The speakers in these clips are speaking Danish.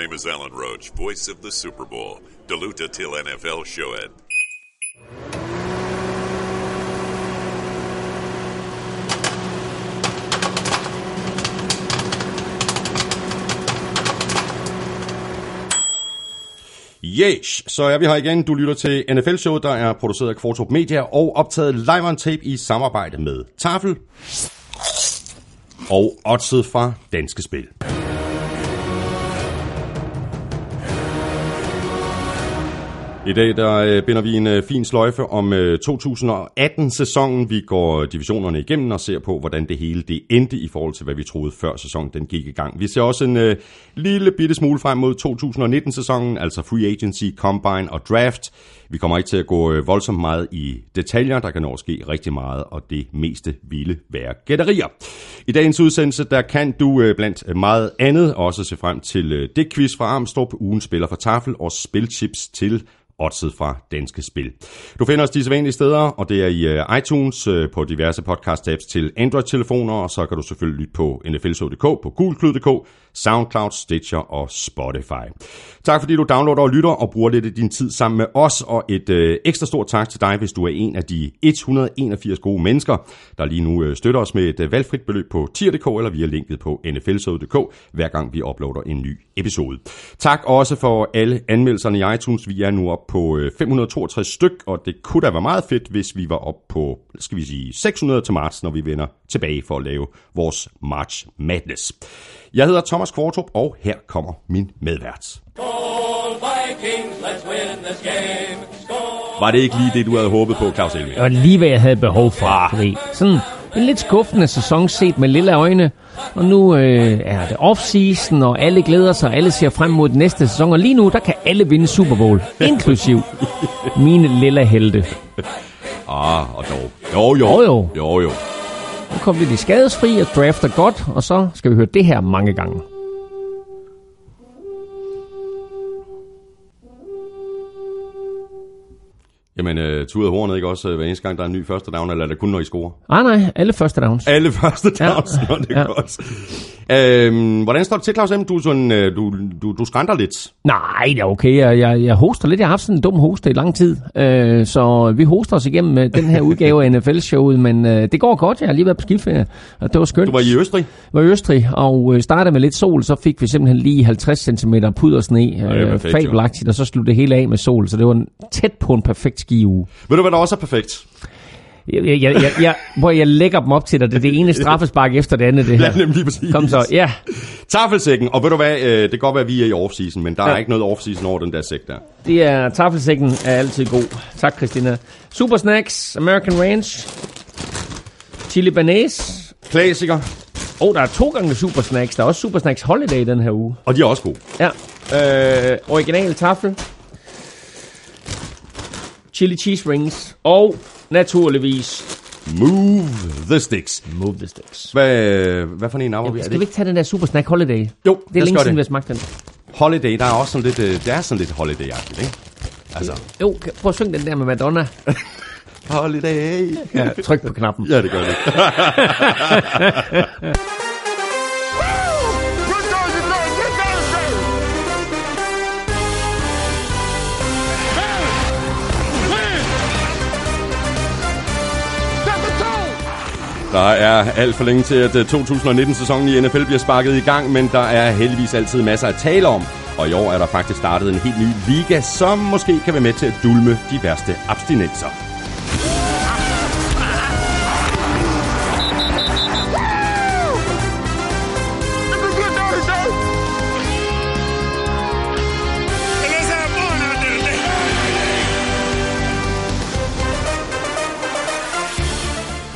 name is Alan Roach, voice of the Super Bowl. Deluta till NFL showet. Yes, så er vi her igen. Du lytter til NFL-showet, der er produceret af Kvartrup Media og optaget live on tape i samarbejde med Tafel og Otset fra Danske Spil. I dag der øh, binder vi en øh, fin sløjfe om øh, 2018-sæsonen. Vi går divisionerne igennem og ser på, hvordan det hele det endte i forhold til, hvad vi troede før sæsonen den gik i gang. Vi ser også en øh, lille bitte smule frem mod 2019-sæsonen, altså free agency, combine og draft. Vi kommer ikke til at gå øh, voldsomt meget i detaljer. Der kan nå ske rigtig meget, og det meste ville være gætterier. I dagens udsendelse, der kan du øh, blandt meget andet også se frem til øh, det quiz fra Armstrong, ugen spiller for tafel og spilchips til oddset fra Danske Spil. Du finder os de sædvanlige steder, og det er i iTunes, på diverse podcast-apps til Android-telefoner, og så kan du selvfølgelig lytte på nflshow.dk, på gulklyd.dk, SoundCloud, Stitcher og Spotify. Tak fordi du downloader og lytter og bruger lidt af din tid sammen med os, og et øh, ekstra stort tak til dig, hvis du er en af de 181 gode mennesker, der lige nu øh, støtter os med et øh, valgfrit beløb på tier.dk eller via linket på nflshow.dk, hver gang vi uploader en ny episode. Tak også for alle anmeldelserne i iTunes. Vi er nu op på øh, 562 styk, og det kunne da være meget fedt, hvis vi var op på, skal vi sige, 600 til marts, når vi vender tilbage for at lave vores March Madness. Jeg hedder Thomas Kvartrup, og her kommer min medvært. Var det ikke lige det, du havde håbet på, Claus? Det var lige, hvad jeg havde behov for. Ah. Sådan en lidt skuffende sæson set med lille øjne. Og nu øh, er det off-season, og alle glæder sig, og alle ser frem mod den næste sæson. Og lige nu, der kan alle vinde Super Bowl, inklusiv mine lille helte. Ah, og dog. Jo, jo. Jo, jo. Jo, jo kom kommer vi de skadesfri og drafter godt, og så skal vi høre det her mange gange. Jamen, uh, tuder hornet ikke også, hver eneste gang, der er en ny første down, eller er det kun, når I scorer? Nej, nej, alle første downs. Alle første downs, ja. det er ja. godt. Øhm, hvordan står det til, Claus M? Du, sådan, øh, du, du, du skrænter lidt. Nej, det er okay. Jeg, jeg, jeg hoster lidt. Jeg har haft sådan en dum hoste i lang tid. Øh, så vi hoster os igennem øh, den her udgave af NFL-showet, men øh, det går godt. Jeg har lige været på skiferie, og det var skønt. Du var i Østrig? Jeg var i Østrig, og øh, startede med lidt sol, så fik vi simpelthen lige 50 cm pudersne. Øh, fabelagtigt, og så sluttede det hele af med sol, så det var en, tæt på en perfekt skiuge. Ved du, hvad der også er perfekt? Jeg, jeg, jeg, jeg, hvor jeg lægger dem op til dig. Det er det ene straffespark efter det andet, det her. Ja, nemlig præcis. Kom så, ja. Tafelsækken, og ved du hvad, øh, det kan godt være, at vi er i off-season, men der ja. er ikke noget off-season over den der sæk der. Det er, tafelsækken er altid god. Tak, Christina. Super Snacks, American Ranch, Chili Banæs. Klassiker. Åh, oh, der er to gange Super Snacks. Der er også Super Snacks Holiday den her uge. Og de er også gode. Ja. Øh, original tafel. Chili cheese rings. Og naturligvis Move the sticks. Move the sticks. Hvad, hvad for en ja, vi? Skal vi ikke tage den der Super Snack Holiday? Jo, det er længe siden, vi har smagt den. Holiday, der er også sådan lidt, øh, det er sådan lidt holiday-agtigt, ikke? Altså. Jo, prøv at synge den der med Madonna. holiday. Ja, tryk på knappen. Ja, det gør det. Der er alt for længe til, at øh, 2019-sæsonen i NFL bliver sparket i gang, men der er heldigvis altid masser at tale om. Og i år er der faktisk startet en helt ny liga, som måske kan være med til at dulme de værste abstinenser.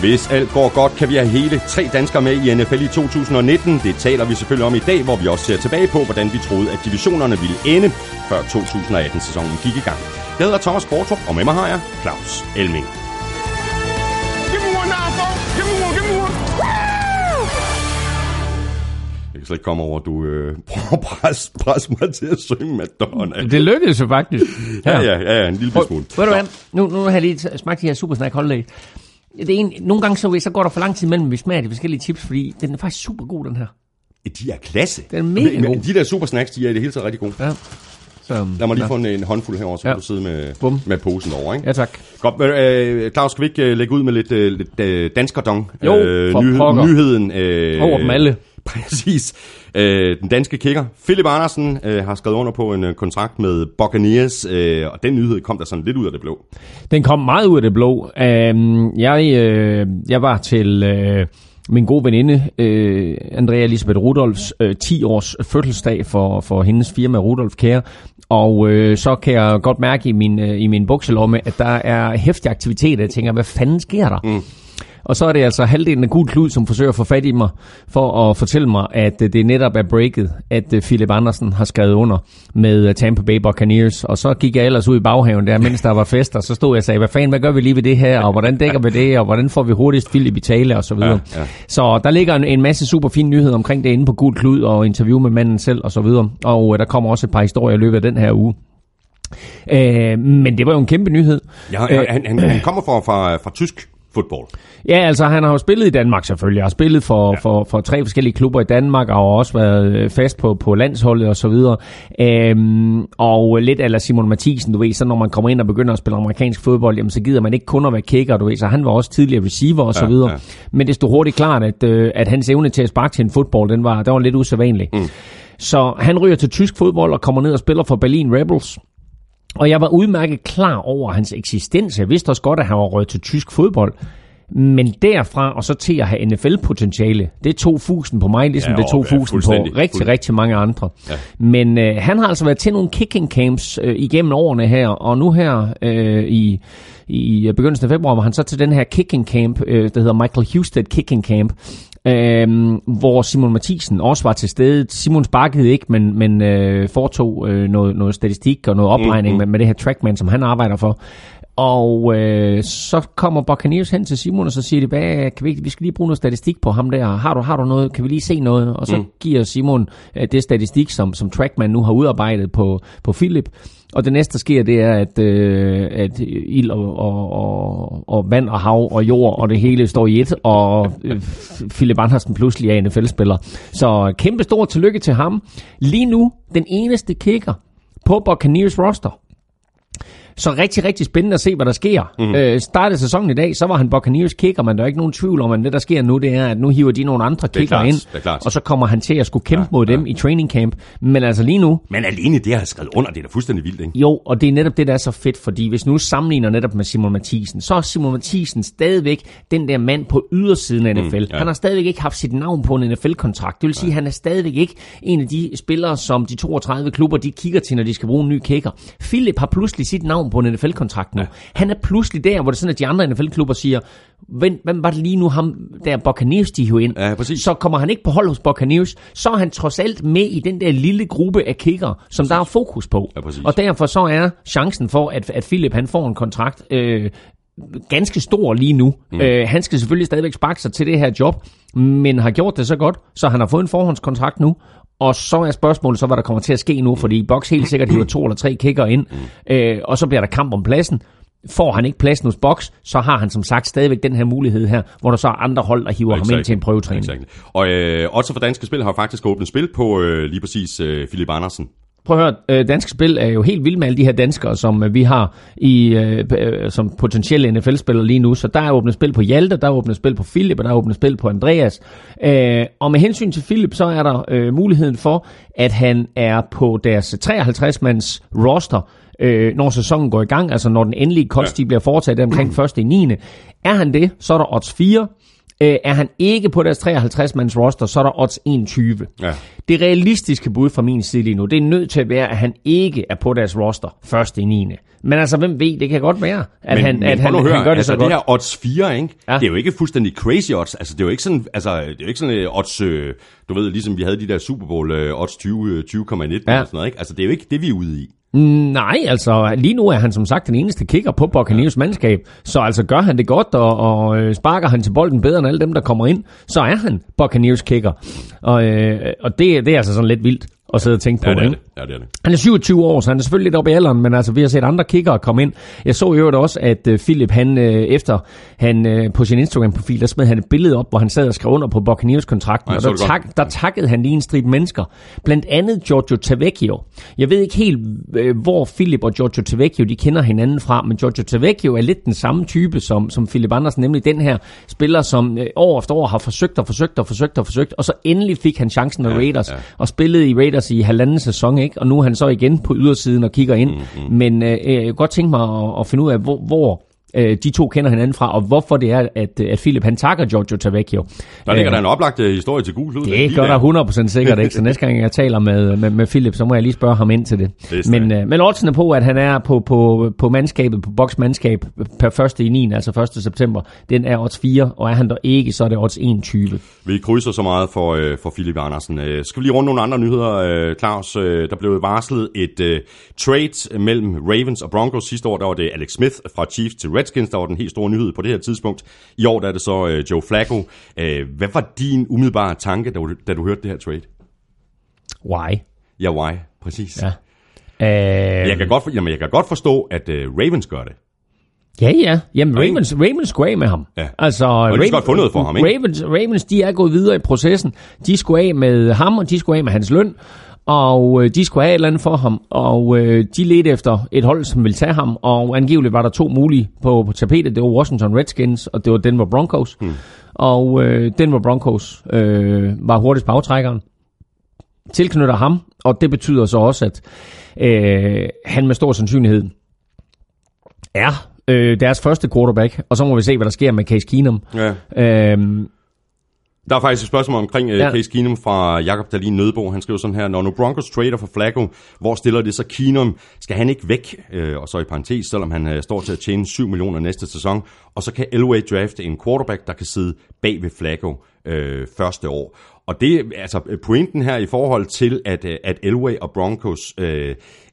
Hvis alt går godt, kan vi have hele tre danskere med i NFL i 2019. Det taler vi selvfølgelig om i dag, hvor vi også ser tilbage på, hvordan vi troede, at divisionerne ville ende, før 2018-sæsonen gik i gang. Jeg hedder Thomas Kvartrup, og med mig har jeg Claus Elming. Jeg kan slet ikke komme over, at du øh, prøver at presse, presse mig til at synge Madonna. Det lykkedes jo faktisk. Ja, ja, ja, ja en lille smule. Ved du hvad, nu, nu har jeg lige smagt de her Super Snack Holiday. Det er en, nogle gange så, så går der for lang tid mellem, vi smager de forskellige chips, fordi den er faktisk super god, den her. De er klasse. Den er mega god. De der super snacks, de er i det hele taget rigtig gode. Ja. Så, Lad mig lige ja. få en, en håndfuld herover, så Ja. kan du sidde med, Bum. med posen over, ikke? Ja, tak. Godt, men, øh, Claus, skal vi ikke øh, lægge ud med lidt, øh, lidt øh, danskerdong? Jo, for pokker. Nyheden. Øh, Over dem alle. Præcis. Øh, den danske kicker, Philip Andersen, øh, har skrevet under på en øh, kontrakt med Buccaneers, øh, og den nyhed kom der sådan lidt ud af det blå. Den kom meget ud af det blå. Øhm, jeg, øh, jeg var til øh, min gode veninde, øh, Andrea Elisabeth Rudolfs, øh, 10 års fødselsdag for, for hendes firma Rudolf Care. Og øh, så kan jeg godt mærke i min, øh, i min bukselomme, at der er hæftig aktivitet. Jeg tænker, hvad fanden sker der? Mm. Og så er det altså halvdelen af Gul Klud, som forsøger at få fat i mig, for at fortælle mig, at øh, det netop er breaket, at øh, Philip Andersen har skrevet under med øh, Tampa Bay Buccaneers. Og så gik jeg ellers ud i baghaven der, mens der var fester, så stod jeg og sagde, hvad fanden, hvad gør vi lige ved det her, og hvordan dækker vi det, og hvordan får vi hurtigst Philip i tale, og så videre. Ja, ja. Så der ligger en, en masse super fine nyheder omkring det inde på Gul Klud, og interview med manden selv, og så videre. Og der kommer også et par historier i løbet af den her uge. Øh, men det var jo en kæmpe nyhed. Ja, han, han, han kommer fra, fra, fra tysk fodbold. Ja, altså han har jo spillet i Danmark selvfølgelig. Han har spillet for, ja. for, for tre forskellige klubber i Danmark, og har også været øh, fast på, på landsholdet og så videre. Øhm, og lidt eller Simon Mathisen, du ved, så når man kommer ind og begynder at spille amerikansk fodbold, jamen så gider man ikke kun at være kicker, du ved, så han var også tidligere receiver og så Ja, videre. ja. Men det stod hurtigt klart, at, øh, at hans evne til at sparke til en fodbold, den var, den var lidt usædvanlig. Mm. Så han ryger til tysk fodbold og kommer ned og spiller for Berlin Rebels. Og jeg var udmærket klar over hans eksistens. Jeg vidste også godt, at han var røget til tysk fodbold. Men derfra og så til at have NFL-potentiale, det tog fusen på mig, ligesom Ja, det tog og- ja, fusen på rigtig, rigtig mange andre. Ja. Men øh, han har altså været til nogle kicking camps øh, igennem årene her, og nu her øh, i, i begyndelsen af februar var han så til den her kicking camp, øh, der hedder Michael Husted Kicking Camp, øh, hvor Simon Mathisen også var til stede. Simon sparkede ikke, men, men øh, foretog øh, noget, noget statistik og noget opregning Mhm. med, med det her trackman, som han arbejder for. Og øh, så kommer Buccaneers hen til Simon, og så siger de, hvad, kan vi, vi skal lige bruge noget statistik på ham der. Har du, har du noget? Kan vi lige se noget? Og så mm. giver Simon øh, det statistik, som, som Trackman nu har udarbejdet på, på Philip. Og det næste, der sker, det er, at, øh, at ild og, og, og, og vand og hav og jord og det hele står i et, og øh, Philip Andersen pludselig er NFL-spiller. Så kæmpe stor tillykke til ham. Lige nu, den eneste kicker på Buccaneers roster. Så rigtig, rigtig spændende at se, hvad der sker. Mm. Øh, startede sæsonen i dag, så var han Buccaneers kicker, men der er ikke nogen tvivl om, at det der sker nu, det er, at nu hiver de nogle andre kicker klart, ind, og så kommer han til at skulle kæmpe ja, mod dem i training camp. Men altså lige nu, Men alene det, have skrevet under, det er da fuldstændig vildt, ikke? jo, og det er netop det, der er så fedt, fordi hvis nu sammenligner netop med Simon Mathisen, så er Simon Mathisen stadigvæk den der mand på ydersiden af NFL. Mm, ja. Han har stadigvæk ikke haft sit navn på en NFL-kontrakt. Det vil sige, at han er stadigvæk ikke en af de spillere, som de 32 klubber, de kigger til, når de skal bruge en ny kicker. Philip har pludselig sit navn på en NFL-kontrakt nu. Ja. Han er pludselig der, hvor det er sådan, at de andre NFL-klubber siger, hvem, hvem var det lige nu ham der Buccaneers, de hiver ind? Ja, præcis. Så kommer han ikke på hold hos Buccaneers, så er han trods alt med i den der lille gruppe af kicker, som der er fokus på. Ja, præcis. og derfor så er chancen for, at, at Philip han får en kontrakt øh, ganske stor lige nu. Mm. Øh, han skal selvfølgelig stadigvæk sparke sig til det her job, men har gjort det så godt, så han har fået en forhåndskontrakt nu. Og så er spørgsmålet så, hvad der kommer til at ske nu, fordi Box helt sikkert hiver to eller tre kicker ind, øh, og så bliver der kamp om pladsen. Får han ikke pladsen hos Box, så har han som sagt stadigvæk den her mulighed her, hvor der så er andre hold, der hiver ham ind til en prøvetræning. Exactly. Og øh, også for danske spil har faktisk åbnet spil på øh, lige præcis øh, Philip Andersen. Prøv at høre, øh, danske spil er jo helt vilde med alle de her danskere, som øh, vi har i øh, som potentielle NFL-spillere lige nu. Så der er åbnet spil på Hjalte, der er åbnet spil på Philip, og der er åbnet spil på Andreas. Og med hensyn til Philip, så er der muligheden for, at han er på deres 53-mands roster, øh, når sæsonen går i gang, altså når den endelige kost ja. bliver foretaget omkring 1. i 9. Er han det, så er der odds 4. Øh, er han ikke på deres 53-mands roster, så er der odds 21. Ja. Det realistiske bud fra min side lige nu, det er nødt til at være, at han ikke er på deres roster først i 9. Men altså, hvem ved, det kan godt være, at men, han, men at han, høre, han gør det altså så det godt. her odds 4, ikke? Ja. Det er jo ikke fuldstændig crazy odds. Altså, det er jo ikke sådan, altså, det er jo ikke sådan uh, odds, øh, du ved, ligesom vi havde de der Super Bowl uh, odds 20, øh, 20,1 ja. og sådan noget, ikke? Altså, det er jo ikke det, vi er ude i. Nej, altså lige nu er han som sagt den eneste kicker på Buccaneers mandskab. Så altså gør han det godt, og, og øh, sparker han til bolden bedre end alle dem, der kommer ind, så er han Buccaneers kicker. Og, øh, og det, det er altså sådan lidt vildt at sidde og tænke på. Ja, det er det. Ja, det er det. Han er 27 år, så han er selvfølgelig lidt oppe i alderen, men altså, vi har set andre kickere komme ind. Jeg så i øvrigt også, at uh, Philip, han uh, efter han uh, på sin Instagram-profil, der smed han et billede op, hvor han sad og skrev under på Buccaneers-kontrakten, Ja, og der, tak, der takkede han lige en strip mennesker. Blandt andet Giorgio Tavecchio. Jeg ved ikke helt, uh, hvor Philip og Giorgio Tavecchio, de kender hinanden fra, men Giorgio Tavecchio er lidt den samme type som, som Philip Andersen, nemlig den her spiller, som uh, år efter år har forsøgt og forsøgt og forsøgt og forsøgt, og så endelig fik han chancen med Ja, Raiders, ja. og spillede i Raiders i halvanden sæson, ikke? og nu er han så igen på ydersiden og kigger ind. Mm-hmm. Men øh, jeg kunne godt tænke mig at, at finde ud af, hvor, hvor øh, de to kender hinanden fra, og hvorfor det er, at, at Philip han takker Giorgio Tavecchio. Der ligger Øh, der en oplagt historie til gul. det gør der 100% sikkert ikke, så næste gang jeg taler med, med, med Philip, så må jeg lige spørge ham ind til det. Det men, øh, men oddsene på, at han er på, på, på mandskabet, på boksmandskab per 1. i 9, altså 1. september, den er odds 4, og er han der ikke, så er det odds 21. Vi krydser så meget for, øh, for Philip Andersen. Øh, skal vi lige runde nogle andre nyheder, øh, Claus? Øh, der blev varslet et øh, trade mellem Ravens og Broncos. Sidste år der var det Alex Smith fra Chiefs til Redskins, der var den helt store nyhed på det her tidspunkt. I år der er det så øh, Joe Flacco. Øh, hvad var din umiddelbare tanke, da du, da du hørte det her trade? Why? Ja, why? Præcis. Ja. Øh, Jeg, kan godt, for, jamen, jeg kan godt forstå, at øh, Ravens gør det. Ja, ja. Jamen. Ravens, Ravens skulle af med ham. Ja. Altså, de skal godt få noget for ham, ikke? Ravens, Ravens, de er gået videre i processen. De skulle af med ham, og de skulle af med hans løn. Og øh, de skulle have et eller andet for ham. Og øh, de ledte efter et hold, som ville tage ham. Og angiveligt var der to mulige på, på tapetet. Det var Washington Redskins, og det var Denver Broncos. Hmm. Og øh, Denver Broncos øh, var hurtigst på aftrækkeren. Tilknytter ham, og det betyder så også, at øh, han med stor sandsynlighed er øh, deres første quarterback, og så må vi se, hvad der sker med Case Keenum. Ja. Øhm, Der er faktisk et spørgsmål omkring uh, Ja. Case Keenum fra Jakob Dalin Nødbo. Han skriver sådan her, når nu Broncos trader for Flacco, hvor stiller det så Keenum? Skal han ikke væk? Uh, og så i parentes, selvom han uh, står til at tjene 7 millioner næste sæson. Og så kan Elway drafte en quarterback, der kan sidde bag ved Flacco uh, første år. Og det er altså pointen her i forhold til, at, at Elway og Broncos uh,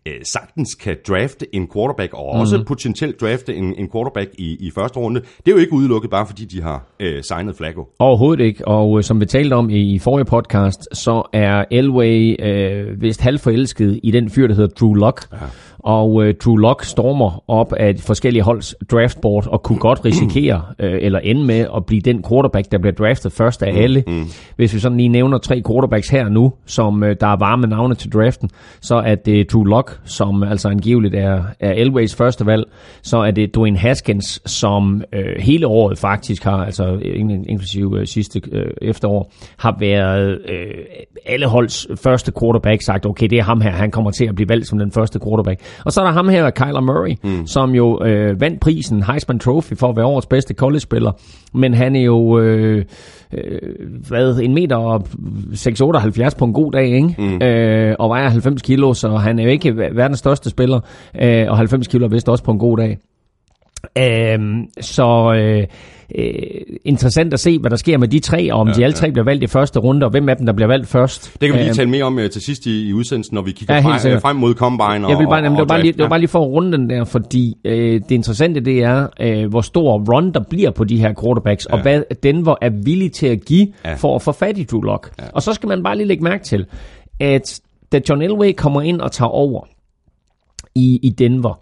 uh, sagtens kan drafte en quarterback, og også mm. potentielt drafte en, en quarterback i, i første runde. Det er jo ikke udelukket, bare fordi de har uh, signet Flacco. overhovedet ikke, og øh, som vi talte om i forrige podcast, så er Elway øh, vist halvforelsket i den fyr, der hedder Drew Lock. Ja. Og øh, Drew Lock stormer op af forskellige holds draftboard og kunne godt risikere øh, eller ende med at blive den quarterback, der bliver draftet først af alle. Mm. Hvis vi sådan lige nævner tre quarterbacks her nu, som øh, der er varme navne til draften, så er det Drew Lock, som altså angiveligt er, er Elways første valg. Så er det Dwayne Haskins, som øh, hele året faktisk har, altså in- inklusive øh, sidste øh, efterår, har været øh, alle holds første quarterback sagt, okay, det er ham her, han kommer til at blive valgt som den første quarterback. Og så er der ham her, Kyler Murray, mm. som jo øh, vandt prisen Heisman Trophy for at være årets bedste college-spiller. Men han er jo, øh, øh, hvad, en meter og 6,78 på en god dag, ikke? Mm. Øh, og vejer 90 kilo, så han er jo ikke verdens største spiller. Øh, og 90 kilo er vist også på en god dag. Øhm, så øh, øh, interessant at se, hvad der sker med de tre, og om ja, de alle tre bliver valgt i første runde, og hvem af dem, der bliver valgt først. Det kan vi lige Øhm, tale mere om uh, til sidst i, i udsendelsen, når vi kigger Ja, ja, frem, sikkert. frem mod Combine og Jeg vil bare, jamen, det, var og bare lige, det var bare lige for at runde den der, fordi øh, det interessante det er, øh, hvor stor run der bliver på de her quarterbacks, ja. og hvad Denver er villig til at give ja. Ja. for at få fat i Drew Lock. Ja. Og så skal man bare lige lægge mærke til, at da John Elway kommer ind og tager over i, i Denver,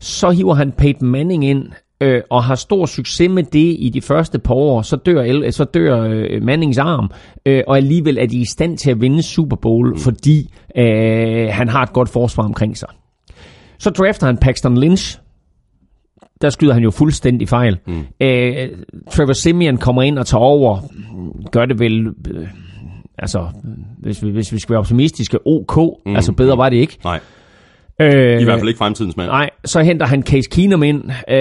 så hiver han Peyton Manning ind, øh, og har stor succes med det i de første par år, så dør, El- så dør øh, Mannings arm, øh, og alligevel er de i stand til at vinde Super Bowl, mm. fordi øh, han har et godt forsvar omkring sig. Så drafter han Paxton Lynch. Der skyder han jo fuldstændig fejl. Mm. Øh, Trevor Simeon kommer ind og tager over. Gør det vel... Øh, altså, hvis vi, hvis vi skal være optimistiske, OK. Mm. Altså, bedre var det ikke. Nej, Øh, i hvert fald ikke fremtidens mand. Nej, så henter han Case Keenum ind. Øh,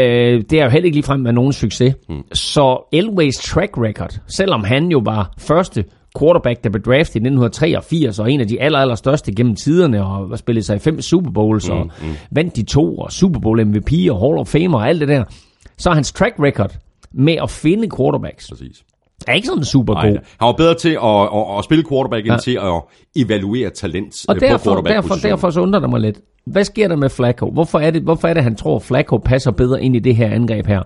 det er jo heller ikke ligefrem med nogen succes. Mm. Så Elways track record, selvom han jo var første quarterback, der blev draftet i 1983, og en af de aller, aller største gennem tiderne, og spillede sig i fem Super Bowls, mm, og mm. vandt de to, og Super Bowl MVP, og Hall of Fame, og alt det der. Så hans track record med at finde quarterbacks, Præcis. er ikke sådan super Nej, god. han var bedre til at, at, at spille quarterback, end Ja. til at evaluere talent Og øh, på derfor, derfor, derfor så undrer det mig lidt. Hvad sker der med Flacco? Hvorfor er det, hvorfor er det han tror, Flacco passer bedre ind i det her angreb her?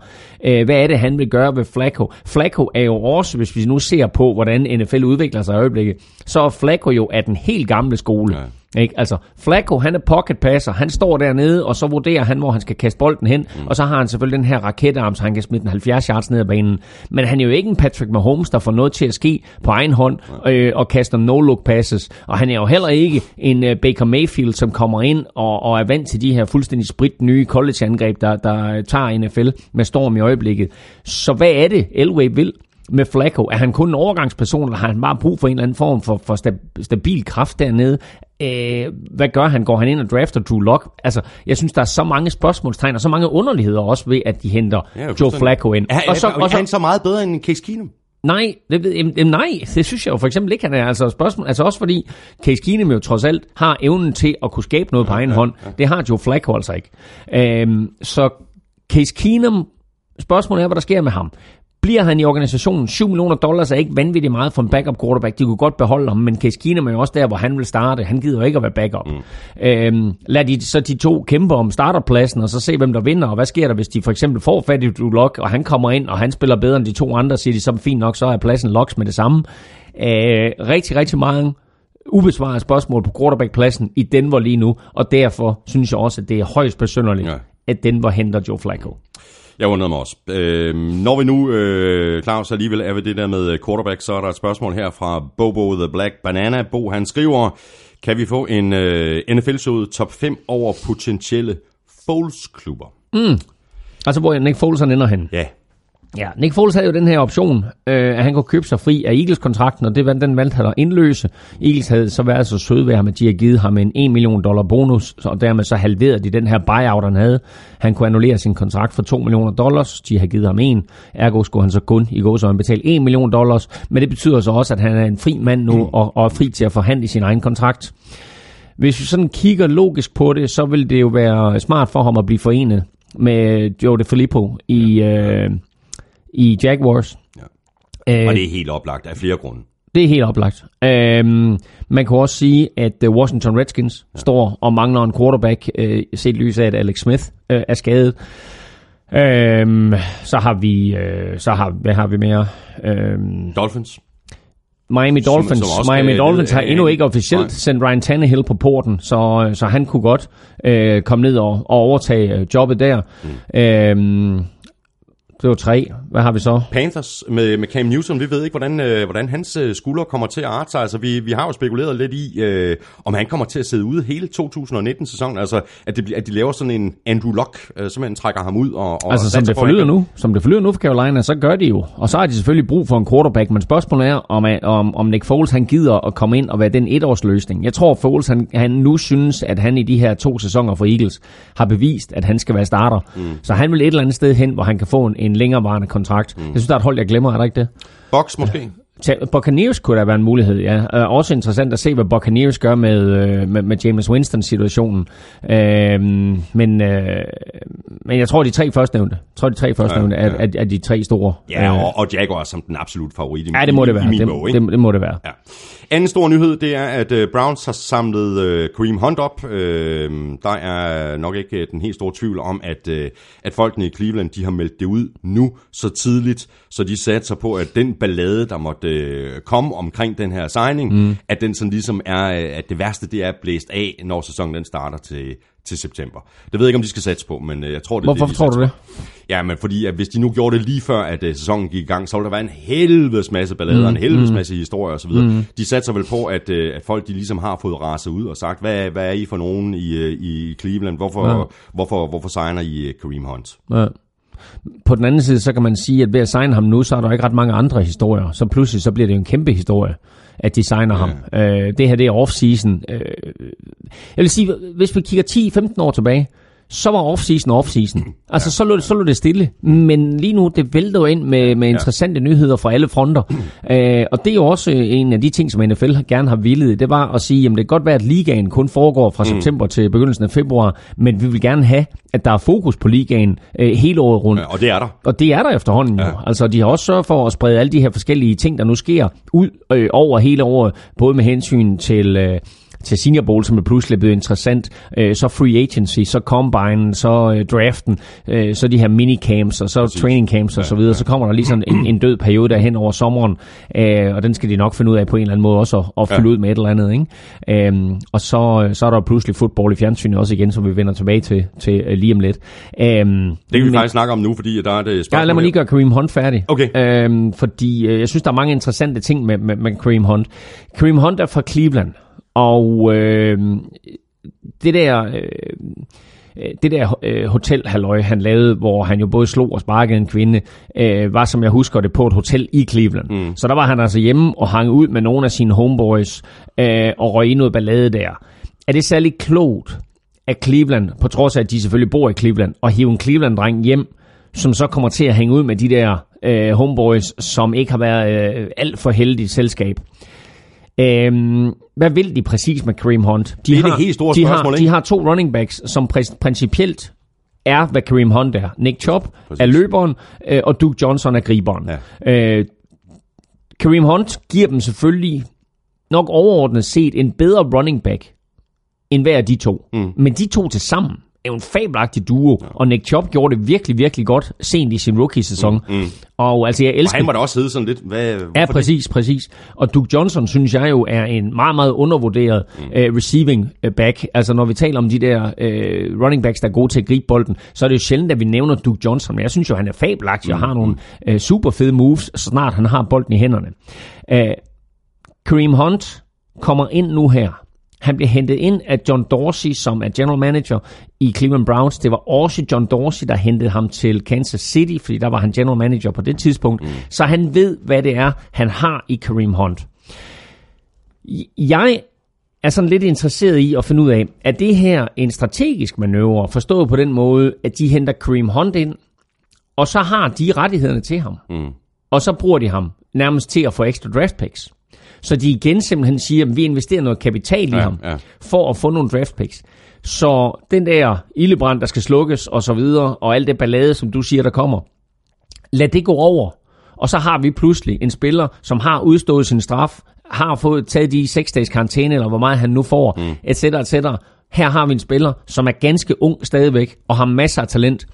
Øh, hvad er det, han vil gøre ved Flacco? Flacco er jo også, hvis vi nu ser på, hvordan NFL udvikler sig i øjeblikket, så er Flacco jo af den helt gamle skole. Ja. Ikke? Altså, Flacco, han er pocket passer. Han står dernede, og så vurderer han, hvor han skal kaste bolden hen. Mm. Og så har han selvfølgelig den her raketarm, så han kan smide den 70 yards ned ad banen. Men han er jo ikke en Patrick Mahomes, der får noget til at ske på egen hånd øh, og kaster no-look passes. Og han er jo heller ikke en uh, Baker Mayfield, som kommer ind og, og er vant til de her fuldstændig sprit nye college-angreb, der, der tager NFL med storm i øjeblikket. Så hvad er det, Elway vil? med Flacco? Er han kun en overgangsperson, eller har han bare brug for en eller anden form for, for stabil kraft dernede? Øh, hvad gør han? Går han ind og drafter Drew Lock? Altså, jeg synes, der er så mange spørgsmålstegn og så mange underligheder også ved, at de henter ja, Joe Flacco ind. Er, og så, og så, er han så meget bedre end Case Keenum? Nej, det, det, nej, det synes jeg jo for eksempel ikke, han er. Altså, spørgsmål, altså også fordi Case Keenum jo trods alt har evnen til at kunne skabe noget ja, på egen ja, hånd. Ja. Det har Joe Flacco altså ikke. Øhm, så Case Keenum, spørgsmålet er, hvad der sker med ham. Bliver han i organisationen 7 millioner dollars er ikke vanvittigt meget for en backup quarterback. De kunne godt beholde ham, men Case Keenum er jo også der, hvor han vil starte. Han gider jo ikke at være backup. Mm. Øhm, lad de, så de to kæmpe om starterpladsen, og så se, hvem der vinder. Og hvad sker der, hvis de for eksempel får fat i Drew Lock, og han kommer ind, og han spiller bedre end de to andre, siger de, så fint nok, så er pladsen Locks med det samme. Øh, rigtig, rigtig mange ubesvarede spørgsmål på quarterback-pladsen i Denver lige nu, og derfor synes jeg også, at det er højst besynderligt, ja. at Denver henter Joe Flacco. Jeg undrede mig også. Øh, når vi nu, øh, Claus, alligevel er ved det der med quarterback, så er der et spørgsmål her fra Bobo the Black Banana. Bo, han skriver, kan vi få en øh, NFL-showet top 5 over potentielle Foles-klubber? Mm. Altså, hvor Nick Foles han ender hen? Ja. Ja, Nick Foles havde jo den her option, øh, at han kunne købe sig fri af Eagles-kontrakten, og det, den valgte han at indløse. Eagles havde så været så søde ved ham, at de har givet ham en 1 million dollar bonus, og dermed så halverede de den her buyout, han havde. Han kunne annullere sin kontrakt for 2 millioner dollars, de har givet ham en. Ergo skulle han så kun i går så betale 1 million dollars, men det betyder så også, at han er en fri mand nu, mm. og, og er fri til at forhandle sin egen kontrakt. Hvis vi sådan kigger logisk på det, så vil det jo være smart for ham at blive forenet med Joe DeFilippo i... Øh, i Jaguars. Ja. Øh, og det er helt oplagt af flere grunde. Det er helt oplagt. Øhm, man kan også sige, at uh, Washington Redskins ja. står og mangler en quarterback, øh, set lys af, at Alex Smith øh, er skadet. Øhm, så har vi, øh, så har, hvad har vi mere? Øhm, Dolphins. Miami Dolphins. Som, som Miami Dolphins har endnu ikke officielt nej. sendt Ryan Tannehill på porten, så, så han kunne godt øh, komme ned og, og overtage øh, jobbet der. Mm. Øhm, det var tre. Hvad har vi så? Panthers med, med Cam Newton. Vi ved ikke, hvordan, øh, hvordan hans øh, skulder kommer til at arte sig. Altså, vi, vi har jo spekuleret lidt i, øh, om han kommer til at sidde ude hele 2019-sæsonen. Altså, at, det, at de laver sådan en Andrew Luck, øh, simpelthen trækker ham ud. Og, og altså, som det, forlyder nu, som det forlyder nu for Carolina, så gør de jo. Og så har de selvfølgelig brug for en quarterback. Men spørgsmålet er, om, om, om Nick Foles han gider at komme ind og være den etårsløsning. Jeg tror, Foles han, han nu synes, at han i de her to sæsoner for Eagles har bevist, at han skal være starter. Mm. Så han vil et eller andet sted hen, hvor han kan få en, en længerevarende kontrakt. Mm. Jeg synes, der er et hold, jeg glemmer, er der ikke det? Box måske? Buccaneers kunne da være en mulighed, ja. Også interessant at se, hvad Buccaneers gør med, øh, med, med James Winston-situationen. Øhm, men, øh, men jeg tror, de tre førstnævnte, tror, de tre førstnævnte ja, ja. Er, er, er de tre store. Ja, og, øh, og Jaguars som den absolut favorit i, ja, det må det være. i min det, bog, ikke? Det, det må det være. Ja. Anden stor nyhed, det er, at uh, Browns har samlet uh, Kareem Hunt op. Uh, der er nok ikke den helt store tvivl om, at, uh, at folkene i Cleveland, de har meldt det ud nu så tidligt, så de satser på, at den ballade, der måtte uh, komme omkring den her signing, mm. at den sådan ligesom er, at det værste, det er blæst af, når sæsonen den starter til, til september. Det ved jeg ikke, om de skal satse på, men jeg tror, det Hvorfor det, de tror du det? Ja, men fordi at hvis de nu gjorde det lige før, at uh, sæsonen gik i gang, så ville der være en helvedes masse ballader, mm. en helvedes mm. masse historier osv. Mm. De satser vel på, at, uh, at folk de ligesom har fået raset ud og sagt, hvad, hvad er I for nogen i, i Cleveland? Hvorfor, ja. hvorfor, hvorfor signer I Kareem Hunt? Ja. På den anden side, så kan man sige, at ved at signe ham nu, så er der ikke ret mange andre historier. Så pludselig så bliver det jo en kæmpe historie, at de signer ja. ham. Uh, det her, det er off-season. Uh, jeg vil sige, hvis vi kigger 10-15 år tilbage, så var off-season off-season. Altså, ja. så, lå, så lå det stille. Men lige nu, det vælter jo ind med, med interessante ja. nyheder fra alle fronter. Uh, og det er jo også en af de ting, som NFL gerne har villet. Det var at sige, at det kan godt være, at ligaen kun foregår fra mm. september til begyndelsen af februar, men vi vil gerne have, at der er fokus på ligaen uh, hele året rundt. Ja, og det er der. Og det er der efterhånden ja. jo. Altså, de har også sørget for at sprede alle de her forskellige ting, der nu sker, ud øh, over hele året, både med hensyn til... Øh, til Senior Bowl, som er pludselig blevet interessant, øh, så free agency, så combine, så øh, draften, øh, så de her minicamps, og så Præcis. training camps og så videre, ja. så kommer der lige sådan en, en død periode der hen over sommeren, øh, og den skal de nok finde ud af på en eller anden måde også at, at fylde ja. ud med et eller andet. Ikke? Øh, og så, så er der pludselig fodbold i fjernsynet også igen, som vi vender tilbage til, til uh, lige om lidt. Øh, det kan vi men, faktisk snakke om nu, fordi der er det spørgsmål. Ja, lad mig lige gøre Kareem Hunt færdig. Okay. Øh, fordi øh, jeg synes, der er mange interessante ting med, med, med Kareem Hunt. Kareem Hunt er fra Cleveland, og øh, det der... Øh, det der øh, hotelhalløj, han lavede, hvor han jo både slog og sparkede en kvinde, øh, var, som jeg husker det, på et hotel i Cleveland. Mm. Så der var han altså hjemme og hang ud med nogle af sine homeboys øh, og røg i noget ballade der. Er det særlig klogt af Cleveland, på trods af, at de selvfølgelig bor i Cleveland, og hive en Cleveland-dreng hjem, som så kommer til at hænge ud med de der øh, homeboys, som ikke har været øh, alt for heldigt selskab? Øhm, hvad vil de præcis med Kareem Hunt? De det er har, det helt store de spørgsmål, har, ikke? De har to running backs, som pr- principielt er, hvad Kareem Hunt er. Nick Chubb præcis. er løberen, øh, og Duke Johnson er griberen. Ja. Øh, Kareem Hunt giver dem selvfølgelig nok overordnet set en bedre running back, end hver af de to. Mm. Men de to til sammen er jo en fabelagtig duo, ja. og Nick Chubb gjorde det virkelig, virkelig godt sent i sin rookie-sæson. Mm, mm. Og altså, jeg elsker... Og han var da også hedde sådan lidt... Hvad, ja, præcis, det? præcis. Og Duke Johnson, synes jeg jo, er en meget, meget undervurderet mm. uh, receiving øh, back. Altså, når vi taler om de der uh, running backs, der er gode til at gribe bolden, så er det jo sjældent, at vi nævner Duke Johnson. Men jeg synes jo, han er fabelagtig mm. og har nogle uh, super fede moves, så snart han har bolden i hænderne. Uh, Kareem Hunt kommer ind nu her han blev hentet ind af John Dorsey, som er general manager i Cleveland Browns. Det var også John Dorsey, der hentede ham til Kansas City, fordi der var han general manager på det tidspunkt. Mm. Så han ved, hvad det er, han har i Kareem Hunt. Jeg er sådan lidt interesseret i at finde ud af, er det her en strategisk manøvre, forstået på den måde, at de henter Kareem Hunt ind, og så har de rettighederne til ham. Mm. Og så bruger de ham nærmest til at få ekstra draft picks. Så de igen simpelthen siger, at vi investerer noget kapital i ja, ham, ja. for at få nogle draft picks. Så den der ildebrand, der skal slukkes og så videre, og alt det ballade, som du siger, der kommer, lad det gå over. Og så har vi pludselig en spiller, som har udstået sin straf, har fået taget de 6 dages karantæne, eller hvor meget han nu får, mm. etc. etc. Her har vi en spiller, som er ganske ung stadigvæk, og har masser af talent.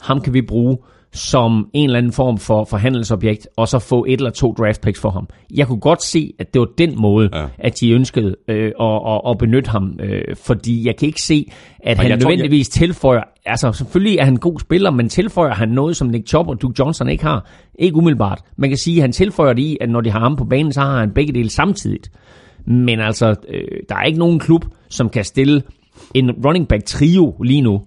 Ham kan vi bruge som en eller anden form for forhandelsobjekt, og så få et eller to draft picks for ham. Jeg kunne godt se, at det var den måde, ja. at de ønskede øh, at, at, at benytte ham, øh, fordi jeg kan ikke se, at og han nødvendigvis jeg... tilføjer, altså selvfølgelig er han en god spiller, men tilføjer han noget, som Nick Chubb og Duke Johnson ikke har? Ikke umiddelbart. Man kan sige, at han tilføjer det i, at når de har ham på banen, så har han begge dele samtidigt. Men altså, øh, der er ikke nogen klub, som kan stille en running back trio lige nu,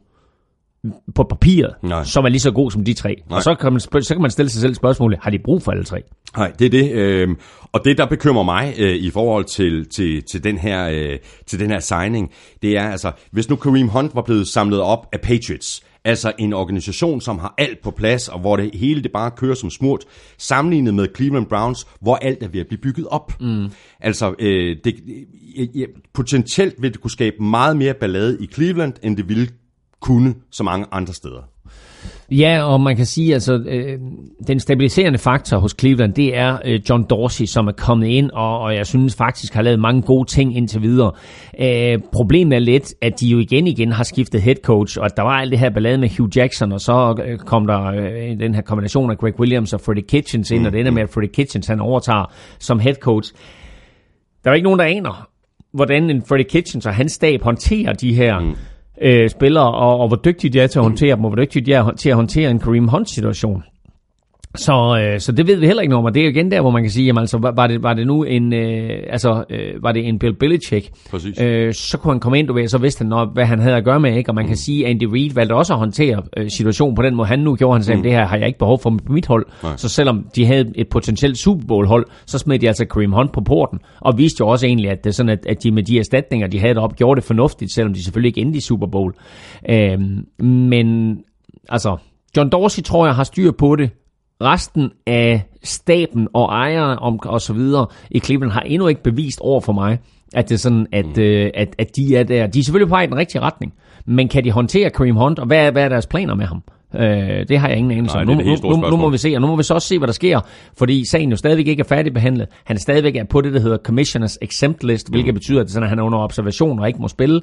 på papiret, Nej. som er lige så god som de tre. Nej. Og så kan, man, så kan man stille sig selv spørgsmålet, har de brug for alle tre? Nej, det er det. Øh, og det, der bekymrer mig øh, i forhold til, til, til, den her, øh, til den her signing, det er altså, hvis nu Kareem Hunt var blevet samlet op af Patriots, altså en organisation, som har alt på plads, og hvor det hele det bare kører som smurt, sammenlignet med Cleveland Browns, hvor alt er ved at blive bygget op. Mm. Altså, øh, det, øh, potentielt vil det kunne skabe meget mere ballade i Cleveland, end det ville kunne så mange andre steder. Ja, og man kan sige, altså øh, den stabiliserende faktor hos Cleveland, det er øh, John Dorsey, som er kommet ind, og, og jeg synes faktisk har lavet mange gode ting indtil videre. Øh, problemet er lidt, at de jo igen igen har skiftet head coach, og at der var alt det her ballade med Hugh Jackson, og så øh, kom der øh, den her kombination af Greg Williams og Freddie Kitchens ind, mm. og det ender med, at Freddie Kitchens han overtager som head coach. Der er ikke nogen, der aner, hvordan en Freddie Kitchens og hans stab håndterer de her... Mm øh, spillere, og, og hvor dygtige de er til at håndtere dem, og hvor dygtige de er til at håndtere en Kareem Hunt-situation. Så, øh, så det ved vi heller ikke noget om, og det er igen der, hvor man kan sige, jamen altså, var det, var det nu en, øh, altså, øh, var det en Bill Belichick, øh, så kunne han komme ind, du ved, så vidste han, noget, hvad han havde at gøre med, ikke? og man mm. kan sige, at Andy Reid valgte også at håndtere øh, situationen på den måde, han nu gjorde, han sagde, mm. det her har jeg ikke behov for på mit hold, Nej. så selvom de havde et potentielt Super Bowl hold, så smed de altså Kareem Hunt på porten, og viste jo også egentlig, at det sådan, at, at de med de erstatninger, de havde op, gjorde det fornuftigt, selvom de selvfølgelig ikke endte i Super Bowl. Øh, men altså, John Dorsey tror jeg har styr på det, resten af staben og ejere om, og så videre i Cleveland har endnu ikke bevist over for mig, at det er sådan, at, mm. øh, at, at de er der. De er selvfølgelig på vej i den rigtige retning, men kan de håndtere Kareem Hunt, og hvad er, hvad er deres planer med ham? Øh, det har jeg ingen anelse om. Nu, nu, nu, nu må vi se, og nu må vi så også se, hvad der sker, fordi sagen jo stadigvæk ikke er færdigbehandlet. Han er stadigvæk er på det, der hedder Commissioners Exempt List, hvilket Mm. betyder, at, sådan, at han er under observation og ikke må spille.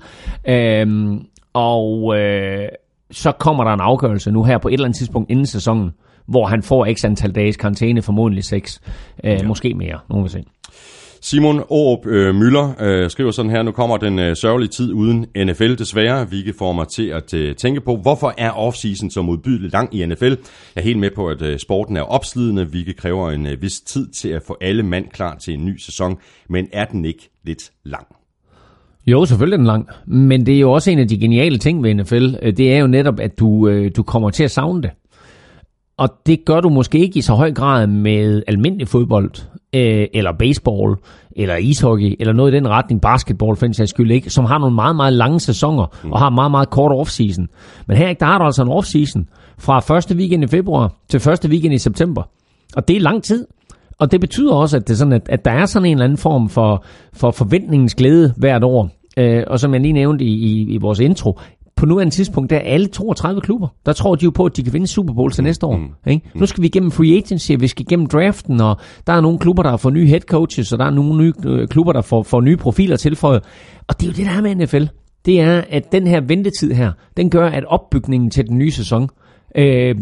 Øhm, og øh, så kommer der en afgørelse nu her på et eller andet tidspunkt inden sæsonen, hvor han får x antal dages karantæne, formodentlig 6, øh, ja. måske mere. Nu må vi se. Simon Aarup øh, Møller øh, skriver sådan her, nu kommer den øh, sørgelige tid uden NFL desværre, hvilket får mig til at øh, tænke på, hvorfor er offseason så modbydeligt lang i NFL? Jeg er helt med på, at øh, sporten er opslidende, hvilket kræver en øh, vis tid til at få alle mand klar til en ny sæson, men er den ikke lidt lang? Jo, selvfølgelig er den lang. Men det er jo også en af de geniale ting ved NFL. Øh, Det er jo netop, at du, øh, du kommer til at savne det. Og det gør du måske ikke i så høj grad med almindelig fodbold, øh, eller baseball, eller ishockey, eller noget i den retning, basketball for sags skyld ikke, som har nogle meget, meget lange sæsoner, mm. og har meget, meget kort off-season. Men her der har du altså en off-season fra første weekend i februar til første weekend i september. Og det er lang tid. Og det betyder også, at, det sådan, at, at der er sådan en eller anden form for, for forventningens glæde hvert år. Øh, og som jeg lige nævnte i, i, i vores intro, på nuværende tidspunkt, der er alle 32 klubber, der tror de jo på, at de kan vinde Super Bowl til næste år. Mm. Ikke? Nu skal vi igennem free agency, vi skal igennem draften, og der er nogle klubber, der har fået nye head coaches, og der er nogle nye øh, klubber, der får, får nye profiler tilføjet. Og det er jo det, der er med NFL. Det er, at den her ventetid her, den gør, at opbygningen til den nye sæson, øh,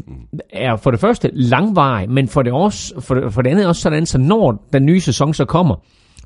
er for det første langvarig, men for det, også, for, det, for det andet også sådan, så når den nye sæson så kommer,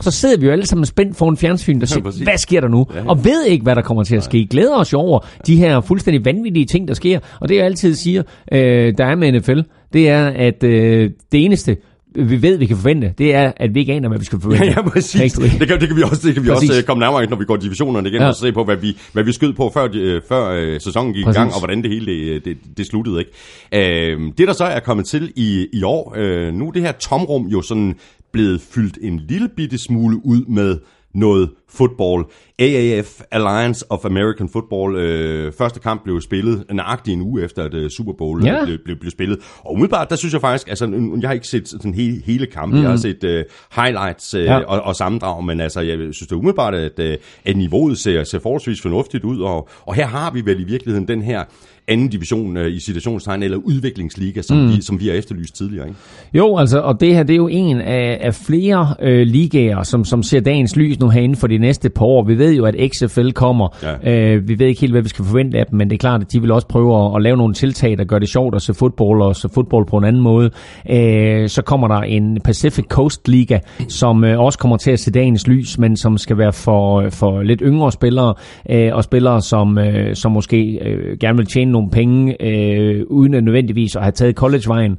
så sidder vi jo alle sammen spændt foran fjernsyn, der siger, præcis. hvad sker der nu? Og ved ikke, hvad der kommer til at ske. Glæder os jo over de her fuldstændig vanvittige ting, der sker. Og det jeg altid siger, øh, der er med NFL, det er, at øh, det eneste, vi ved, vi kan forvente, det er, at vi ikke aner, hvad vi skal forvente. Ja, ja præcis. Det kan, det kan vi også, det kan vi Præcis. også øh, komme nærmere, når vi går divisionerne igen, Ja. ja. og se på, hvad vi, hvad vi skød på, før, de, øh, før øh, sæsonen gik Præcis. i gang, og hvordan det hele det, det, det sluttede. Ikke? Øh, det, der så er kommet til i, i år, øh, nu er det her tomrum jo sådan blevet fyldt en lille bitte smule ud med noget fodbold. AAF, Alliance of American Football, øh, første kamp blev spillet nøjagtigt en uge efter, at øh, Super Bowl Ja. ja. blev, blev, blev spillet. Og umiddelbart, der synes jeg faktisk, altså, jeg har ikke set sådan hele, hele kampen, mm. jeg har set øh, highlights øh, Ja. og, og sammendrag, men altså, jeg synes det er umiddelbart, at, øh, at niveauet ser, ser forholdsvis fornuftigt ud, og, og her har vi vel i virkeligheden den her anden division øh, i situationstegn, eller udviklingsliga, som, mm. vi, som vi har efterlyst tidligere. Ikke? Jo, altså, og det her, det er jo en af, af flere øh, ligaer, som, som ser dagens lys nu herinde for de næste par år. Vi ved jo, at XFL kommer. Ja. Øh, vi ved ikke helt, hvad vi skal forvente af dem, men det er klart, at de vil også prøve at, at lave nogle tiltag, der gør det sjovt at se fodbold og se fodbold på en anden måde. Øh, så kommer der en Pacific Coast Liga, som øh, også kommer til at se dagens lys, men som skal være for, for lidt yngre spillere, øh, og spillere, som, øh, som måske øh, gerne vil tjene nogle penge, øh, uden at nødvendigvis at have taget collegevejen.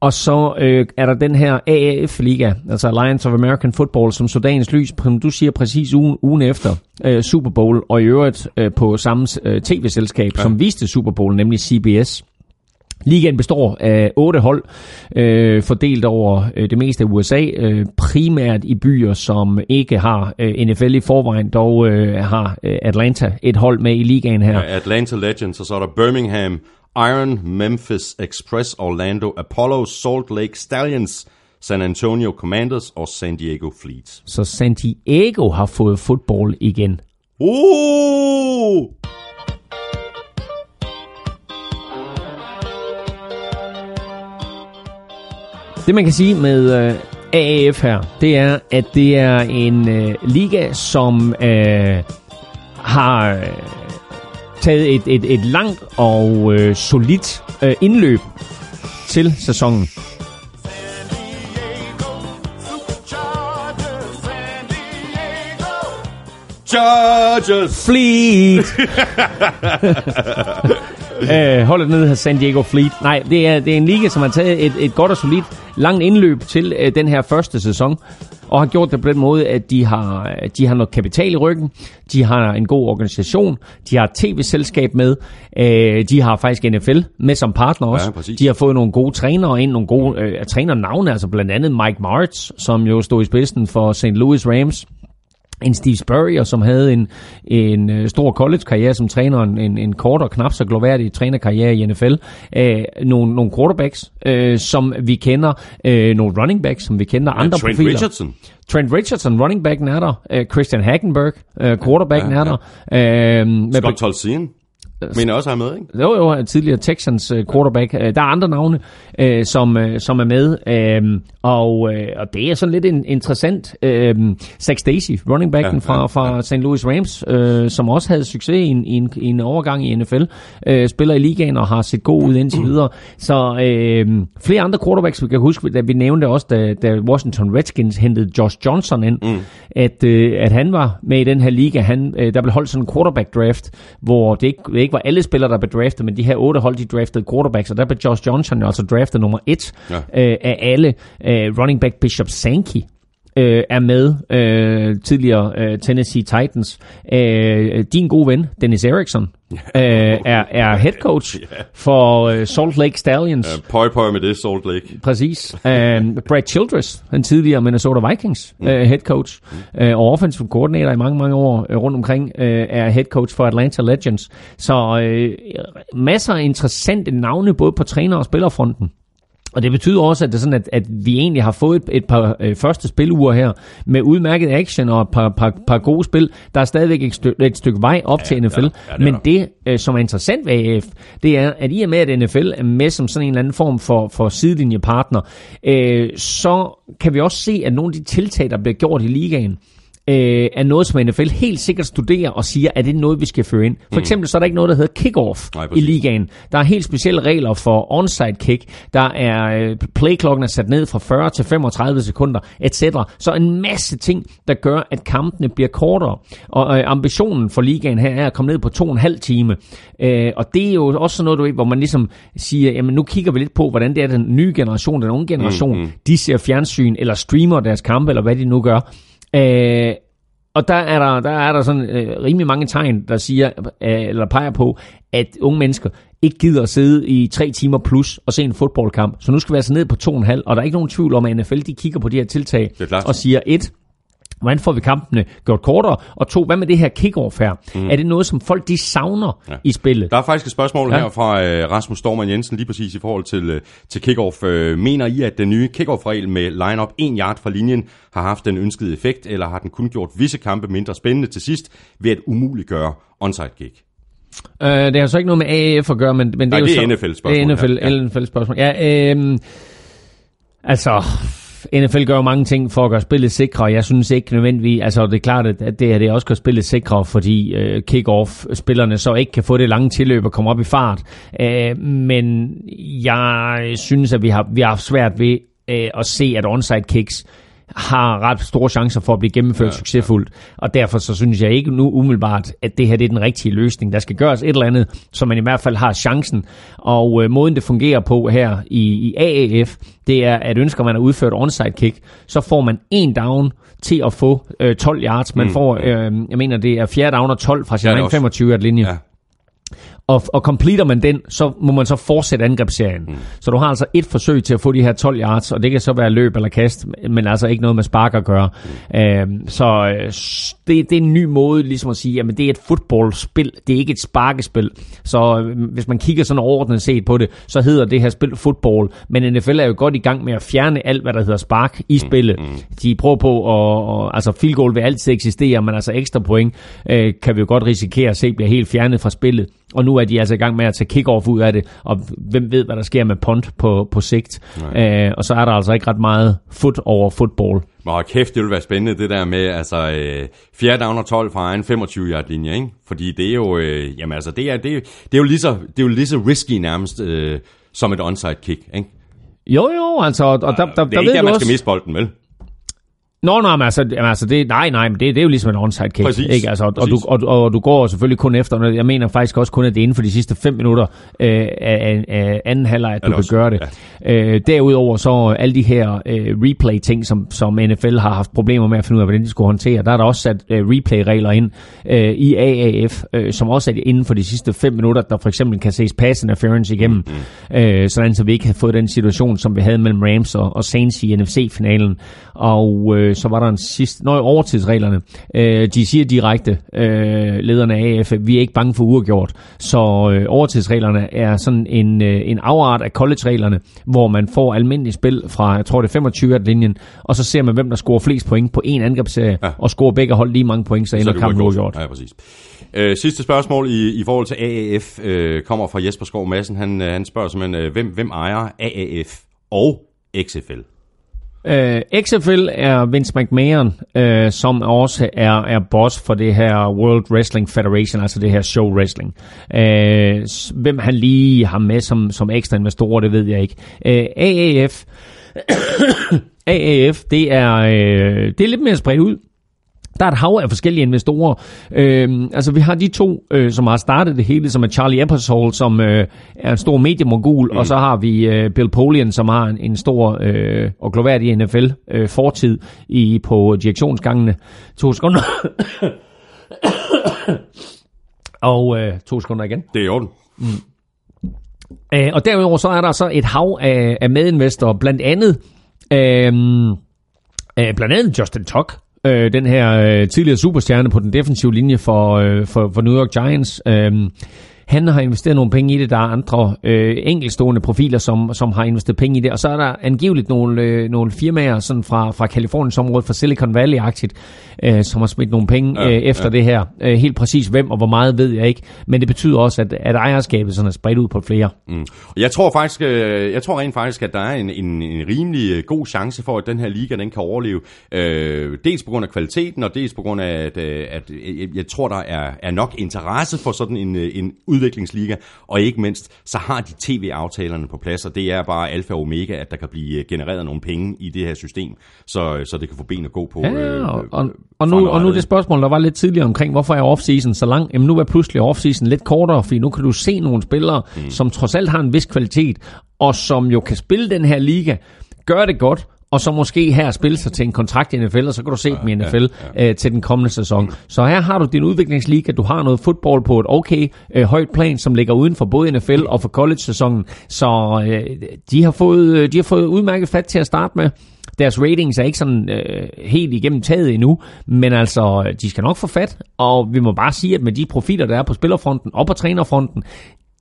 Og så øh, er der den her AAF-liga, altså Alliance of American Football, som så dagens lys, som du siger præcis ugen, ugen efter øh, Super Bowl, og i øvrigt øh, på samme øh, tv-selskab, ja. som viste Super Bowl, nemlig CBS. Ligaen består af otte hold, øh, fordelt over øh, det meste af USA, øh, primært i byer, som ikke har øh, NFL i forvejen, dog øh, har øh, Atlanta et hold med i ligaen her. Ja. Atlanta Legends, og så er der Birmingham, Iron, Memphis Express, Orlando Apollo, Salt Lake Stallions, San Antonio Commanders og San Diego Fleet. Så San Diego har fået fodbold igen. Uh! Det man kan sige med øh, AAF her, det er, at det er en øh, liga, som øh, har øh, taget et, et, et langt og øh, solidt øh, indløb til sæsonen. Chargers! Fleet! øh, holdet nede her San Diego Fleet. Nej, det er, det er en liga, som har taget et, et godt og solidt langt indløb til øh, den her første sæson, og har gjort det på den måde, at de har, de har noget kapital i ryggen, de har en god organisation, de har et tv-selskab med, øh, de har faktisk NFL med som partner også. Ja, præcis. de har fået nogle gode trænere ind, nogle gode øh, trænernavne, altså blandt andet Mike Martz, som jo stod i spidsen for St. Louis Rams, en Steve Spurrier, som havde en, en øh, stor college-karriere som træner, en, en, kort og knap så gloværdig trænerkarriere i NFL, øh, nogle, nogle quarterbacks, øh, som vi kender, øh, nogle running backs, som vi kender, andre Trent profiler. Richardson. Trent Richardson, running backen er der, øh, Christian Hackenberg, øh, quarterbacken Ja, er der, øh, med Scott Tolzien. Men også er med, ikke? Jo, jo, tidligere Texans uh, quarterback. Uh, der er andre navne, uh, som, som er med, uh, og, og det er sådan lidt en, interessant. Uh, Zach Stacy, running backen ja, fra, fra ja. St. Louis Rams, som også havde succes i en, i en, i en overgang i NFL, spiller i ligaen og har set god ud indtil videre. Så uh, flere andre quarterbacks, vi kan huske, da vi nævnte også, da, da Washington Redskins hentede Josh Johnson ind, mm. at, at han var med i den her liga. Han, der blev holdt sådan en quarterback draft, hvor det ikke, ikke var alle spillere, der blev draftet, men de her otte hold, de draftede quarterbacks, og der blev Josh Johnson altså draftet nummer et ja. øh, af alle. Øh, running back Bishop Sankey øh, er med, øh, tidligere øh, Tennessee Titans. Øh, din gode ven, Dennis Erickson, øh, er, er head coach for øh, Salt Lake Stallions. Ja, pøj, pøj med det, Salt Lake. Præcis. Øh, Brad Childress, den tidligere Minnesota Vikings mm. øh, head coach, øh, og offensive coordinator i mange, mange år øh, rundt omkring, øh, er head coach for Atlanta Legends. Så øh, masser af interessante navne, både på træner- og spillerfronten. Og det betyder også, at, det er sådan, at, at vi egentlig har fået et, et par øh, første spiluger her med udmærket action og et par, par, par gode spil. Der er stadigvæk et, stykke, et stykke vej op ja, til NFL. Ja, ja, det Men det, øh, som er interessant ved AF, det er, at i og med, at NFL er med som sådan en eller anden form for, for sidelinjepartner, øh, så kan vi også se, at nogle af de tiltag, der bliver gjort i ligaen, øh, er noget, som NFL helt sikkert studerer og siger, at det er noget, vi skal føre ind. For mm. eksempel så er der ikke noget, der hedder kickoff Nej, i ligaen. Der er helt specielle regler for onside kick. Der er øh, playklokken er sat ned fra 40 til 35 sekunder, etc. Så en masse ting, der gør, at kampene bliver kortere. Og øh, ambitionen for ligaen her er at komme ned på to og en halv time. Øh, og det er jo også noget, du ved, hvor man ligesom siger, jamen nu kigger vi lidt på, hvordan det er den nye generation, den unge generation, mm, mm. de ser fjernsyn eller streamer deres kampe, eller hvad de nu gør. Øh, og der er der, der, er der sådan øh, rimelig mange tegn, der siger, øh, eller peger på, at unge mennesker ikke gider at sidde i tre timer plus og se en fodboldkamp. Så nu skal vi altså ned på to og en halv, og der er ikke nogen tvivl om, at NFL de kigger på de her tiltag og siger, et, Hvordan får vi kampene gjort kortere? Og to, hvad med det her kick-off her? Mm. Er det noget, som folk de savner ja. i spillet? Der er faktisk et spørgsmål ja. her fra uh, Rasmus Storman Jensen, lige præcis i forhold til, uh, til kick-off. Uh, mener I, at den nye kick-off-regel med line-up 1 yard fra linjen har haft den ønskede effekt, eller har den kun gjort visse kampe mindre spændende til sidst ved at umuliggøre onside kick? Uh, det har så ikke noget med AAF at gøre, men, men det Nej, er jo det er NFL-spørgsmål. Det er NFL, ja. NFL-spørgsmål. Ja, øh, altså NFL gør jo mange ting for at gøre spillet sikre, jeg synes ikke nødvendigvis, altså det er klart, at det her det også gør spillet sikre, fordi øh, kick-off-spillerne så ikke kan få det lange tilløb og komme op i fart. Øh, men jeg synes, at vi har, vi har haft svært ved øh, at se, at onside kicks har ret store chancer for at blive gennemført ja, succesfuldt. Ja. Og derfor så synes jeg ikke nu umiddelbart, at det her det er den rigtige løsning. Der skal gøres et eller andet, så man i hvert fald har chancen. Og øh, måden det fungerer på her i, i AAF, det er, at ønsker man at udføre et onside kick, så får man en down til at få øh, 12 yards. Man mm. får, øh, jeg mener, det er fjerde down og 12 fra sin ja, 25 yard linje. Ja og, og completer man den, så må man så fortsætte angrebsserien. Mm. Så du har altså et forsøg til at få de her 12 yards, og det kan så være løb eller kast, men altså ikke noget med spark at gøre. Mm. Øhm, så øh, det, det er en ny måde ligesom at sige, at det er et fodboldspil, det er ikke et sparkespil. Så øh, hvis man kigger sådan overordnet set på det, så hedder det her spil fodbold, men NFL er jo godt i gang med at fjerne alt, hvad der hedder spark i mm. spillet. Mm. De prøver på, at, og, altså field goal vil altid eksistere, men altså ekstra point øh, kan vi jo godt risikere at se bliver helt fjernet fra spillet. Og nu er de altså i gang med at tage kick-off ud af det, og hvem ved, hvad der sker med punt på, på sigt. Æ, og så er der altså ikke ret meget foot over football. Og kæft, det vil være spændende, det der med, altså, øh, 4 down og 12 fra en 25-yard linje, ikke? Fordi det er jo, øh, jamen altså, det er, det, er, det er jo lige så, det er jo lige så risky nærmest, øh, som et onside kick, ikke? Jo, jo, altså, og der, der, der, det er ikke der, man skal miste bolden, vel? Nå, nej, men altså, altså det, nej, nej, men det, det er jo ligesom en onside kick. Præcis. Ikke? Altså, og, og, du, og, og, du går selvfølgelig kun efter, jeg mener faktisk også kun, at det er inden for de sidste 5 minutter øh, af, af anden halvleg, at du kan gøre det. Ja. Øh, derudover så alle de her øh, replay-ting, som, som NFL har haft problemer med at finde ud af, hvordan de skulle håndtere, der er der også sat øh, replay-regler ind øh, i AAF, øh, som også er inden for de sidste 5 minutter, der for eksempel kan ses pass interference igennem, mm-hmm. øh, sådan så vi ikke har fået den situation, som vi havde mellem Rams og, og Saints i NFC-finalen. Og øh, så var der en sidste... Nå, overtidsreglerne. Øh, de siger direkte, øh, lederne af AF, vi er ikke bange for uafgjort. Så øh, overtidsreglerne er sådan en, øh, en afart af college-reglerne, hvor man får almindelig spil fra, jeg tror det er 25 linjen og så ser man, hvem der scorer flest point på en angrebsserie, ja. og scorer begge hold lige mange point, så ender kampen uafgjort. Ja, præcis. Øh, sidste spørgsmål i, i forhold til AAF øh, kommer fra Jesper Skov Madsen. Han, øh, han spørger simpelthen, øh, hvem, hvem ejer AAF og XFL? Uh, øh, XFL er Vince McMahon, uh, som også er, er boss for det her World Wrestling Federation, altså det her show wrestling. Uh, hvem han lige har med som, som ekstra investorer, det ved jeg ikke. Øh, uh, AAF, AAF, det er, uh, det er lidt mere spredt ud. Der er et hav af forskellige investorer. Øh, altså vi har de to, øh, som har startet det hele, som er Charlie Epperson, som øh, er en stor mediemogul, mm. og så har vi øh, Bill Polian, som har en, en stor øh, og gloværdig NFL-fortid øh, i på direktionsgangene. To sekunder. og øh, to sekunder igen. Det er i orden. Mm. Øh, og derudover så er der så et hav af, af medinvestorer, blandt andet... Øh, øh, blandt andet Justin Tuck, øh, den her øh, tidligere superstjerne på den defensive linje for, øh, for, for New York Giants. Øh, han har investeret nogle penge i det. Der er andre øh, enkelstående profiler, som, som har investeret penge i det. Og så er der angiveligt nogle, øh, nogle firmaer sådan fra, fra Kaliforniens område, fra Silicon Valley-aktigt, øh, som har smidt nogle penge øh, efter ja. det her. Øh, helt præcis hvem og hvor meget ved jeg ikke. Men det betyder også, at, at ejerskabet sådan er spredt ud på flere. Mm. Jeg tror faktisk, øh, jeg tror rent faktisk, at der er en, en, en rimelig øh, god chance for, at den her liga den kan overleve. Øh, dels på grund af kvaliteten, og dels på grund af, at, øh, at jeg, jeg tror, der er, er nok interesse for sådan en, en udviklingsliga, og ikke mindst, så har de tv-aftalerne på plads, og det er bare alfa og omega, at der kan blive genereret nogle penge i det her system, så, så det kan få ben at gå på. Ja, øh, og, og, og, nu, og nu det spørgsmål, der var lidt tidligere omkring, hvorfor er off-season så lang? Jamen nu er pludselig off-season lidt kortere, fordi nu kan du se nogle spillere, mm. som trods alt har en vis kvalitet, og som jo kan spille den her liga, gør det godt, og så måske her spille sig til en kontrakt i NFL, og så kan du se ja, dem i NFL ja, ja. Øh, til den kommende sæson. Så her har du din udviklingsliga, du har noget fodbold på et okay øh, højt plan, som ligger uden for både NFL og for college-sæsonen. Så øh, de, har fået, øh, de har fået udmærket fat til at starte med. Deres ratings er ikke sådan øh, helt igennem taget endnu, men altså, de skal nok få fat, og vi må bare sige, at med de profiler, der er på spillerfronten og på trænerfronten,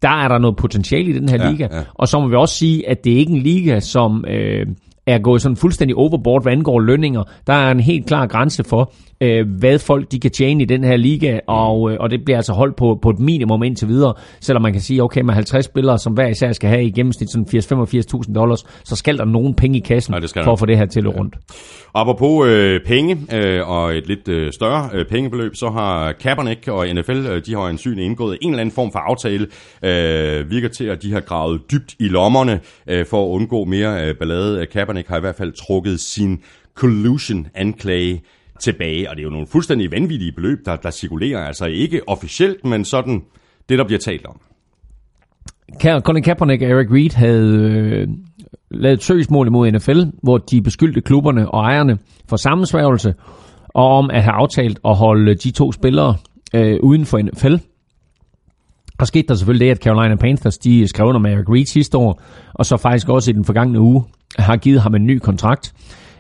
der er der noget potentiale i den her ja, liga. Ja. Og så må vi også sige, at det er ikke en liga, som... Øh, er gået sådan fuldstændig overboard, hvad angår lønninger. Der er en helt klar grænse for, øh, hvad folk de kan tjene i den her liga, og, øh, og det bliver altså holdt på, på et minimum indtil videre, selvom man kan sige, okay, med 50 spillere, som hver især skal have i gennemsnit sådan 80-85.000 dollars, så skal der nogen penge i kassen ja, for at få det her til at rundt. Ja. Apropos øh, penge øh, og et lidt øh, større øh, pengebeløb, så har Kaepernick og NFL, øh, de har en syn indgået en eller anden form for aftale, øh, virker til, at de har gravet dybt i lommerne øh, for at undgå mere øh, ballade. Kaepernick har i hvert fald trukket sin collusion-anklage tilbage, og det er jo nogle fuldstændig vanvittige beløb, der, der cirkulerer, altså ikke officielt, men sådan det, der bliver talt om. Colin Kaepernick og Eric Reed havde øh, lavet et søgsmål imod NFL, hvor de beskyldte klubberne og ejerne for sammensværgelse, og om at have aftalt at holde de to spillere øh, uden for NFL. Og skete der selvfølgelig det, at Carolina Panthers de skrev under med Eric Reed sidste år, og så faktisk også i den forgangne uge har givet ham en ny kontrakt.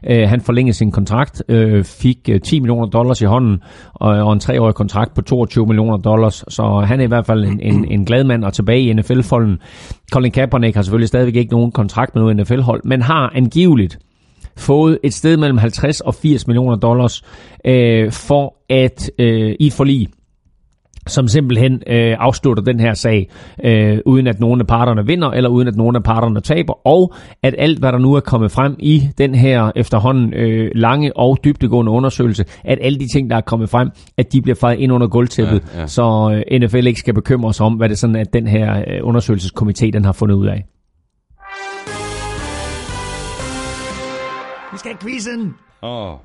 Øh, han forlængede sin kontrakt, øh, fik øh, 10 millioner dollars i hånden, og, og en treårig kontrakt på 22 millioner dollars. Så han er i hvert fald en, en, en glad mand og tilbage i NFL-folden. Colin Kaepernick har selvfølgelig stadigvæk ikke nogen kontrakt med noget NFL-hold, men har angiveligt fået et sted mellem 50 og 80 millioner dollars øh, for at øh, i et forlig som simpelthen øh, afslutter den her sag, øh, uden at nogen af parterne vinder, eller uden at nogen af parterne taber, og at alt, hvad der nu er kommet frem i den her efterhånden øh, lange og dybdegående undersøgelse, at alle de ting, der er kommet frem, at de bliver fejret ind under gulvtæppet, ja, ja. så øh, NFL ikke skal bekymre sig om, hvad det sådan, at den her øh, undersøgelseskomité, den har fundet ud af. Vi skal have quizzen! Åh. Oh.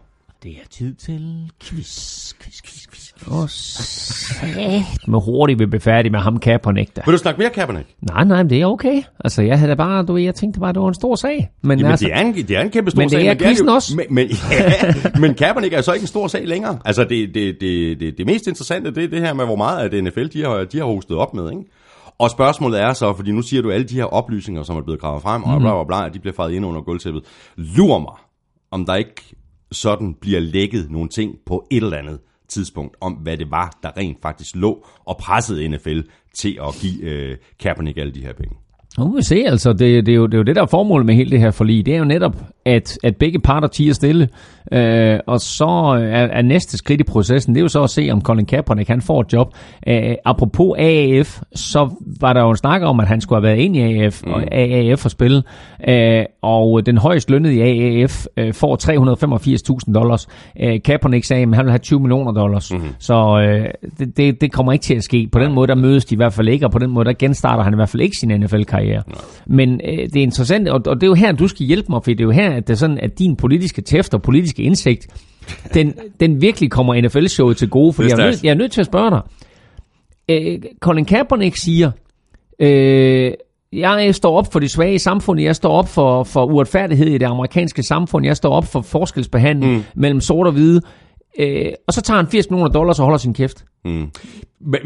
Det er tid til quiz, quiz, quiz. Åh, sat med hurtigt vi bliver færdige med ham Kaepernick der. Vil du snakke mere Kaepernick? Nej, nej, det er okay. Altså, jeg havde bare, du ved, jeg tænkte bare, det var en stor sag. Men, Jamen, altså, det, er en, det er en kæmpe stor men sag. Det er men det er også. Men, men, ja, men Kaepernick er så ikke en stor sag længere. Altså, det, det, det, det, det mest interessante, det er det her med, hvor meget af det NFL, de har, de har hostet op med, ikke? Og spørgsmålet er så, fordi nu siger du alle de her oplysninger, som er blevet gravet frem, og mhm. bla bla bla, de bliver faret ind under gulvtæppet. Lurer mig, om der ikke sådan bliver lækket nogle ting på et eller andet tidspunkt om, hvad det var, der rent faktisk lå og pressede NFL til at give øh, Kaepernick alle de her penge. Nu må vi se, altså. Det, det, er jo, det er jo det, der er formålet med hele det her forlig. Det er jo netop, at, at begge parter tiger stille. Øh, og så er, er næste skridt i processen, det er jo så at se, om Colin Kaepernick han får et job. Øh, apropos AAF, så var der jo en snak om, at han skulle have været ind i AAF, mm. og AAF og spille. Øh, og den højst lønnede i AAF øh, får 385.000 dollars. Øh, Kaepernick sagde, at han vil have 20 millioner dollars. Mm. Så øh, det, det, det kommer ikke til at ske. På den måde, der mødes de i hvert fald ikke, og på den måde, der genstarter han i hvert fald ikke sin NFL-karriere. Men øh, det er interessant, og, og det er jo her, du skal hjælpe mig, for det er jo her, at det er sådan, at din politiske tæft og politiske indsigt, den, den virkelig kommer NFL-showet til gode, for jeg er, nødt, jeg er nødt til at spørge dig. Øh, Colin Kaepernick siger, øh, jeg står op for de svage i samfundet, jeg står op for, for uretfærdighed i det amerikanske samfund, jeg står op for forskelsbehandling mm. mellem sort og hvide, øh, og så tager han 80 millioner dollars og holder sin kæft. Mm.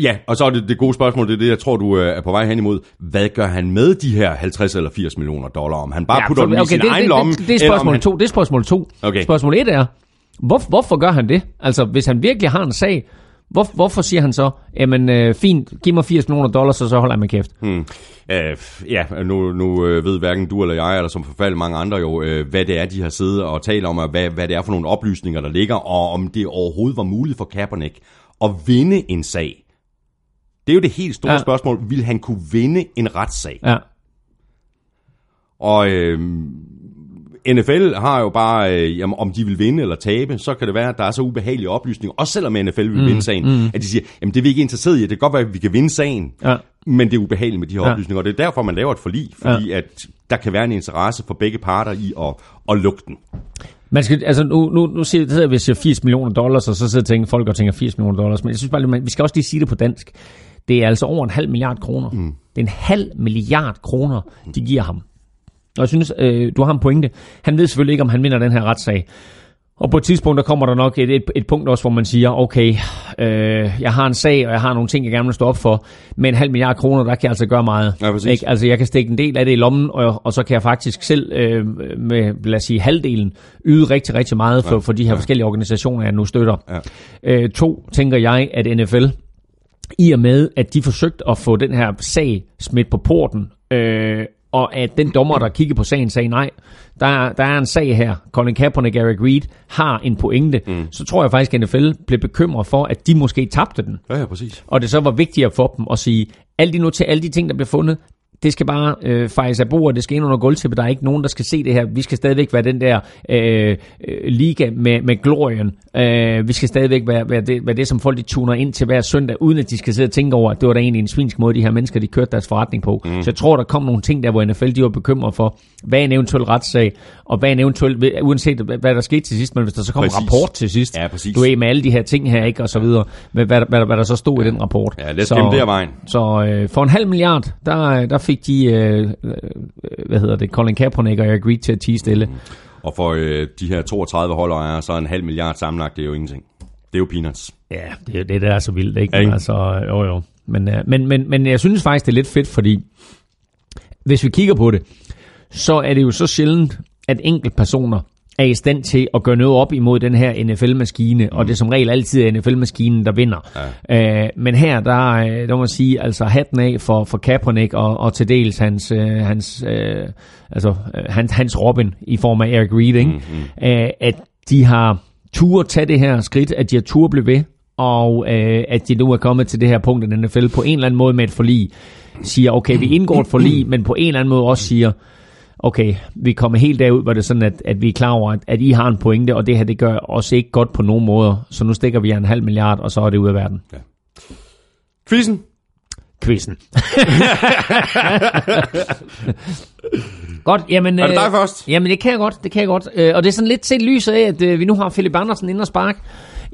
Ja, og så er det det gode spørgsmål, det er det, jeg tror, du øh, er på vej hen imod. Hvad gør han med de her 50 eller 80 millioner dollar? Om han bare ja, putter for, dem okay, i sin det, egen det, lomme? Det, det, er spørgsmål to. Det er spørgsmål to. Okay. Spørgsmål et er, hvor, hvorfor gør han det? Altså, hvis han virkelig har en sag, hvor, hvorfor siger han så, jamen øh, fint, giv mig 80 millioner dollars, og så holder jeg med kæft? Hmm. Uh, ja, nu, nu øh, ved hverken du eller jeg, eller som forfaldet mange andre jo, uh, hvad det er, de har siddet og talt om, og hvad, hvad det er for nogle oplysninger, der ligger, og om det overhovedet var muligt for Kaepernick at vinde en sag det er jo det helt store ja. spørgsmål. Vil han kunne vinde en retssag? Ja. Og øh, NFL har jo bare, øh, jamen, om de vil vinde eller tabe, så kan det være, at der er så ubehagelige oplysninger, også selvom NFL vil mm, vinde sagen, mm. at de siger, jamen det er vi ikke interesseret i, det kan godt være, at vi kan vinde sagen, ja. men det er ubehageligt med de her ja. oplysninger, og det er derfor, man laver et forlig, fordi ja. at der kan være en interesse for begge parter i at, at lukke den. Man skal, altså nu, nu, nu siger, at vi siger 80 millioner dollars, og så sidder tænker, folk og tænker 80 millioner dollars, men jeg synes bare, vi skal også lige sige det på dansk. Det er altså over en halv milliard kroner. Mm. Det er en halv milliard kroner, de giver ham. Og jeg synes, øh, du har en pointe. Han ved selvfølgelig ikke, om han vinder den her retssag. Og på et tidspunkt, der kommer der nok et, et, et punkt også, hvor man siger, okay, øh, jeg har en sag, og jeg har nogle ting, jeg gerne vil stå op for, men en halv milliard kroner, der kan jeg altså gøre meget. Ja, ikke? Altså, jeg kan stikke en del af det i lommen, og, og så kan jeg faktisk selv øh, med, lad os sige, halvdelen yde rigtig, rigtig meget for, ja, for de her ja. forskellige organisationer, jeg nu støtter. Ja. Øh, to, tænker jeg, at NFL i og med, at de forsøgte at få den her sag smidt på porten, øh, og at den dommer, der kiggede på sagen, sagde nej, der, der er en sag her. Colin Kaepernick og Eric Reed har en pointe. Mm. Så tror jeg faktisk, at NFL blev bekymret for, at de måske tabte den. Ja, ja, præcis. Og det så var vigtigere for dem at sige, alle de, til alle de ting, der blev fundet, det skal bare øh, fejres af bordet, det skal ind under gulvtæppet, der er ikke nogen, der skal se det her. Vi skal stadigvæk være den der øh, øh, liga med, med glorien. Øh, vi skal stadigvæk være, være, det, være det, som folk de tuner ind til hver søndag, uden at de skal sidde og tænke over, at det var da egentlig en svinsk måde, de her mennesker, de kørte deres forretning på. Mm. Så jeg tror, der kom nogle ting der, hvor NFL de var bekymret for, hvad en eventuel retssag, og hvad en eventuel, uanset hvad der skete til sidst, men hvis der så kom en rapport til sidst, ja, præcis. du er med alle de her ting her, ikke, og så videre, hvad, hvad, hvad, hvad der så stod ja. i den rapport. Ja, lad os så, af vejen. Så øh, for en halv milliard, der, der fik de øh, øh, hvad hedder det, Colin Kaepernick og Eric Reed til at tige stille. Mm. Og for øh, de her 32 holdere er så en halv milliard sammenlagt, det er jo ingenting. Det er jo peanuts. Ja, det er det, der er så vildt, ikke? Ja, Altså, jo jo. Men, øh, men, men, men jeg synes faktisk, det er lidt fedt, fordi hvis vi kigger på det, så er det jo så sjældent, at enkelte personer er i stand til at gøre noget op imod den her NFL-maskine, mm. og det er som regel altid NFL-maskinen, der vinder. Ja. Øh, men her, der, øh, der må man sige, altså hatten af for, for Kaepernick og, og til dels hans, øh, hans, øh, altså, øh, hans, hans Robin i form af Eric Reed, ikke? Mm-hmm. Øh, at de har tur tage det her skridt, at de har tur blive ved, og øh, at de nu er kommet til det her punkt, at NFL på en eller anden måde med et forlig siger, okay, vi indgår et forlig, men på en eller anden måde også siger, okay, vi kommer helt derud, hvor det er sådan, at, at vi er klar over, at, at I har en pointe, og det her, det gør os ikke godt på nogen måder. Så nu stikker vi en halv milliard, og så er det ud af verden. Ja. Quizzen. Quizzen. godt, jamen... Er det dig øh, først? Jamen, det kan jeg godt, det kan jeg godt. Øh, og det er sådan lidt set lyset af, at øh, vi nu har Philip Andersen ind og spark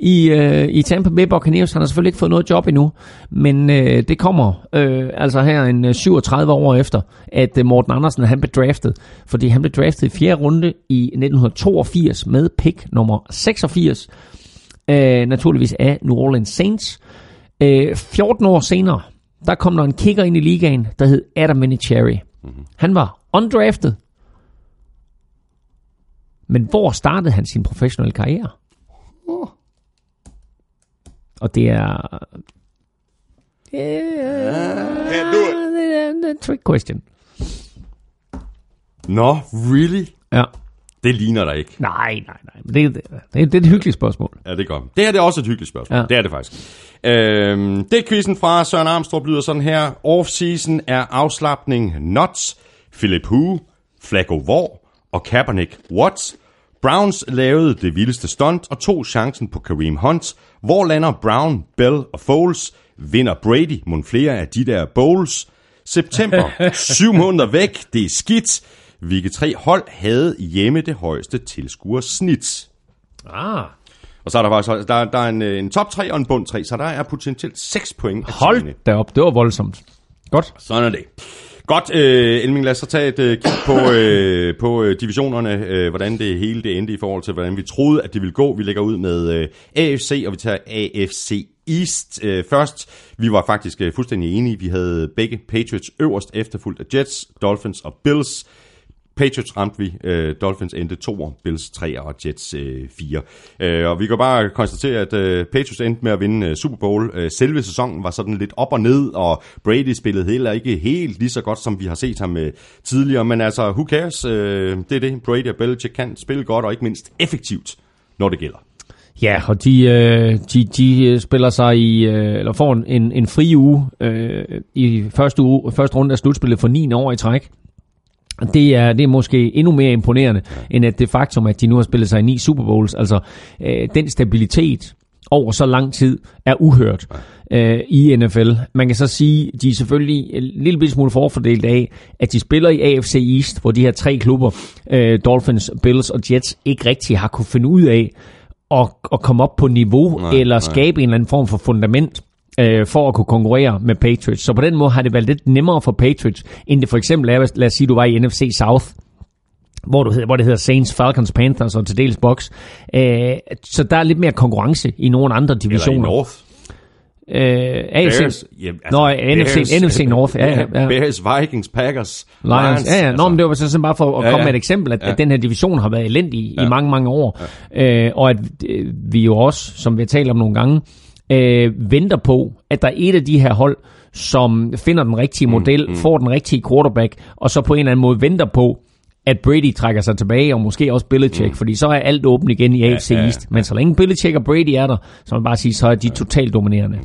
i, øh, i Tampa Bay Buccaneers. Han har selvfølgelig ikke fået noget job endnu, men øh, det kommer øh, altså her en 37 øh, år efter, at øh, Morten Andersen han blev draftet. Fordi han blev draftet i fjerde runde i 1982 med pick nummer 86, øh, naturligvis af New Orleans Saints. Øh, 14 år senere, der kom der en kicker ind i ligaen, der hed Adam Vinatieri. Mm-hmm. Han var undrafted, Men hvor startede han sin professionelle karriere? Og det er... Yeah, Can't do it. det er trick question. Nå, really? Ja. Det ligner der ikke. Nej, nej, nej. Men det, det, det, det er et hyggeligt spørgsmål. Ja, det er godt. Det her det er også et hyggeligt spørgsmål. Ja. Det er det faktisk. Øhm, det er quizzen fra Søren Armstrong lyder sådan her. Off-season er afslapning Nuts, Philip Hu, Flacco Vor og Kaepernick Watts. Browns lavede det vildeste stunt og tog chancen på Kareem Hunt. Hvor lander Brown, Bell og Foles? Vinder Brady mon flere af de der bowls? September, syv måneder væk, det er skidt. Hvilke tre hold havde hjemme det højeste tilskuersnit? Ah. Og så er der faktisk der, der er en, øh, en top 3 og en bund 3, så der er potentielt 6 point. Hold da op, det var voldsomt. Godt. Sådan er det. Godt, øh, Elming, lad os så tage et øh, kig på, øh, på øh, divisionerne, øh, hvordan det hele det endte i forhold til, hvordan vi troede, at det ville gå. Vi lægger ud med øh, AFC, og vi tager AFC East øh, først. Vi var faktisk øh, fuldstændig enige. Vi havde begge Patriots øverst, efterfulgt af Jets, Dolphins og Bills. Patriots ramte vi, øh, Dolphins endte 2, Bills 3 og Jets øh, 4. Øh, og vi kan bare konstatere, at øh, Patriots endte med at vinde øh, Super Bowl. Øh, selve sæsonen var sådan lidt op og ned, og Brady spillede heller ikke helt lige så godt, som vi har set ham øh, tidligere. Men altså, who cares? Øh, det er det, Brady og Belichick kan spille godt, og ikke mindst effektivt, når det gælder. Ja, og de, øh, de, de øh, spiller sig i, øh, eller får en, en, en fri uge øh, i første, uge, første runde af slutspillet for 9 år i træk. Det er, det er måske endnu mere imponerende, end at det faktum, at de nu har spillet sig i ni Super Bowls. Altså, øh, den stabilitet over så lang tid er uhørt øh, i NFL. Man kan så sige, de er selvfølgelig en lille smule forfordelt af, at de spiller i AFC East, hvor de her tre klubber, øh, Dolphins, Bills og Jets, ikke rigtig har kunne finde ud af at, at komme op på niveau Nej, nej, eller nej. skabe en eller anden form for fundament øh, for at kunne konkurrere med Patriots. Så på den måde har det været lidt nemmere for Patriots, end det for eksempel er, hvis- lad os sige, du var i NFC South, hvor, du hedder, hvor det hedder Saints, Falcons, Panthers og til dels Bucks. Øh, så der er lidt mere konkurrence i nogle andre Eller i divisioner. North. Øh, AFC, Bears, ja, Nå, NFC NFC North, ja, ja, ja. Bears, Vikings, Packers, Lions. Lions. Ja, ja. Nå, men det var så bare for at Ja, komme ja. med et eksempel, at, Ja. at den her division har været elendig Ja. i mange, mange år. Øh, og at øh, vi jo også, som vi har talt om nogle gange, øh, venter på, at der er et af de her hold, som finder den rigtige model, mm, får den rigtige quarterback, og så på en eller anden måde venter på, at Brady trækker sig tilbage, og måske også Belichick, mm. fordi så er alt åbent igen i AFC ja, ja. East. Men så længe Belichick og Brady er der, så man bare sige, så er de totalt dominerende.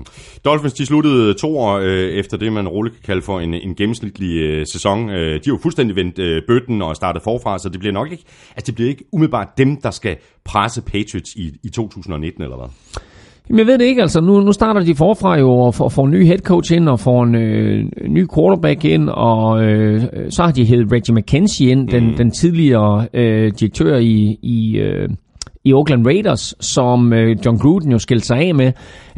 Dolphins de sluttede to år øh, efter det, man roligt kan kalde for en, en gennemsnitlig øh, sæson. Øh, de har jo fuldstændig vendt øh, bøtten og startet forfra, så det bliver nok ikke, altså det bliver ikke umiddelbart dem, der skal presse Patriots i, i 2019, eller hvad? Jamen, jeg ved det ikke, altså. Nu, nu starter de forfra jo og får, får en ny head coach ind og får en øh, ny quarterback ind, og øh, så har de heddet Reggie McKenzie ind, den, den tidligere øh, direktør i, i, øh, i Oakland Raiders, som øh, John Gruden jo skilte sig af med.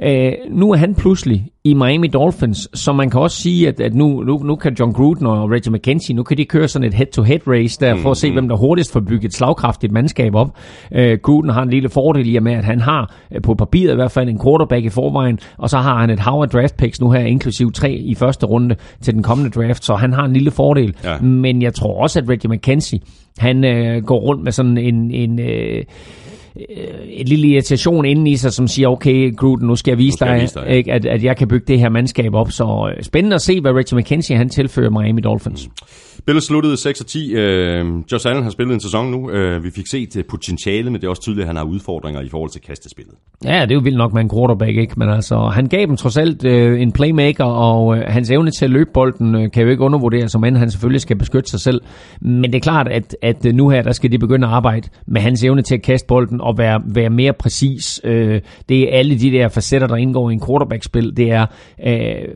Øh, nu er han pludselig i Miami Dolphins, så man kan også sige, at, at nu, nu, nu kan John Gruden og Reggie McKenzie, nu kan de køre sådan et head-to-head race der, for at se, hvem der hurtigst får bygget et slagkraftigt mandskab op. Øh, Gruden har en lille fordel i og med, at han har øh, på papiret i hvert fald en quarterback i forvejen, og så har han et hav af draft picks nu her, inklusiv tre i første runde til den kommende draft, så han har en lille fordel. Ja. Men jeg tror også, at Reggie McKenzie, han øh, går rundt med sådan en... en øh, et lille irritation inden i sig, som siger, okay, Gruden, nu skal jeg vise skal jeg dig, vise dig, ja. ikke, at, at jeg kan bygge det her mandskab op. Så øh, spændende at se, hvad Reggie McKenzie han tilfører Miami Dolphins. Bills sluttede 6 og 10. Øh, Josh Allen har spillet en sæson nu. Øh, vi fik set øh, potentiale, men det er også tydeligt, at han har udfordringer i forhold til kastespillet. Ja, det er jo vildt nok med en quarterback, ikke? Men altså, han gav dem trods alt øh, en playmaker, og øh, hans evne til at løbe bolden øh, kan jo ikke undervurderes, som end han selvfølgelig skal beskytte sig selv. Men det er klart, at, at øh, nu her, der skal de begynde at arbejde med hans evne til at kaste bolden og være, være mere præcis. Øh, det er alle de der facetter, der indgår i en quarterback-spil. Det er... Øh,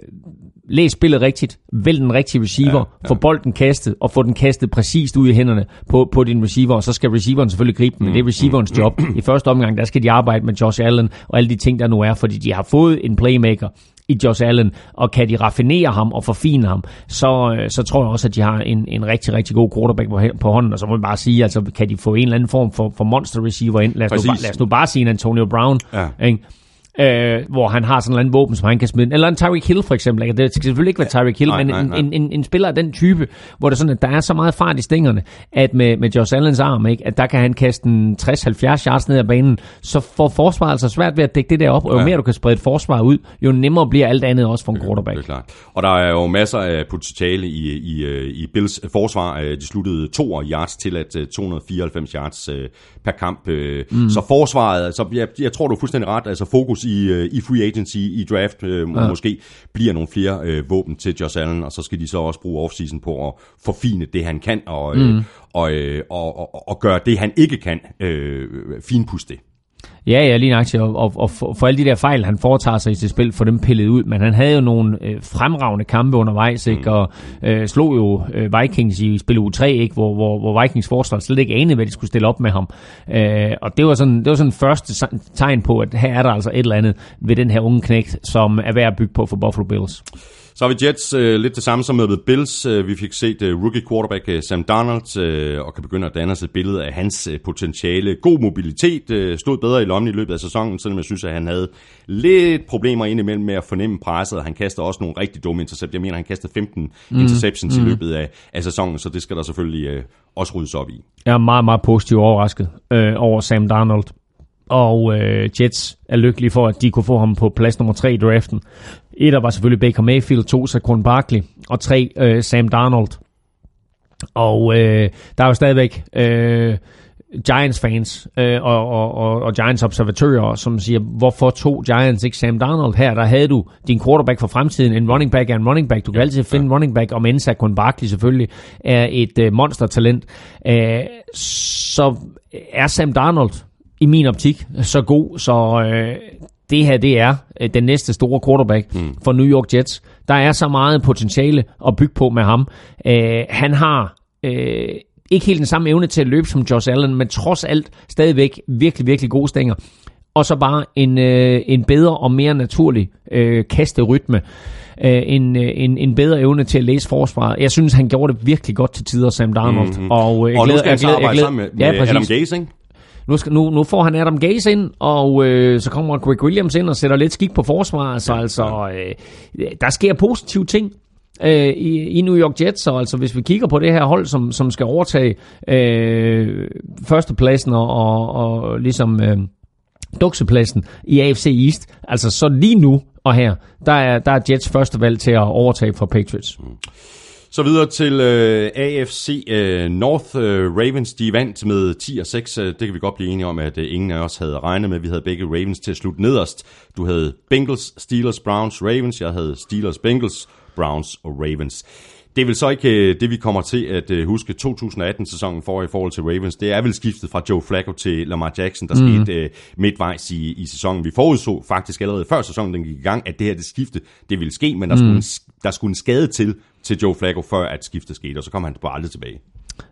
læs spillet rigtigt, vælg den rigtige receiver, ja, ja. få bolden kastet, og få den kastet præcist ud i hænderne på, på din receiver, og så skal receiveren selvfølgelig gribe den, men det er receiverens job. I første omgang, der skal de arbejde med Josh Allen og alle de ting, der nu er, fordi de har fået en playmaker i Josh Allen, og kan de raffinere ham og forfine ham, så, øh, så tror jeg også, at de har en, en rigtig, rigtig god quarterback på, på hånden, og så må vi bare sige, altså kan de få en eller anden form for, for monster receiver ind, lad os, nu, Præcis. bare, lad os nu bare sige en Antonio Brown, Ja. ikke? Øh, hvor han har sådan en våben, som han kan smide. Eller en Tyreek Hill for eksempel. Ikke? Det skal selvfølgelig ikke være Tyreek Hill, nej, men nej, nej. En, en, en, spiller af den type, hvor det er sådan, at der er så meget fart i stingerne, at med, med Josh Allens arm, ikke? at der kan han kaste en 60-70 yards ned ad banen, så får forsvaret altså svært ved at dække det der op, og jo ja. mere du kan sprede et forsvar ud, jo nemmere bliver alt andet også for en quarterback. Det er klart. Og der er jo masser af potentiale i, i, i Bills forsvar. De sluttede to yards til at 294 yards per kamp. Mm. Så forsvaret, altså, jeg, jeg tror du er fuldstændig ret, altså fokus i, i free agency, i draft, ja. måske bliver nogle flere våben til Josh Allen, og så skal de så også bruge offseason på at forfine det, han kan, og, mm. og, og, og, og gøre det, han ikke kan, øh, finpuste det. Ja, ja, lige nøjagtigt, og, og, og for, for alle de der fejl, han foretager sig i sit spil, for dem pillet ud, men han havde jo nogle øh, fremragende kampe undervejs, ikke? Mm. og øh, slog jo øh, Vikings i spil u 3, ikke? Hvor, hvor, hvor Vikings forsvar slet ikke anede, hvad de skulle stille op med ham. Øh, og det var, sådan, det var sådan første tegn på, at her er der altså et eller andet ved den her unge knægt, som er værd at bygge på for Buffalo Bills. Så har vi Jets øh, lidt det samme som med Bills. Øh, vi fik set øh, rookie quarterback øh, Sam Darnold øh, og kan begynde at danne sig et billede af hans øh, potentiale. God mobilitet, øh, stod bedre i lommen i løbet af sæsonen, selvom jeg synes, at han havde lidt problemer indimellem med at fornemme presset. Han kaster også nogle rigtig dumme interceptions. Jeg mener, han kastede 15 mm. interceptions mm. i løbet af, af sæsonen, så det skal der selvfølgelig øh, også ryddes op i. Jeg er meget, meget positivt overrasket øh, over Sam Darnold og øh, Jets er lykkelige for, at de kunne få ham på plads nummer 3 i draften. Et var selvfølgelig Baker Mayfield, to Saquon Barkley, og tre øh, Sam Darnold. Og øh, der er jo stadigvæk øh, Giants-fans øh, og, og, og, og Giants-observatører, som siger, hvorfor to Giants ikke Sam Darnold her? Der havde du din quarterback for fremtiden, en running back er en running back. Du kan altid finde en running back, og men Saquon Barkley selvfølgelig er et øh, monstertalent. Øh, så er Sam Darnold i min optik så god, så øh, det her det er øh, den næste store quarterback mm. for New York Jets. Der er så meget potentiale at bygge på med ham. Øh, han har øh, ikke helt den samme evne til at løbe som Josh Allen, men trods alt stadigvæk virkelig, virkelig gode stænger. Og så bare en, øh, en bedre og mere naturlig øh, kasterytme. Øh, en, øh, en, en bedre evne til at læse forsvaret. Jeg synes, han gjorde det virkelig godt til tider, Sam Darnold. Mm-hmm. Og, øh, jeg og glæder, nu skal han så arbejde sammen med, med ja, Adam Gaze, ikke? Nu, skal, nu, nu får han Adam Gaze ind, og øh, så kommer Greg Williams ind og sætter lidt skik på forsvaret. Så altså, øh, der sker positive ting øh, i, i New York Jets, og altså hvis vi kigger på det her hold, som, som skal overtage øh, førstepladsen og, og, og ligesom øh, duksepladsen i AFC East, altså så lige nu og her, der er, der er Jets første valg til at overtage for Patriots. Mm. Så videre til øh, AFC øh, North øh, Ravens. De vandt med 10 og 6. Det kan vi godt blive enige om, at øh, ingen af os havde regnet med. Vi havde begge Ravens til at slutte nederst. Du havde Bengals, Steelers, Browns, Ravens. Jeg havde Steelers, Bengals, Browns og Ravens. Det er vel så ikke øh, det, vi kommer til at øh, huske 2018-sæsonen for i forhold til Ravens. Det er vel skiftet fra Joe Flacco til Lamar Jackson, der mm. skete midtvejs i, i sæsonen. Vi forudså faktisk allerede før sæsonen den gik i gang, at det her det skifte, det ville ske, men der, mm. skulle en, der skulle en skade til til Joe Flacco, før at skiftet skete, og så kom han bare aldrig tilbage.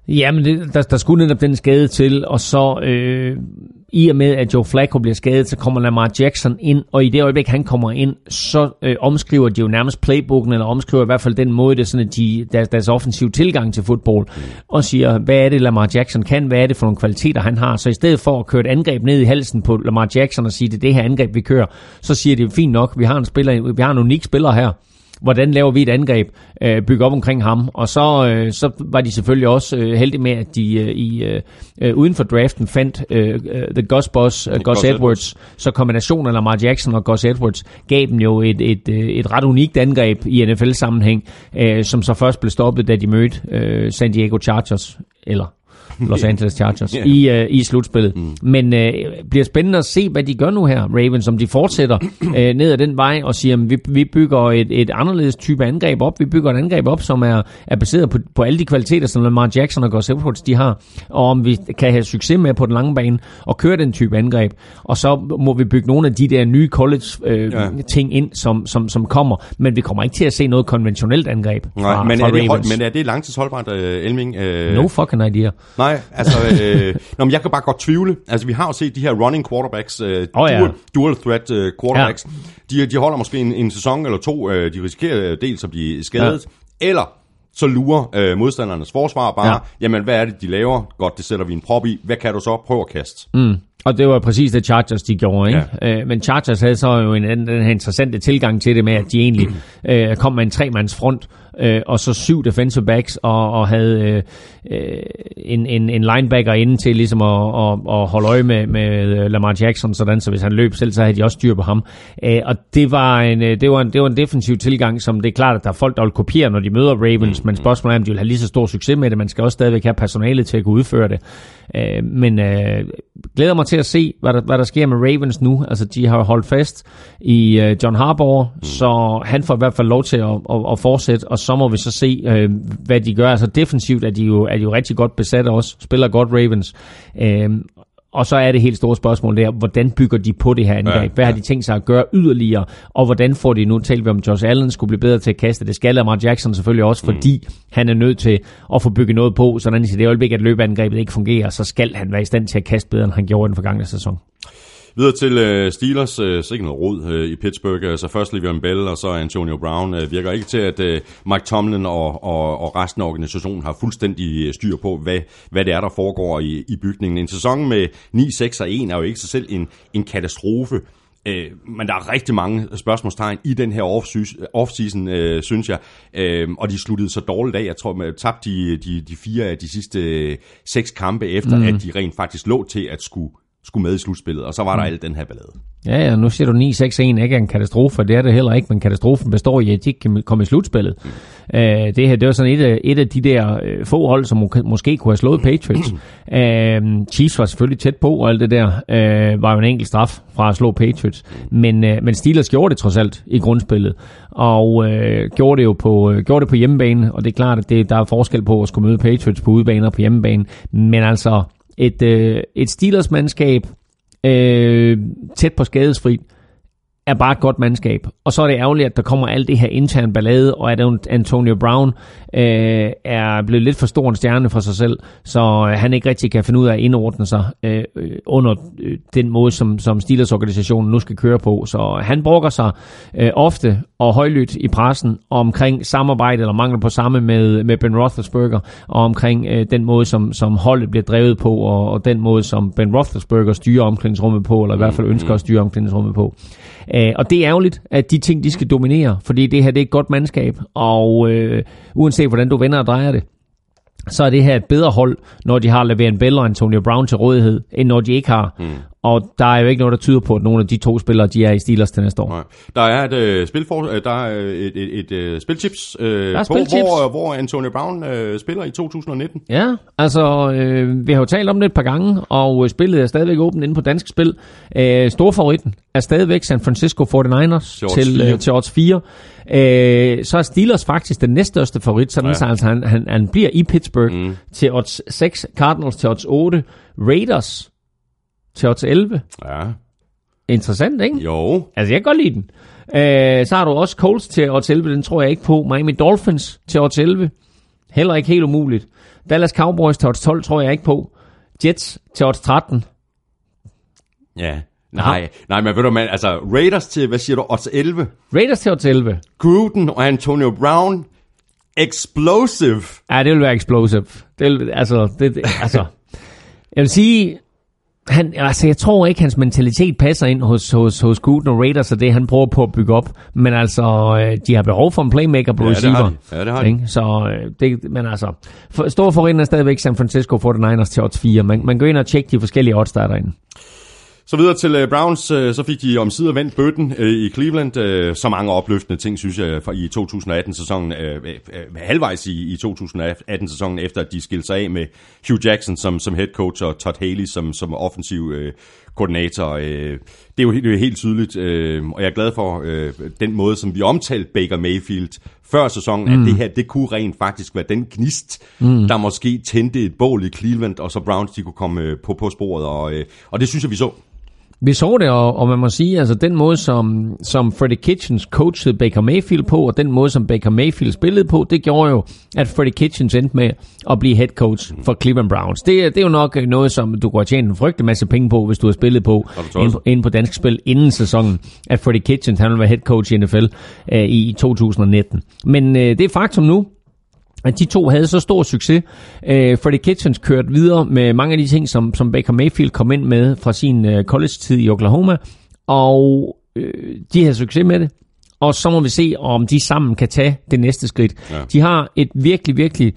Ja, men det, der, der skulle netop den skade til, og så øh, i og med, at Joe Flacco bliver skadet, så kommer Lamar Jackson ind, og i det øjeblik, han kommer ind, så øh, omskriver de jo nærmest playbooken, eller omskriver i hvert fald den måde, det er sådan, at de, deres, deres offensive tilgang til fodbold, mm. og siger, hvad er det, Lamar Jackson kan, hvad er det for nogle kvaliteter, han har. Så i stedet for at køre et angreb ned i halsen på Lamar Jackson og sige, det er det her angreb, vi kører, så siger de, fint nok, vi har en, spiller, vi har en unik spiller her, hvordan laver vi et angreb, øh, bygge op omkring ham. Og så, øh, så var de selvfølgelig også øh, heldige med, at de øh, i øh, øh uden for draften fandt øh, The Gus Boss, uh, Gus, Gus Edwards. Edwards. Så kombinationen af Lamar Jackson og Gus Edwards gav dem jo et, et, et, et ret unikt angreb i NFL-sammenhæng, øh, som så først blev stoppet, da de mødte øh, San Diego Chargers, eller Los Angeles Chargers, yeah. i, uh, i slutspillet. Mm. Men uh, bliver spændende at se, hvad de gør nu her, Ravens, om de fortsætter uh, ned ad den vej og siger, at vi, vi bygger et, et anderledes type angreb op. Vi bygger et angreb op, som er, er baseret på, på alle de kvaliteter, som Lamar Jackson og Gus Edwards de har, og om vi kan have succes med på den lange bane og køre den type angreb. Og så må vi bygge nogle af de der nye college-ting uh, ind, som, som, som kommer, men vi kommer ikke til at se noget konventionelt angreb Nej, fra, men, fra er det, men er det langtidsholdbart, uh, Elming? Uh... No fucking idea. Nej, altså, øh, nå, men jeg kan bare godt tvivle. Altså, vi har jo set de her running quarterbacks, øh, oh, ja. dual, dual threat øh, quarterbacks. Ja. De, de holder måske en, en sæson eller to. Øh, de risikerer dels at blive skadet, ja. eller så lurer øh, modstandernes forsvar bare, ja. jamen hvad er det, de laver? Godt, det sætter vi en prop i. Hvad kan du så? Prøv at kaste. Mm. Og det var præcis det Chargers, de gjorde. Ikke? Ja. Øh, men Chargers havde så jo en, den her interessante tilgang til det med, at de egentlig øh, kom med en tremands front, øh, og så syv defensive backs, og, og havde øh, øh, en, en, en linebacker inde til ligesom at, at, at holde øje med, med Lamar Jackson, sådan, så hvis han løb selv, så havde de også styr på ham. Øh, og det var, en, øh, det, var en, det var en defensiv tilgang, som det er klart, at der er folk, der vil kopiere, når de møder Ravens, men spørgsmålet er, om de vil have lige så stor succes med det. Man skal også stadigvæk have personale til at kunne udføre det. Øh, men øh, glæder mig til at se, hvad der, hvad der sker med Ravens nu. Altså, de har holdt fast i øh, John Harbaugh, mm. så han får i hvert fald lov til at, at, at fortsætte, og så må vi så se, øh, hvad de gør. Altså, defensivt er de jo, er de jo rigtig godt besat også, spiller godt Ravens. Øh, og så er det helt store spørgsmål der, hvordan bygger de på det her angreb? Ja, Hvad har de tænkt sig at gøre yderligere? Og hvordan får de nu, talt vi om Josh Allen skulle blive bedre til at kaste? Det skal Lamar Jackson selvfølgelig også, mm. fordi han er nødt til at få bygget noget på, sådan at i det øjeblik, at løbeangrebet ikke fungerer, så skal han være i stand til at kaste bedre, end han gjorde i den forgangne sæson. Videre til uh, Steelers, uh, så ikke noget rod uh, i Pittsburgh. Uh, så først Le'Veon Bell og så Antonio Brown uh, virker ikke til, at uh, Mike Tomlin og, og, og resten af organisationen har fuldstændig styr på, hvad, hvad det er, der foregår i, i bygningen. En sæson med 9-6 og 1 er jo ikke sig selv en, en katastrofe. Uh, men der er rigtig mange spørgsmålstegn i den her off-season, uh, synes jeg. Uh, og de sluttede så dårligt af. Jeg tror, man tabte de, de, de fire af de sidste seks kampe efter, mm. at de rent faktisk lå til at skulle skulle med i slutspillet, og så var der mm. al den her ballade. Ja, ja, nu siger du 9-6-1 ikke er en katastrofe, det er det heller ikke, men katastrofen består i, at de ikke kan komme i slutspillet. Mm. Uh, det her, det var sådan et af, et af de der uh, få hold, som må, måske kunne have slået Patriots. uh, Chiefs var selvfølgelig tæt på, og alt det der uh, var jo en enkelt straf fra at slå Patriots. Men, uh, men Steelers gjorde det trods alt i grundspillet, og uh, gjorde, det jo på, uh, gjorde det på hjemmebane, og det er klart, at det, der er forskel på at skulle møde Patriots på udebane og på hjemmebane, men altså et, øh, et Steelers-mandskab øh, tæt på skadesfrit, er bare et godt mandskab. Og så er det ærgerligt, at der kommer alt det her intern ballade, og at Antonio Brown øh, er blevet lidt for stor en stjerne for sig selv, så øh, han ikke rigtig kan finde ud af at indordne sig øh, under øh, den måde, som, som Steelers-organisationen nu skal køre på. Så øh, han brokker sig øh, ofte og højlydt i pressen omkring samarbejde eller mangel på samme med, med Ben Roethlisberger, og omkring øh, den måde, som, som holdet bliver drevet på, og, og den måde, som Ben Roethlisberger styrer omklædningsrummet på, eller i hvert fald ønsker at styre omklædningsrummet på. Øh, og det er ærgerligt, at de ting, de skal dominere, fordi det her det er et godt mandskab, og øh, uanset hvordan du vender og drejer det, så er det her et bedre hold, når de har Le'Veon Bell og Antonio Brown til rådighed, end når de ikke har. Mm. Og der er jo ikke noget, der tyder på, at nogle af de to spillere, de er i Steelers til næste år. Nej. Der er et, uh, spilfor, uh, der er et, et, et uh, spilchips, uh, der på, hvor, hvor Antonio Brown uh, spiller i 2019. Ja, altså uh, vi har jo talt om det et par gange, og spillet er stadigvæk åbent inde på dansk spil. Uh, storfavoritten er stadigvæk San Francisco 49ers til, uh, til odds 4. Uh, så er Steelers faktisk den næststørste favorit, sådan ja. så altså, han, han, han bliver i Pittsburgh mm. til odds 6, Cardinals til odds 8, Raiders til odds 11. Ja. Interessant, ikke? Jo. Altså, jeg kan godt lide den. Øh, så har du også Colts til odds 11, den tror jeg ikke på. Miami Dolphins til odds 11. Heller ikke helt umuligt. Dallas Cowboys til odds 12 tror jeg ikke på. Jets til odds 13. Ja, nej, Aha. nej, men ved du, man, altså Raiders til, hvad siger du, odds 11? Raiders til odds 11. Gruden og Antonio Brown, explosive. Ja, det vil være explosive. Det vil, altså, det, altså, jeg vil sige, han, altså, jeg tror ikke, hans mentalitet passer ind hos, hos, hos Gooden og Raiders, og det han prøver på at bygge op. Men altså, øh, de har behov for en playmaker på ja, receiver. Det. Ja, det har de. Ikke? Så, øh, det, men altså, for, stor forrinden er stadigvæk San Francisco 49ers til odds 4. Man, man går ind og tjekker de forskellige odds, der er derinde. Så videre til uh, Browns, uh, så fik de om sider vendt bøtten uh, i Cleveland. Uh, så mange opløftende ting, synes jeg, for i 2018-sæsonen, uh, uh, halvvejs i, i 2018-sæsonen, efter at de skilte sig af med Hugh Jackson som, som head coach og Todd Haley som, som offensiv uh, koordinator. Uh, det, er jo, det er jo helt tydeligt, uh, og jeg er glad for uh, den måde, som vi omtalte Baker Mayfield før sæsonen, mm. at det her, det kunne rent faktisk være den gnist, mm. der måske tændte et bål i Cleveland, og så Browns, de kunne komme på, på sporet, og, og det synes jeg, vi så. Vi så det, og, og man må sige, altså den måde, som, som Freddie Kitchens coachede Baker Mayfield på, og den måde, som Baker Mayfield spillede på, det gjorde jo, at Freddie Kitchens endte med at blive head coach for Cleveland Browns. Det, det er jo nok noget, som du kunne have tjent en frygtelig masse penge på, hvis du har spillet på inde, på, inde på dansk spil inden sæsonen, at Freddie Kitchens han vil være head coach i NFL øh, i 2019. Men øh, det er faktum nu, at de to havde så stor succes. Øh, Freddie Kitchens kørte videre med mange af de ting, som, som Baker Mayfield kom ind med fra sin øh, college-tid i Oklahoma, og øh, de havde succes med det. Og så må vi se, om de sammen kan tage det næste skridt. Ja. De har et virkelig, virkelig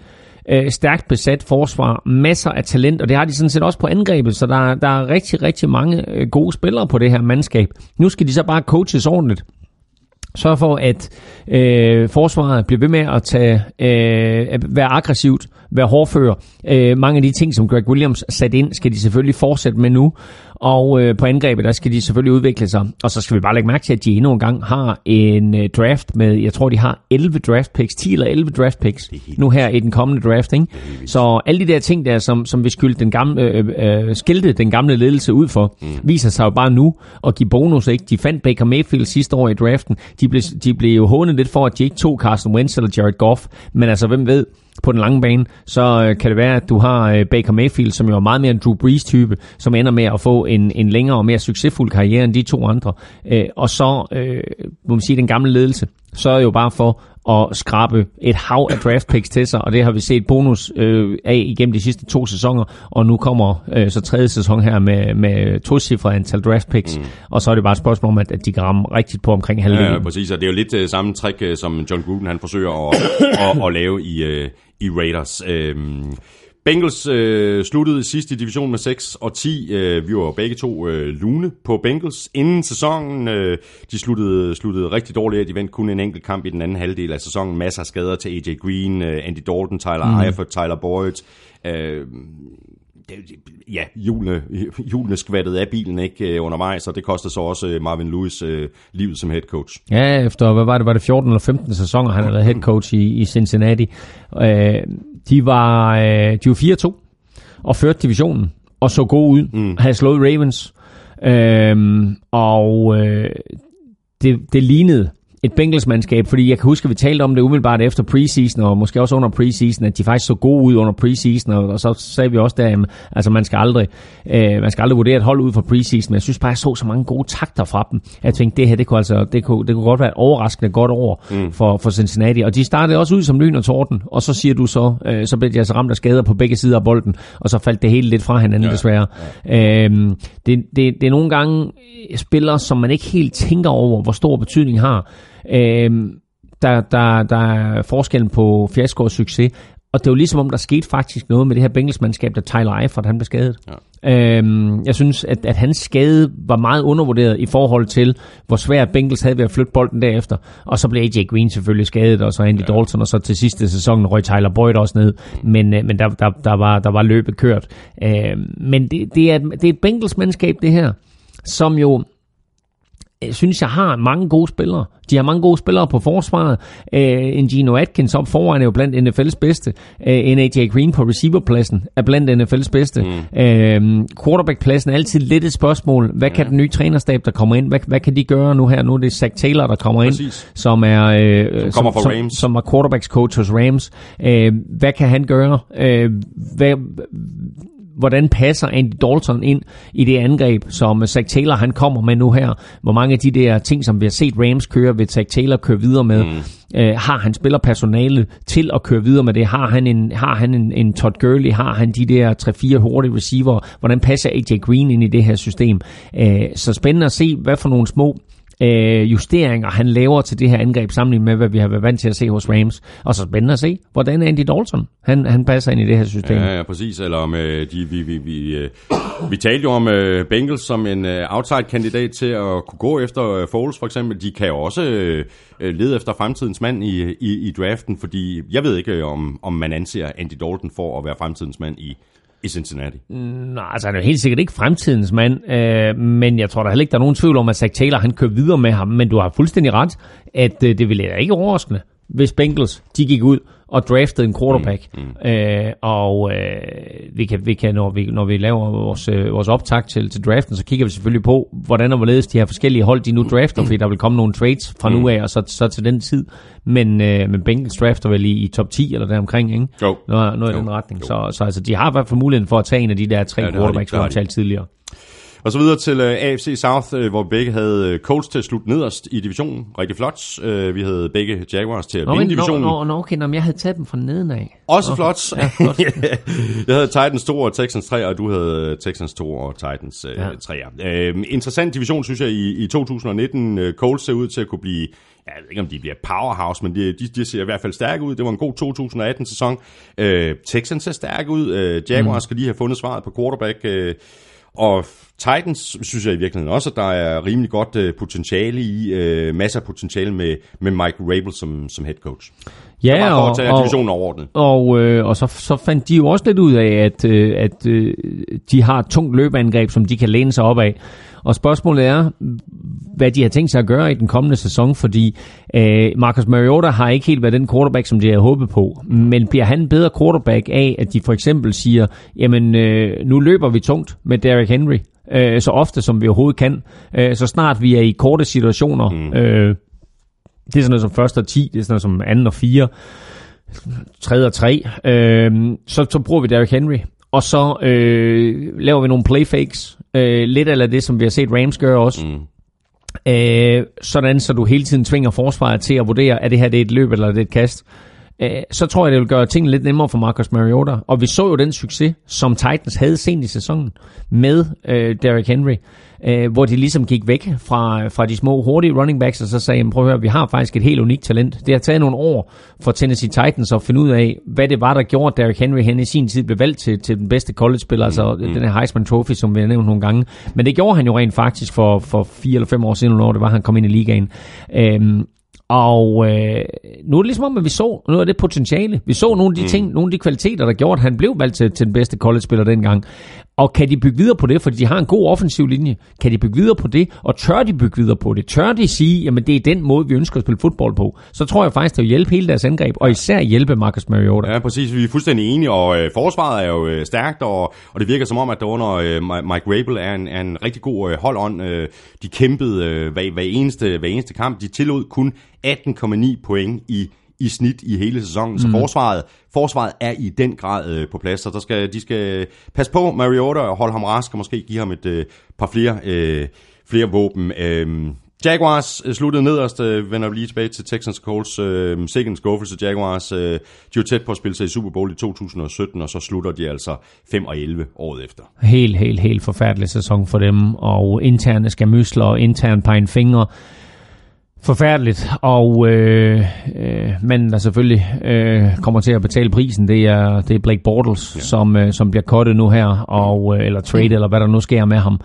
øh, stærkt besat forsvar, masser af talent, og det har de sådan set også på angrebet, så der, der er rigtig, rigtig mange øh, gode spillere på det her mandskab. Nu skal de så bare coaches ordentligt sørge for, at øh, forsvaret bliver ved med at tage, øh, at være aggressivt, være hårdfører. Øh, mange af de ting, som Greg Williams sat ind, skal de selvfølgelig fortsætte med nu. Og øh, på angrebet, der skal de selvfølgelig udvikle sig. Og så skal vi bare lægge mærke til, at de endnu en gang har en øh, draft med, jeg tror, de har 11 draft picks, 10 eller 11 draft picks, nu her i den kommende draft. Ikke? Så alle de der ting der, som, som vi skyldte den gamle, øh, øh, skilte den gamle ledelse ud for, mm. viser sig jo bare nu at give bonus. Ikke? De fandt Baker Mayfield sidste år i draften. De blev, de blev jo hånet lidt for, at de ikke tog Carson Wentz eller Jared Goff. Men altså, hvem ved, på den lange bane, så øh, kan det være, at du har øh, Baker Mayfield, som jo er meget mere en Drew Brees-type, som ender med at få en, en længere og mere succesfuld karriere end de to andre. Øh, og så, øh, må man sige, den gamle ledelse, så er jo bare for at skrabe et hav af draft picks til sig, og det har vi set bonus øh, af igennem de sidste to sæsoner, og nu kommer øh, så tredje sæson her med, med to cifre antal draft picks, mm. og så er det bare et spørgsmål om, at, at de kan ramme rigtigt på omkring halvdelen. Ja, præcis, og det er jo lidt uh, samme trick, uh, som John Gruden han forsøger at, at, at lave i, uh, i Raiders. Uh, Bengals øh, sluttede sidst i division med 6 og 10. Øh, vi var begge to øh, lune på Bengals inden sæsonen. Øh, de sluttede, sluttede rigtig dårligt. De vandt kun en enkelt kamp i den anden halvdel af sæsonen. Masser af skader til AJ Green, øh, Andy Dalton, Tyler mm. Eifert, Tyler Boyd. Øh, ja, hjulene, hjulene skvattede af bilen ikke øh, undervejs, og det kostede så også øh, Marvin Lewis øh, livet som head coach. Ja, efter, hvad var det, var det 14 eller 15 sæsoner, han har været head coach i, i Cincinnati. Øh, de var, øh, de var 4-2 og førte divisionen og så god ud. Mm. Havde slået Ravens. Øh, og øh, det, det lignede et Bengals-mandskab, fordi jeg kan huske, at vi talte om det umiddelbart efter preseason, og måske også under preseason, at de faktisk så gode ud under preseason, og, og så sagde vi også der, at altså man skal aldrig, øh, man skal aldrig vurdere et hold ud fra preseason, men jeg synes bare, at jeg så så mange gode takter fra dem. Jeg tænkte, det her, det kunne, altså, det kunne, det kunne godt være et overraskende godt år mm. for, for Cincinnati, og de startede også ud som lyn og torden, og så siger du så, øh, så blev de altså ramt af skader på begge sider af bolden, og så faldt det hele lidt fra hinanden ja. desværre. Ja. Øhm, det, det, det er nogle gange spillere, som man ikke helt tænker over, hvor stor betydning har, Øh, der, der, der er forskellen på fiasko og succes. Og det er jo ligesom om, der skete faktisk noget med det her Bengals-mandskab, da Tyler Eifert han blev skadet. Ja. Øhm, jeg synes, at, at hans skade var meget undervurderet i forhold til, hvor svært Bengals havde ved at flytte bolden derefter. Og så blev AJ Green selvfølgelig skadet, og så Andy ja. Dalton, og så til sidste sæson røg Tyler Boyd også ned. Men, øh, men der, der, der, var, der var løbet kørt. Øhm, men det, det, er, det er et Bengals-mandskab, det her, som jo synes, jeg har mange gode spillere. De har mange gode spillere på forsvaret. Uh, en Gino Atkins op foran er jo blandt NFL's bedste. Uh, en AJ Green på receiverpladsen er blandt NFL's bedste. Mm. Uh, quarterbackpladsen er altid lidt et spørgsmål. Hvad kan den nye trænerstab, der kommer ind, hvad, hvad kan de gøre nu her? Nu er det Zach Taylor, der kommer Præcis. ind, som er, uh, som, kommer som, Rams. som, som er quarterbacks coach hos Rams. Uh, hvad kan han gøre? Uh, hvad, hvordan passer Andy Dalton ind i det angreb, som Zach Taylor han kommer med nu her? Hvor mange af de der ting, som vi har set Rams køre, vil Zach Taylor køre videre med? Mm. Øh, har han spillerpersonale til at køre videre med det? Har han en, har han en, en Todd Gurley? Har han de der 3-4 hurtige receiver? Hvordan passer AJ Green ind i det her system? Øh, så spændende at se, hvad for nogle små øh, justeringer, han laver til det her angreb, sammenlignet med, hvad vi har været vant til at se hos Rams. Og så spændende at se, hvordan Andy Dalton, han, han passer ind i det her system. Ja, ja præcis. Eller med øh, de, vi, vi, vi, øh, vi talte jo om øh, Bengals som en øh, outside-kandidat til at kunne gå efter øh, Foles for eksempel. De kan jo også øh, øh lede efter fremtidens mand i, i, i draften, fordi jeg ved ikke, øh, om, om man anser Andy Dalton for at være fremtidens mand i i Cincinnati? Nej, altså han er helt sikkert ikke fremtidens mand, øh, men jeg tror da heller ikke, der er nogen tvivl om, at Zach Taylor han kører videre med ham, men du har fuldstændig ret, at øh, det ville da ikke overraskende, hvis Bengals de gik ud og draftede en quarterback. Mm, mm. Øh, og øh, vi kan, vi kan når, vi, når vi laver vores, øh, vores optag til, til draften, så kigger vi selvfølgelig på, hvordan og hvorledes de her forskellige hold, de nu drafter, fordi der vil komme nogle trades fra mm. nu af, og så, så til den tid. Men, øh, men Bengals drafter vel i, i top 10 eller der omkring, ikke? Jo. Noget, noget jo. i den retning. Jo. Så, så altså, de har i hvert fald muligheden for at tage en af de der tre ja, quarterbacks, vi har talt tidligere. Og så videre til uh, AFC South, uh, hvor begge havde Colts til at slutte nederst i divisionen. Rigtig flot. Uh, vi havde begge Jaguars til at nå, vinde divisionen. Nå, nå, okay, nå, jeg havde taget dem fra nedenaf. Også nå, flot. Ja, flot. jeg havde Titans 2 og Texans 3, og du havde Texans 2 og Titans uh, ja. 3. Uh, interessant division, synes jeg, i, i 2019. Uh, Colts ser ud til at kunne blive jeg ved ikke, om de bliver powerhouse, men de, de, de ser i hvert fald stærke ud. Det var en god 2018-sæson. Øh, Texans ser stærke ud. Øh, Jaguars mm. skal lige have fundet svaret på quarterback. Øh, og Titans synes jeg i virkeligheden også, at der er rimelig godt øh, potentiale i, øh, masser af potentiale med, med Mike Rabel som, som head coach. Ja, og, og, og, øh, og så, så fandt de jo også lidt ud af, at, øh, at øh, de har et tungt løbeangreb, som de kan læne sig op af. Og spørgsmålet er, hvad de har tænkt sig at gøre i den kommende sæson, fordi øh, Marcus Mariota har ikke helt været den quarterback, som de havde håbet på. Men bliver han en bedre quarterback af, at de for eksempel siger, jamen øh, nu løber vi tungt med Derrick Henry, øh, så ofte som vi overhovedet kan, øh, så snart vi er i korte situationer, mm. øh, det er sådan noget som første og 10, det er sådan noget som anden og 4, tredje og 3, øh, så, så bruger vi Derrick Henry. Og så øh, laver vi nogle playfakes, øh, lidt eller det, som vi har set Rams gøre også. Mm. Øh, sådan, så du hele tiden tvinger forsvaret til at vurdere, er det her det er et løb eller er det et kast. Øh, så tror jeg, det vil gøre tingene lidt nemmere for Marcus Mariota. Og vi så jo den succes, som Titans havde sent i sæsonen med øh, Derrick Henry øh, hvor de ligesom gik væk fra, fra de små hurtige running backs, og så sagde, prøv at høre, vi har faktisk et helt unikt talent. Det har taget nogle år for Tennessee Titans at finde ud af, hvad det var, der gjorde, Derrick Henry hen i sin tid blev valgt til, til den bedste college-spiller, altså mm. den her Heisman Trophy, som vi har nævnt nogle gange. Men det gjorde han jo rent faktisk for, for fire eller fem år siden, når det var, han kom ind i ligaen. Øhm, og øh, nu er det ligesom om, at vi så noget af det potentiale. Vi så nogle af de mm. ting, nogle af de kvaliteter, der gjorde, at han blev valgt til, til den bedste college-spiller dengang. Og kan de bygge videre på det, fordi de har en god offensiv linje? Kan de bygge videre på det? Og tør de bygge videre på det? Tør de sige, jamen det er den måde, vi ønsker at spille fodbold på? Så tror jeg faktisk, det vil hjælpe hele deres angreb, og især hjælpe Marcus Mariota. Ja, præcis. Vi er fuldstændig enige, og øh, forsvaret er jo øh, stærkt, og, og det virker som om, at der under øh, Mike Rabel er en, er en rigtig god øh, hold-on. Øh, de kæmpede øh, hver, hver, eneste, hver eneste kamp. De tillod kun 18,9 point i i snit i hele sæsonen. Så mm. forsvaret, forsvaret er i den grad øh, på plads, så der skal, de skal passe på Mariota og holde ham rask og måske give ham et øh, par flere, øh, flere våben. Øh, Jaguars sluttede nederst, øh, vender vi lige tilbage til Texans Colts. Øh, sikkert skuffelse. Jaguars, øh, de var tæt på at spille sig i Super Bowl i 2017, og så slutter de altså 5 og 11 året efter. Helt, helt, helt forfærdelig sæson for dem, og interne skamysler og intern pegen fingre forfærdeligt, og øh, øh, manden, der selvfølgelig øh, kommer til at betale prisen, det er, det er Blake Bortles, ja. som, øh, som bliver kottet nu her, og, øh, eller trade, eller hvad der nu sker med ham.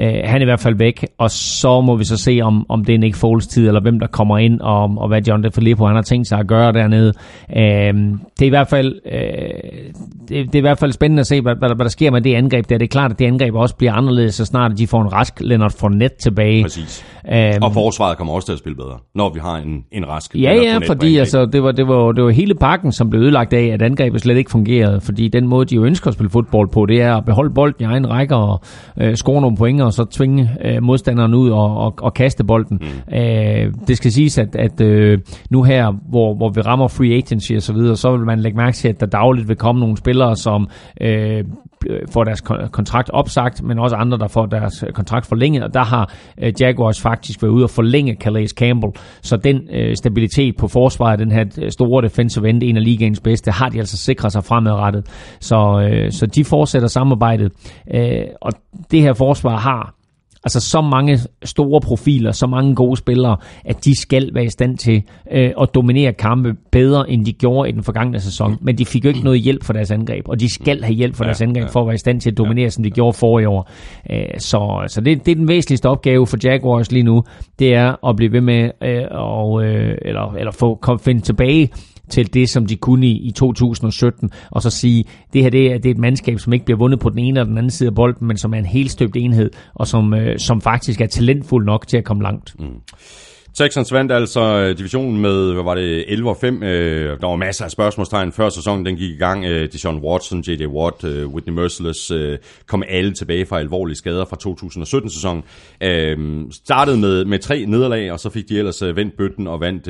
Øh, han er i hvert fald væk, og så må vi så se, om, om det er Nick Foles tid, eller hvem der kommer ind, og, og hvad John DeFilippo han har tænkt sig at gøre dernede. Øh, det, er i hvert fald, øh, det, det er i hvert fald spændende at se, hvad, hvad, hvad der sker med det angreb der. Det er klart, at det angreb også bliver anderledes, så snart de får en rask Leonard Fournette tilbage. Præcis. Øh, og forsvaret kommer også til at spille bedre, når vi har en, en rask Ja, ja, fordi altså, det, var, det, var, det var hele pakken, som blev ødelagt af, at angrebet slet ikke fungerede, fordi den måde, de jo ønsker at spille fodbold på, det er at beholde bolden i egen række og øh, score nogle pointer, og så tvinge øh, modstanderen ud og, og, og kaste bolden. Mm. Øh, det skal siges, at, at øh, nu her, hvor, hvor vi rammer free agency og så videre, så vil man lægge mærke til, at der dagligt vil komme nogle spillere, som øh, får deres kontrakt opsagt, men også andre, der får deres kontrakt forlænget, og der har øh, Jaguars faktisk været ude og forlænge Calais Campbell, så den øh, stabilitet på forsvaret, den her øh, store defensive end, en af ligaens bedste, har de altså sikret sig fremadrettet. Så, øh, så de fortsætter samarbejdet, øh, og det her forsvar har altså så mange store profiler, så mange gode spillere, at de skal være i stand til øh, at dominere kampe bedre, end de gjorde i den forgangne sæson. Men de fik jo ikke noget hjælp for deres angreb, og de skal have hjælp for ja, deres angreb for at være i stand til at dominere, ja. som de gjorde forrige år. Øh, så så det, det er den væsentligste opgave for Jaguars lige nu, det er at blive ved med øh, og, øh, eller, eller få kom, finde tilbage til det, som de kunne i, i 2017, og så sige, det her det er, det er et mandskab, som ikke bliver vundet på den ene eller den anden side af bolden, men som er en helt støbt enhed, og som, øh, som faktisk er talentfuld nok til at komme langt. Mm. Texans vandt altså øh, divisionen med, hvad var det, 11 og 5. Øh, der var masser af spørgsmålstegn før sæsonen, den gik i gang. Øh, Deshaun Watson, J.J. Watt, Whitney Merciless kom alle tilbage fra alvorlige skader fra 2017-sæsonen. Startede med, med tre nederlag, og så fik de ellers vendt bøtten og vandt,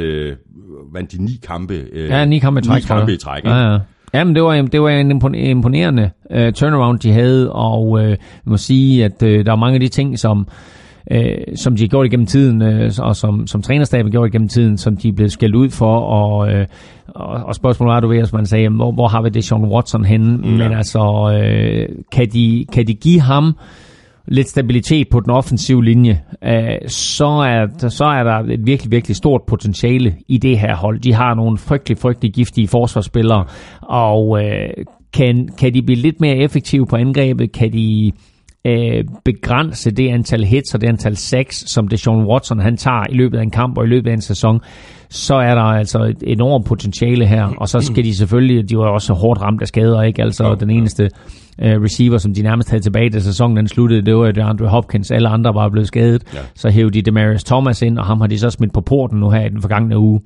vandt de ni kampe. Ja, ni kampe i træk. Ni kampe i træk. Ja, ja. Jamen, det var, det var en imponerende uh, turnaround, de havde, og uh, jeg må sige, at uh, der er mange af de ting, som, uh, som de har gjort igennem tiden, uh, og som, som trænerstaben har gjort igennem tiden, som de er blevet skældt ud for, og, uh, og, og spørgsmålet er, du ved, at man sagde, hvor, hvor har vi det Sean Watson henne? Mm, ja. Men altså, uh, kan, de, kan de give ham lidt stabilitet på den offensive linje, øh, så, er, så er der et virkelig, virkelig stort potentiale i det her hold. De har nogle frygtelig, frygtelig giftige forsvarsspillere, og øh, kan, kan de blive lidt mere effektive på angrebet? Kan de øh, begrænse det antal hits og det antal sacks, som det Sean Watson han tager i løbet af en kamp og i løbet af en sæson, så er der altså et enormt potentiale her, og så skal de selvfølgelig, de var også hårdt ramt af skader, ikke? Altså den eneste uh, receiver, som de nærmest havde tilbage, da sæsonen den sluttede, det var Andre Hopkins. Alle andre var blevet skadet. Ja. Så hævde de Demarius Thomas ind, og ham har de så smidt på porten nu her i den forgangne uge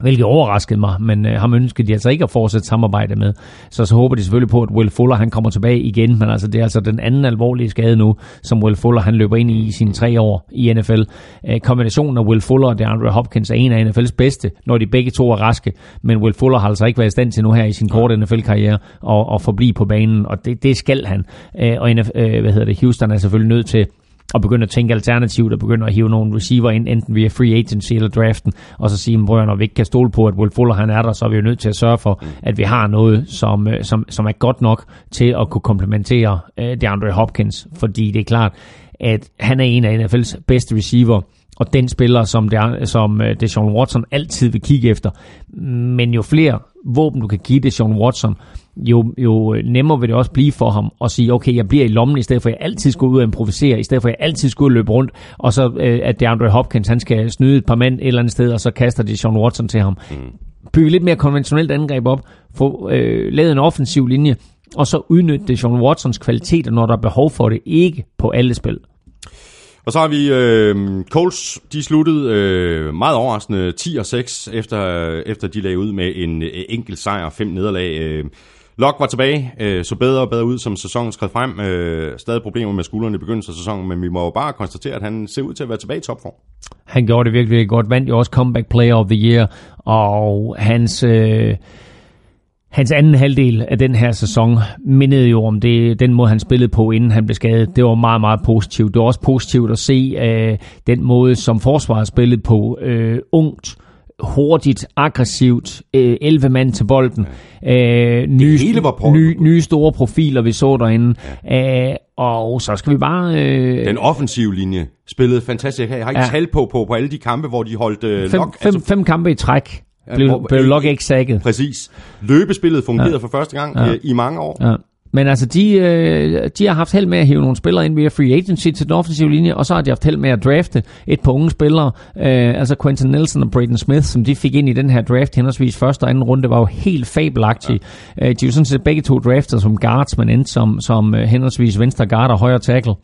hvilket overraskede mig, men øh, ham ønskede de altså ikke at fortsætte samarbejde med. Så så håber de selvfølgelig på, at Will Fuller han kommer tilbage igen, men altså det er altså den anden alvorlige skade nu, som Will Fuller han løber ind i i sine tre år i NFL. Øh, kombinationen af Will Fuller og DeAndre Hopkins er en af NFL's bedste, når de begge to er raske, men Will Fuller har altså ikke været i stand til nu her i sin korte NFL-karriere at, at forblive på banen, og det, det skal han. Øh, og NF, øh, hvad hedder det, Houston er selvfølgelig nødt til og begynde at tænke alternativt og begynde at hive nogle receiver ind, enten via free agency eller draften, og så sige, at når vi ikke kan stole på, at Will Fuller han er der, så er vi jo nødt til at sørge for, mm. at vi har noget, som, øh, som, som er godt nok til at kunne komplementere uh, DeAndre Hopkins, fordi det er klart, at han er en af NFL's bedste receiver, og den spiller, som, det som uh, Deshaun Watson altid vil kigge efter. Men jo flere våben, du kan give Deshaun Watson, jo, jo nemmere vil det også blive for ham at sige, okay, jeg bliver i lommen, i stedet for at jeg altid skal ud og improvisere, i stedet for at jeg altid og løbe rundt, og så øh, at DeAndre Hopkins, han skal snyde et par mænd et eller andet sted, og så kaster de Sean Watson til ham. Mm. Bygge lidt mere konventionelt angreb op, få øh, lavet en offensiv linje, og så udnytte det Sean Watsons kvaliteter, når der er behov for det, ikke på alle spil. Og så har vi øh, Coles, de sluttede øh, meget overraskende 10 og 6, efter, efter de lagde ud med en øh, enkelt sejr fem nederlag. Øh, Lok var tilbage, øh, så bedre og bedre ud, som sæsonen skred frem. Øh, stadig problemer med skuldrene i begyndelsen af sæsonen, men vi må jo bare konstatere, at han ser ud til at være tilbage i topform. Han gjorde det virkelig, virkelig godt. Vandt jo også Comeback Player of the Year, og hans... Øh Hans anden halvdel af den her sæson mindede jo om det, den måde, han spillede på, inden han blev skadet. Det var meget, meget positivt. Det var også positivt at se øh, den måde, som forsvaret spillede på. øh, ungt, hurtigt, aggressivt, øh, 11 mand til bolden. Øh, nye, hele var nye, nye store profiler, vi så derinde. Ja. Øh, og så skal vi bare... Øh, Den offensive linje spillede fantastisk. Jeg har ikke ja. tal på, på på alle de kampe, hvor de holdt øh, fem, lok. Fem, altså, fem kampe i træk blev, ja, blev Lok ikke sækket. Præcis. Løbespillet fungerede ja. for første gang ja. i, i mange år. Ja. Men altså, de, øh, de har haft held med at hive nogle spillere ind via free agency til den offensive linje, og så har de haft held med at drafte et par unge spillere, øh, altså Quentin Nelson og Braden Smith, som de fik ind i den her draft henholdsvis første og anden runde, var jo helt fabelagtige. Ja. Øh, de er jo sådan set begge to draftet som guards, men endte som, som øh, henholdsvis venstre guard og højre tackle.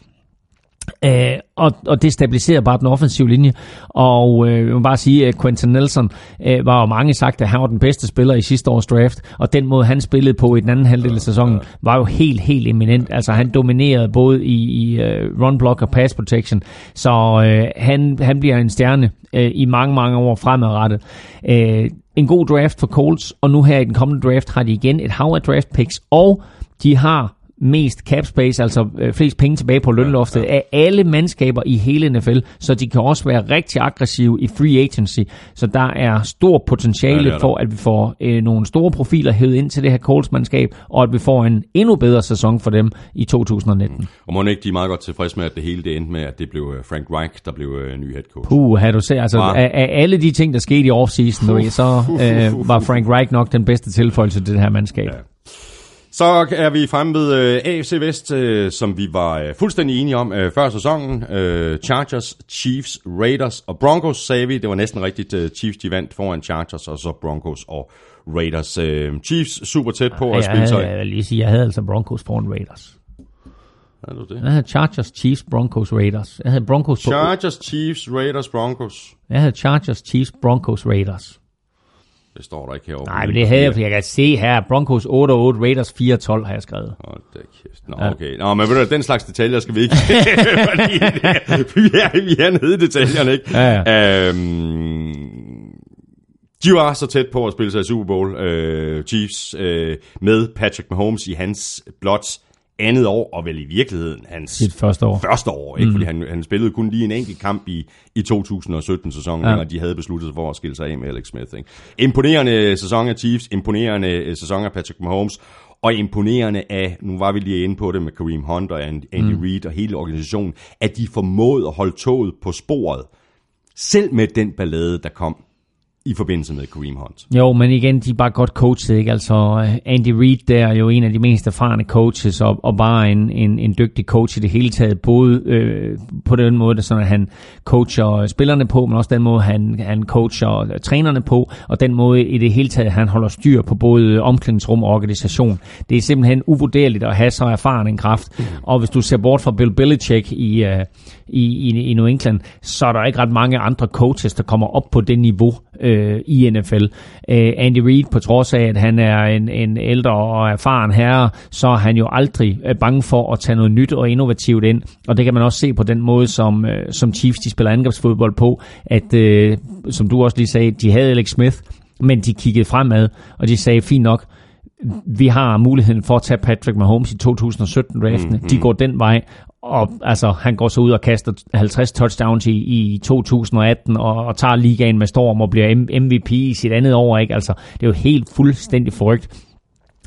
Øh, og, og det stabiliserer bare den offensive linje. Og øh, jeg må bare sige, at Quentin Nelson øh, var jo mange sagt, at han var den bedste spiller i sidste års draft, og den måde, han spillede på i den anden halvdel af sæsonen, var jo helt, helt eminent. Altså, han dominerede både i, i uh, run block og pass protection, så øh, han, han bliver en stjerne øh, i mange, mange år fremadrettet. Øh, en god draft for Colts, og nu her i den kommende draft har de igen et hav af draft picks, og de har mest cap space, altså øh, flest penge tilbage på lønloftet ja, ja. af alle mandskaber i hele NFL, så de kan også være rigtig aggressive i free agency. Så der er stor potentiale ja, for, at vi får øh, nogle store profiler hævet ind til det her Colts-mandskab, og at vi får en endnu bedre sæson for dem i 2019. Mm. Og må ikke de er meget godt tilfredse med, at det hele det endte med, at det blev øh, Frank Reich, der blev øh, ny head coach. Puh, har du set, altså ja. af, af alle de ting, der skete i offseason, uh, så øh, var Frank Reich nok den bedste tilføjelse til det her mandskab. Ja. Så er vi fremme ved øh, AFC Vest, øh, som vi var øh, fuldstændig enige om øh, før sæsonen. Øh, Chargers, Chiefs, Raiders og Broncos, sagde vi. Det var næsten rigtigt. Øh, Chiefs de vandt foran Chargers, og så Broncos og Raiders. Øh, Chiefs super tæt på ja, at spille sig. Jeg vil lige sige, jeg havde altså Broncos foran Raiders. Havde du det? Jeg havde Chargers, Chiefs, Broncos, Raiders. Jeg havde Broncos på... Chargers, Chiefs, Raiders, Broncos. Jeg havde Chargers, Chiefs, Broncos, Raiders. Det står der ikke herovre. Nej, men det havde jeg, for jeg kan se her. Broncos 8-8, Raiders 4-12 har jeg skrevet. Åh, det er kæft. Nå, okay. Nå, men ved du, den slags detaljer skal vi ikke. vi, er, vi er nede i detaljerne, ikke? Ja, ja. Øhm, De var så tæt på at spille sig i Super Bowl, øh, Chiefs, øh, med Patrick Mahomes i hans blot andet år, og vel i virkeligheden hans Sit første år. første år ikke? Mm. fordi han, han spillede kun lige en enkelt kamp i, i 2017-sæsonen, ja. og de havde besluttet sig for at skille sig af med Alex Smith. Ikke? Imponerende sæson af Chiefs, imponerende øh, sæson af Patrick Mahomes, og imponerende af, nu var vi lige inde på det med Kareem Hunt og Andy mm. Reid og hele organisationen, at de formåede at holde toget på sporet, selv med den ballade, der kom i forbindelse med Kareem Hunt. Jo, men igen, de er bare godt coachet, ikke? Altså, Andy Reid der er jo en af de mest erfarne coaches, og, og bare en, en, en dygtig coach i det hele taget, både øh, på den måde, sådan at han coacher spillerne på, men også den måde, han, han coacher trænerne på, og den måde i det hele taget, han holder styr på både omklædningsrum og organisation. Det er simpelthen uvurderligt at have så erfaren en kraft, og hvis du ser bort fra Bill Belichick i, uh, i, i, i New England, så er der ikke ret mange andre coaches, der kommer op på det niveau, øh, i NFL. Øh, Andy Reid, på trods af, at han er en, en ældre og erfaren herre, så er han jo aldrig øh, bange for at tage noget nyt og innovativt ind. Og det kan man også se på den måde, som, øh, som Chiefs de spiller angrebsfodbold på, at øh, som du også lige sagde, de havde Alex Smith, men de kiggede fremad, og de sagde, fint nok, vi har muligheden for at tage Patrick Mahomes i 2017-draften. Mm-hmm. De går den vej, og altså, han går så ud og kaster 50 touchdowns i, i 2018 og, og tager ligaen med storm og bliver MVP i sit andet år. Ikke? Altså, det er jo helt fuldstændig forrygt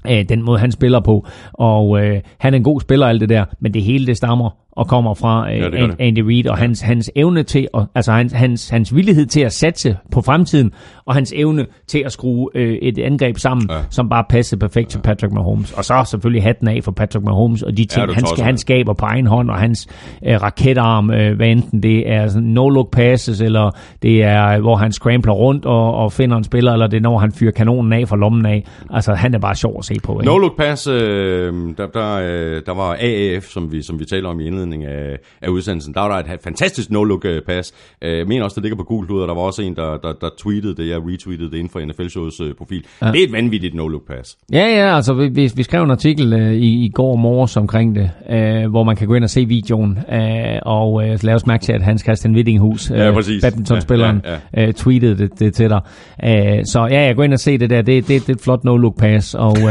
øh, den måde, han spiller på. Og øh, han er en god spiller, alt det der, men det hele det stammer og kommer fra øh, ja, det det. Andy Reid, og ja. hans, hans evne til, at, altså hans, hans, hans villighed til at satse på fremtiden, og hans evne til at skrue øh, et angreb sammen, ja. som bare passer perfekt ja. til Patrick Mahomes. Og så selvfølgelig hatten af for Patrick Mahomes, og de ting, ja, han, skal, han skaber på egen hånd, og hans øh, raketarm, øh, hvad enten det er no-look passes, eller det er, hvor han scrambler rundt og, og finder en spiller, eller det er, når han fyrer kanonen af fra lommen af. Altså, han er bare sjov at se på. No-look pass, øh, der, der, øh, der var AAF, som vi, som vi taler om i indledning af, af udsendelsen, der var der et fantastisk no-look-pass. Øh, jeg mener også, det ligger på Google og der var også en, der, der, der tweetede det, jeg retweetede det inden for NFL-shows uh, profil. Ja. Det er et vanvittigt no-look-pass. Ja, ja, altså vi, vi, vi skrev en artikel uh, i, i går morges omkring det, uh, hvor man kan gå ind og se videoen, uh, og uh, lave os mærke til, at Hans Christian Wittinghus, uh, ja, badmintonspilleren, ja, ja, ja. Uh, tweetede det, det til dig. Uh, så ja, jeg går ind og se det der, det, det, det er et flot no-look-pass, og uh,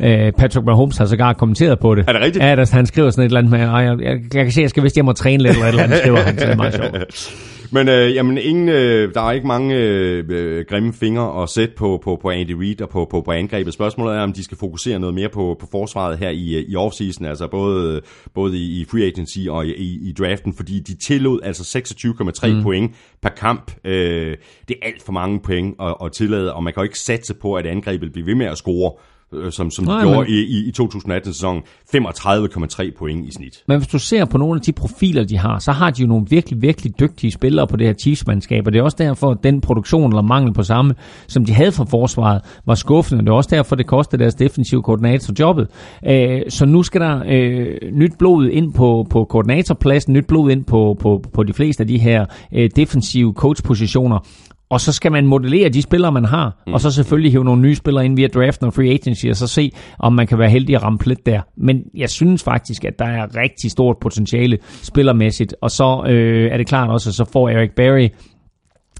uh, Patrick Mahomes har sågar kommenteret på det. Er det rigtigt? Ja, der, han skriver sådan et eller andet med, jeg, jeg, jeg kan se, at jeg skal vist hjem og træne lidt, eller et eller andet, skriver han. Det er meget sjovt. Men øh, jamen, ingen, øh, der er ikke mange øh, øh, grimme fingre at sætte på, på, på Andy Reid og på, på, på angrebet. Spørgsmålet er, om de skal fokusere noget mere på, på forsvaret her i, i offseason, altså både, både i, i free agency og i, i draften, fordi de tillod altså 26,3 mm. point per kamp. Øh, det er alt for mange point at, at tillade, og man kan jo ikke satse på, at angrebet bliver ved med at score øh, som, som Nej, de gjorde men... i, i, i 2018-sæsonen, 35,3 point i snit. Men hvis du ser på nogle af de profiler, de har, så har de jo nogle virkelig, virkelig dygtige spillere på det her Chiefs-mandskab, og det er også derfor, at den produktion eller mangel på samme, som de havde fra forsvaret, var skuffende. Det er også derfor, det kostede deres defensive koordinator jobbet. Øh, så nu skal der øh, nyt blod ind på, på koordinatorpladsen, nyt blod ind på, på, på de fleste af de her øh, defensive coach-positioner, og så skal man modellere de spillere, man har, mm. og så selvfølgelig hive nogle nye spillere ind via draften og free agency, og så se, om man kan være heldig at ramme plet der. Men jeg synes faktisk, at der er rigtig stort potentiale spillermæssigt, og så øh, er det klart også, at så får Eric Berry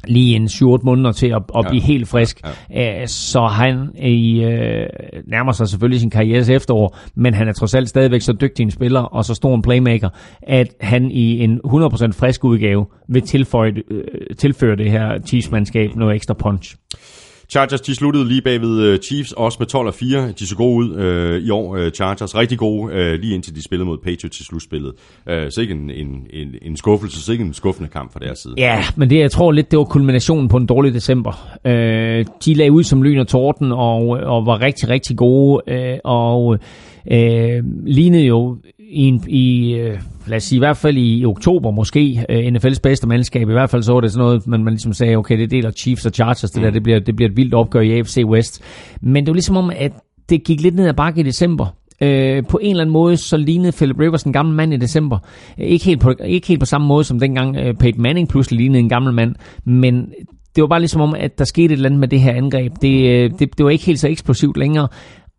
lige en 7-8 måneder til at, at blive ja. helt frisk. Ja. Øh, så han i, øh, nærmer sig selvfølgelig sin karrieres efterår, men han er trods alt stadigvæk så dygtig en spiller og så stor en playmaker, at han i en 100% frisk udgave vil tilføje, øh, tilføre det her Chiefs-mandskab noget ekstra punch. Chargers, de sluttede lige bagved øh, Chiefs, også med 12 og 4. De så gode ud øh, i år, øh, Chargers. Rigtig gode, øh, lige indtil de spillede mod Patriots i slutspillet. Øh, så ikke en, en, en, en skuffelse, så ikke en skuffende kamp fra deres side. Ja, men det, jeg tror lidt, det var kulminationen på en dårlig december. Øh, de lagde ud som lyn og torden, og, og var rigtig, rigtig gode, øh, og øh, lignede jo i, en, i øh, lad os sige, i hvert fald i oktober måske, øh, NFL's bedste mandskab. I hvert fald så var det sådan noget, man, man ligesom sagde, okay, det deler Chiefs og Chargers, det mm. der, det bliver, det bliver et vildt opgør i AFC West. Men det var ligesom om, at det gik lidt ned ad bakke i december. Øh, på en eller anden måde, så lignede Philip Rivers en gammel mand i december. Ikke helt på, ikke helt på samme måde, som dengang øh, Peyton Manning pludselig lignede en gammel mand, men det var bare ligesom om, at der skete et eller andet med det her angreb. Det, det, det var ikke helt så eksplosivt længere,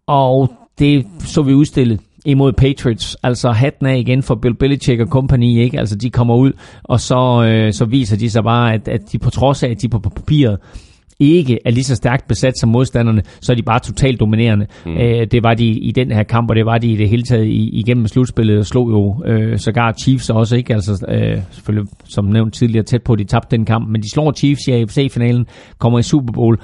og det så vi udstillet imod Patriots. Altså hatten af igen for Bill Belichick og company, ikke? Altså de kommer ud, og så, øh, så viser de sig bare, at, at de på trods af, at de på papiret ikke er lige så stærkt besat som modstanderne, så er de bare totalt dominerende. Mm. Øh, det var de i den her kamp, og det var de i det hele taget i, igennem slutspillet, og slog jo øh, sågar Chiefs også, ikke? Altså øh, selvfølgelig, som nævnt tidligere, tæt på, at de tabte den kamp, men de slår Chiefs i AFC-finalen, kommer i Super Bowl,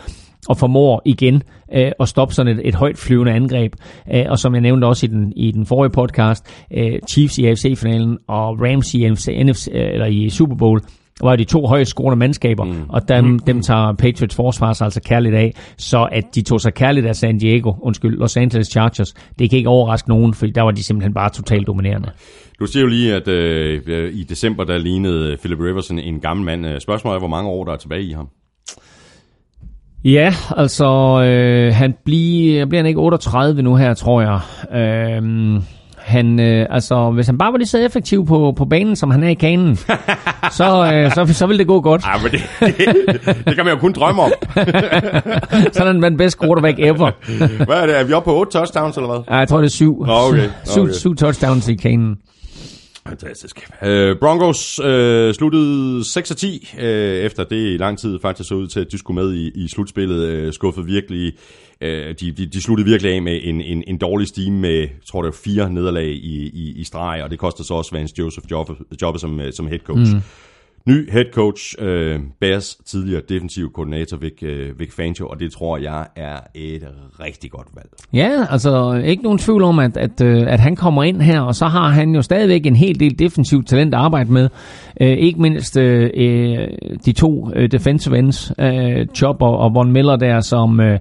og formår igen øh, at stoppe sådan et, et højt flyvende angreb. Øh, og som jeg nævnte også i den, i den forrige podcast, øh, Chiefs i AFC-finalen og Rams i, NFC, NFC, eller i Super Bowl, var de to højst scorende mandskaber, mm. og dem, mm. dem tager Patriots forsvar sig altså kærligt af, så at de tog sig kærligt af San Diego, undskyld, Los Angeles Chargers, det kan ikke overraske nogen, for der var de simpelthen bare totalt dominerende. Du siger jo lige, at øh, i december, der lignede Philip Rivers en, en gammel mand. Spørgsmålet er, hvor mange år der er tilbage i ham? Ja, altså, øh, han bliver, bliver han ikke 38 nu her, tror jeg. Øh, han, øh, altså, hvis han bare var lige så effektiv på, på banen, som han er i kanen, så, øh, så, så vil det gå godt. Ja, men det, det, det kan man jo kun drømme om. så er den bedste quarterback ever. hvad er det? Er vi oppe på 8 touchdowns, eller hvad? Ja, jeg tror, det er 7. Okay. okay. Syv, syv touchdowns i kanen. Fantastisk. Øh, Broncos øh, sluttede 6 10, øh, efter det i lang tid faktisk så ud til, at de skulle med i, i slutspillet. Øh, skuffede virkelig. øh, de, de, de sluttede virkelig af med en, en, en dårlig stime med, tror det var fire nederlag i, i, i streg, og det kostede så også Vance Joseph jobbet, job som, øh, som head coach. Mm. Ny head coach, uh, Bears tidligere defensiv koordinator Vic, uh, Vic Fangio, og det tror jeg er et rigtig godt valg. Ja, altså ikke nogen tvivl om, at, at, øh, at han kommer ind her, og så har han jo stadigvæk en hel del defensivt talent at arbejde med. Uh, ikke mindst uh, de to defensive ends, uh, Chop og, og Von Miller der, som... Uh,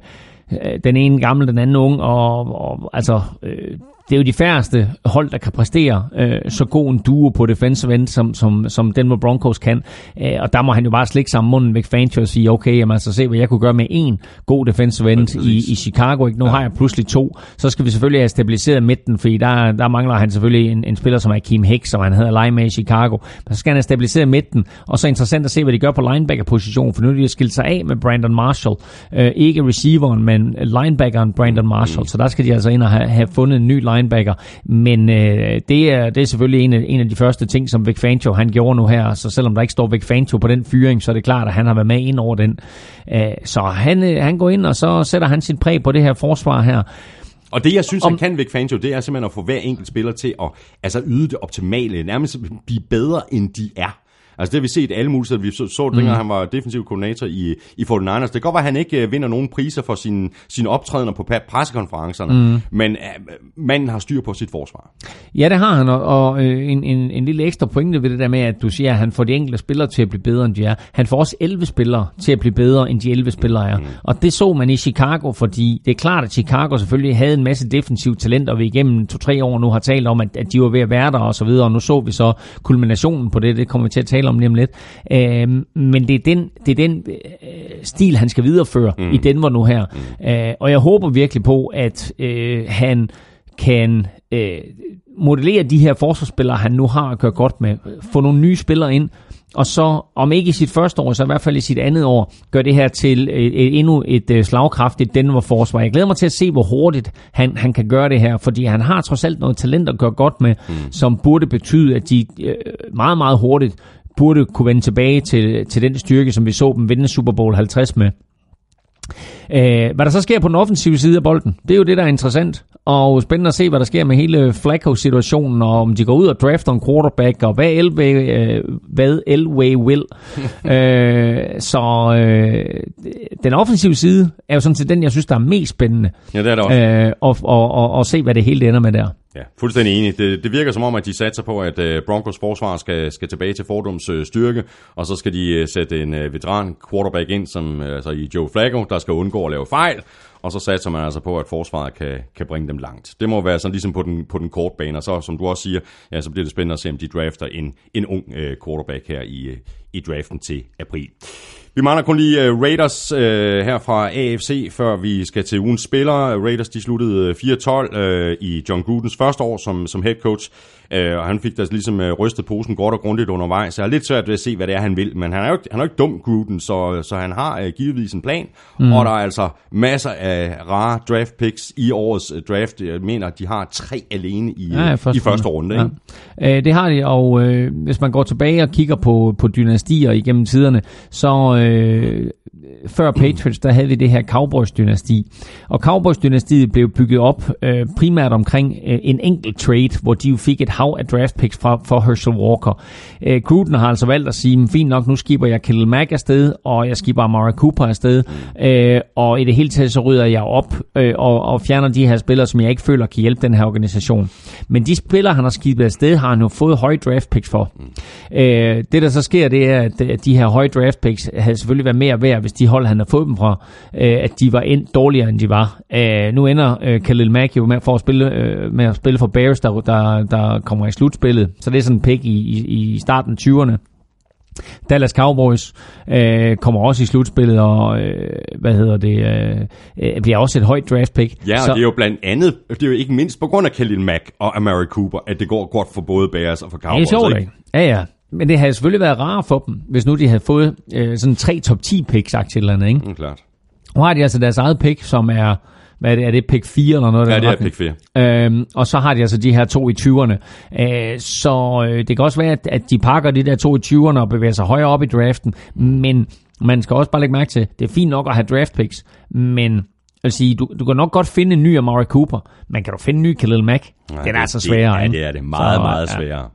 den ene gammel, den anden ung, og, og altså, øh, det er jo de færreste hold, der kan præstere øh, så god en duo på defensive end, som, som, som Denver Broncos kan. Øh, og der må han jo bare slikke sammen munden væk Fangio og sige, okay, jamen, altså se, hvad jeg kunne gøre med en god defensive end i, i Chicago. Ikke? Nu ja. har jeg pludselig to. Så skal vi selvfølgelig have stabiliseret midten, fordi der, der mangler han selvfølgelig en, en spiller som Akeem Hicks, som han havde lege med i Chicago. Men så skal han have stabiliseret midten. Og så interessant at se, hvad de gør på linebacker-position, for nu er de skilt sig af med Brandon Marshall. Øh, ikke receiveren, men linebackeren Brandon Marshall. Så der skal de altså ind og have, have fundet en ny line linebacker. Men øh, det, er, det er selvfølgelig en af, en af de første ting, som Vic Fangio han gjorde nu her. Så selvom der ikke står Vic Fangio på den fyring, så er det klart, at han har været med ind over den. Øh, så han, øh, han går ind, og så sætter han sin præg på det her forsvar her. Og det, jeg synes, Om... han kan, Vic Fangio, det er simpelthen at få hver enkelt spiller til at altså, yde det optimale, nærmest blive bedre, end de er. Altså det har vi set alle muligheder. Vi så, så det, dengang mm. han var defensiv koordinator i, i 49ers. Det kan godt være, at han ikke uh, vinder nogen priser for sine, sin optrædener på pressekonferencerne, mm. men uh, manden har styr på sit forsvar. Ja, det har han, og, og øh, en, en, en lille ekstra pointe ved det der med, at du siger, at han får de enkelte spillere til at blive bedre, end de er. Han får også 11 spillere til at blive bedre, end de 11 spillere er. Mm. Og det så man i Chicago, fordi det er klart, at Chicago selvfølgelig havde en masse defensiv talent, og vi igennem to-tre år nu har talt om, at, at de var ved at være der og så videre, og nu så vi så kulminationen på det, det kommer vi til at tale om lige om lidt. Øh, men det er den, det er den øh, stil, han skal videreføre mm. i Denver nu her. Mm. Øh, og jeg håber virkelig på, at øh, han kan øh, modellere de her forsvarsspillere, han nu har at gøre godt med. Få nogle nye spillere ind, og så, om ikke i sit første år, så i hvert fald i sit andet år, gør det her til et, et, endnu et uh, slagkraftigt Denver-forsvar. Jeg glæder mig til at se, hvor hurtigt han, han kan gøre det her, fordi han har trods alt noget talent at gøre godt med, mm. som burde betyde, at de uh, meget, meget hurtigt burde kunne vende tilbage til, til den styrke, som vi så dem vinde Super Bowl 50 med. Øh, hvad der så sker på den offensive side af bolden, det er jo det, der er interessant. Og spændende at se, hvad der sker med hele Flacco-situationen, og om de går ud og drafter en quarterback, og hvad Elway, øh, hvad Elway vil. øh, så øh, den offensive side er jo sådan set den, jeg synes, der er mest spændende. Ja, det er det også. Øh, og, og, og, og se, hvad det hele ender med der. Ja, fuldstændig enig. Det, det virker som om, at de satser på, at øh, Broncos forsvar skal, skal tilbage til fordums øh, styrke, og så skal de uh, sætte en veteran quarterback ind, som uh, altså i Joe Flacco, der skal undgå at lave fejl, og så satser man altså på, at forsvaret kan, kan bringe dem langt. Det må være sådan ligesom på den, på den korte bane, og så som du også siger, ja, så bliver det spændende at se, om de drafter en, en ung uh, quarterback her i, i draften til april. Vi mangler kun lige uh, Raiders uh, her fra AFC, før vi skal til ugens spillere. Raiders de sluttede øh, 4-12 uh, i John Grudens første år som, som head coach. Øh, og han fik da ligesom øh, rystet posen godt og grundigt undervejs. Så jeg er lidt svært ved at se, hvad det er, han vil. Men han er jo ikke, han er jo ikke dum, Gruden, så, så han har øh, givetvis en plan. Mm. Og der er altså masser af rare draft picks i årets øh, draft. Jeg mener, at de har tre alene i, ja, første, i første runde. Ikke? Ja. Øh, det har de, og øh, hvis man går tilbage og kigger på, på dynastier igennem tiderne, så... Øh, før Patriots, der havde vi det her Cowboys-dynasti. Og Cowboys-dynastiet blev bygget op øh, primært omkring øh, en enkelt trade, hvor de jo fik et hav af draft picks fra, for Herschel Walker. Øh, Gruden har altså valgt at sige, fint nok, nu skiber jeg Khalil Mack afsted, og jeg skiber Amara Cooper afsted, øh, og i det hele taget så rydder jeg op øh, og, og fjerner de her spillere, som jeg ikke føler kan hjælpe den her organisation. Men de spillere, han har skibet afsted, har han jo fået høje draft picks for. Øh, det der så sker, det er, at de her høje draft picks havde selvfølgelig været mere værd, hvis de hold, han har fået dem fra, øh, at de var endt dårligere, end de var. Øh, nu ender øh, Khalil Mack jo med, for at spille, øh, med at spille for Bears, der, der, der kommer i slutspillet. Så det er sådan en pick i, i, i starten af 20'erne. Dallas Cowboys øh, kommer også i slutspillet, og øh, hvad hedder det, øh, øh bliver også et højt draft pick. Ja, og så, det er jo blandt andet, det er jo ikke mindst på grund af Khalil Mack og Amari Cooper, at det går godt for både Bears og for Cowboys. Det er sjovt, ikke? Ja, ja. Men det havde selvfølgelig været rart for dem, hvis nu de havde fået øh, sådan tre top 10 picks, sagt eller andet, ikke? Mm, klart. Nu har de altså deres eget pick, som er, hvad er det, er det pick 4 eller noget? Ja, det er pick 4. Øhm, og så har de altså de her to i 20'erne. Øh, så øh, det kan også være, at, at de pakker de der to i 20'erne og bevæger sig højere op i draften, men man skal også bare lægge mærke til, det er fint nok at have draft picks, men vil sige, du, du kan nok godt finde en ny Amari Cooper, men kan du finde en ny Khalil Mack? Nej, det er altså sværere. Ja, det er det. Meget, så, meget sværere. Ja.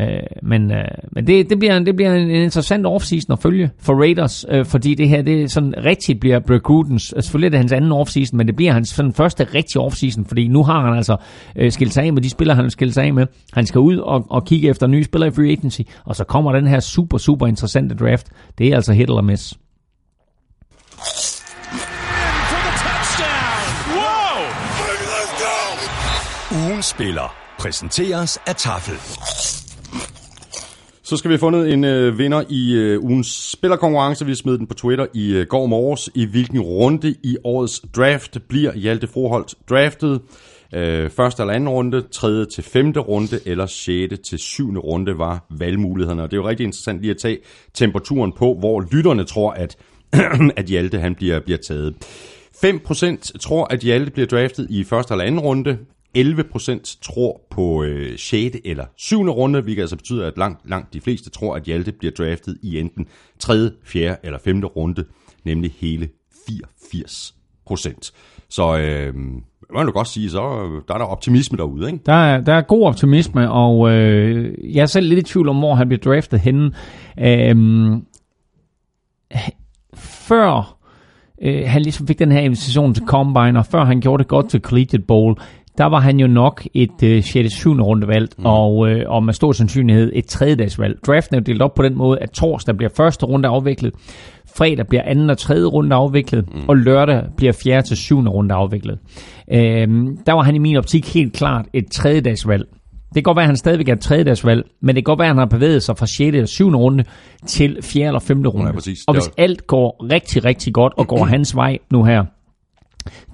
Øh, men øh, men det, det, bliver, det bliver en, en interessant offseason at følge for Raiders, øh, fordi det her det sådan rigtigt bliver Brett Grudens, altså selvfølgelig er det hans anden offseason, men det bliver hans sådan første rigtige offseason, fordi nu har han altså øh, skilt sig af med de spillere, han har skilt sig af med. Han skal ud og, og kigge efter nye spillere i free agency, og så kommer den her super, super interessante draft. Det er altså hit eller miss. Ugen spiller præsenteres af Tafel. Så skal vi have fundet en øh, vinder i øh, ugens spillerkonkurrence. Vi smed den på Twitter i øh, går morges. I hvilken runde i årets draft bliver Hjalte Froholt draftet? Øh, første eller anden runde, tredje til femte runde, eller sjette til syvende runde var valgmulighederne. Og det er jo rigtig interessant lige at tage temperaturen på, hvor lytterne tror, at, at Hjalte han bliver, bliver taget. 5% tror, at Hjalte bliver draftet i første eller anden runde. 11% tror på øh, 6. eller 7. runde, hvilket altså betyder, at langt, langt de fleste tror, at Hjalte bliver draftet i enten 3., 4. eller 5. runde, nemlig hele 84%. Så øh, man kan godt sige, så øh, der er der optimisme derude, ikke? Der er, der er god optimisme, og øh, jeg er selv lidt i tvivl om, hvor han bliver draftet henne. Øh, før øh, han ligesom fik den her invitation til Combine, og før han gjorde det godt til Collegiate Bowl, der var han jo nok et øh, 6. 7. rundevalg, mm. og, øh, og med stor sandsynlighed et tredjedagsvalg. Draften er jo delt op på den måde, at torsdag bliver første runde afviklet, fredag bliver anden og tredje runde afviklet, mm. og lørdag bliver fjerde til syvende runde afviklet. Øhm, der var han i min optik helt klart et tredjedagsvalg. Det kan godt være, at han stadigvæk er et tredjedagsvalg, men det kan godt være, at han har bevæget sig fra 6. eller 7. runde til 4. eller 5. runde. Ja, præcis. Og hvis alt går rigtig, rigtig godt og går hans vej nu her,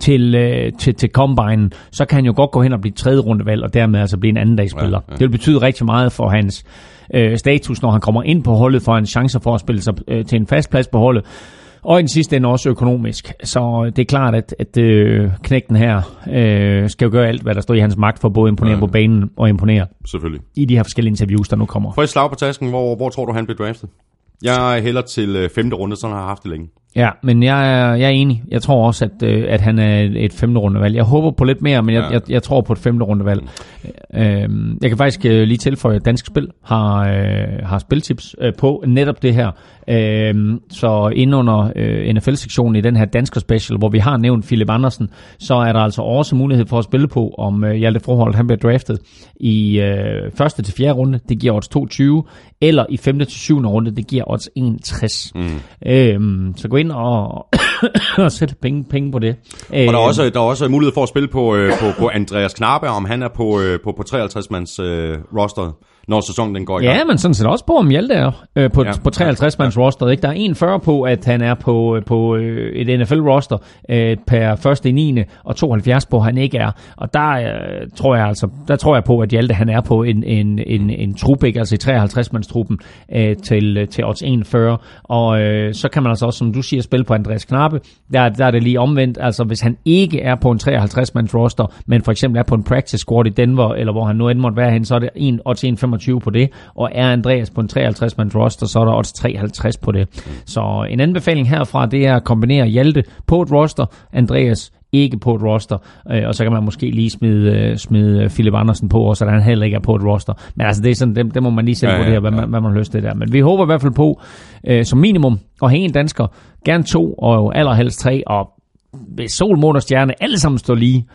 til, øh, til, til Combine, så kan han jo godt gå hen og blive tredje rundevalg, og dermed altså blive en anden dagsspiller. Ja, ja. Det vil betyde rigtig meget for hans øh, status, når han kommer ind på holdet, for hans chancer for at spille sig øh, til en fast plads på holdet. Og i den sidste ende også økonomisk. Så det er klart, at, at øh, knægten her øh, skal jo gøre alt, hvad der står i hans magt for at både imponere ja. på banen og imponere Selvfølgelig. i de her forskellige interviews, der nu kommer. For et slag på tasken, hvor, hvor tror du, han bliver draftet? Jeg er heller til øh, femte runde, så har jeg haft det længe. Ja, men jeg er, jeg er enig. Jeg tror også, at, øh, at han er et femte rundevalg. Jeg håber på lidt mere, men jeg, ja. jeg, jeg tror på et femte rundevalg. Øh, jeg kan faktisk øh, lige tilføje, at Dansk Spil har, øh, har spiltips øh, på netop det her. Øh, så inde under øh, NFL-sektionen i den her dansker special, hvor vi har nævnt Philip Andersen, så er der altså også mulighed for at spille på, om øh, Hjalte Forhold han bliver draftet i øh, første til fjerde runde. Det giver odds 22, eller i femte til syvende runde, det giver odds 61. Mm. Øh, så gå ind og, og sætte penge, penge på det. Og der er, også, der er også mulighed for at spille på, øh, på, på Andreas Knabe, om han er på, øh, på, på 53-mands øh, roster når sæsonen den går i gang. Ja, men sådan set også på, om Hjalte er øh, på, ja. på 53-mands ja. roster. Ikke? Der er 1,40 på, at han er på, på øh, et NFL-roster øh, per 1. i 9. og 72 på, at han ikke er. Og der øh, tror jeg altså, der tror jeg på, at Hjalte han er på en, en, en, en trup, ikke? altså i 53-mands-truppen øh, til, til odds 41. Og øh, så kan man altså også, som du siger, spille på Andreas Knappe. Der, der er det lige omvendt. Altså hvis han ikke er på en 53-mands roster, men for eksempel er på en practice squad i Denver, eller hvor han nu end måtte være hen, så er det en odds 25 på det, og er Andreas på en 53 man roster, så er der også 53 på det. Så en anbefaling herfra, det er at kombinere Hjalte på et roster, Andreas ikke på et roster, øh, og så kan man måske lige smide, øh, smide Philip Andersen på, og så han heller ikke er på et roster. Men altså, det er sådan, det, det må man lige selv ja, vurdere, ja, hvad, ja. hvad man har lyst til der. Men vi håber i hvert fald på, øh, som minimum, at have en dansker, gerne to, og allerhelst tre, og sol, måne og stjerne alle sammen står lige,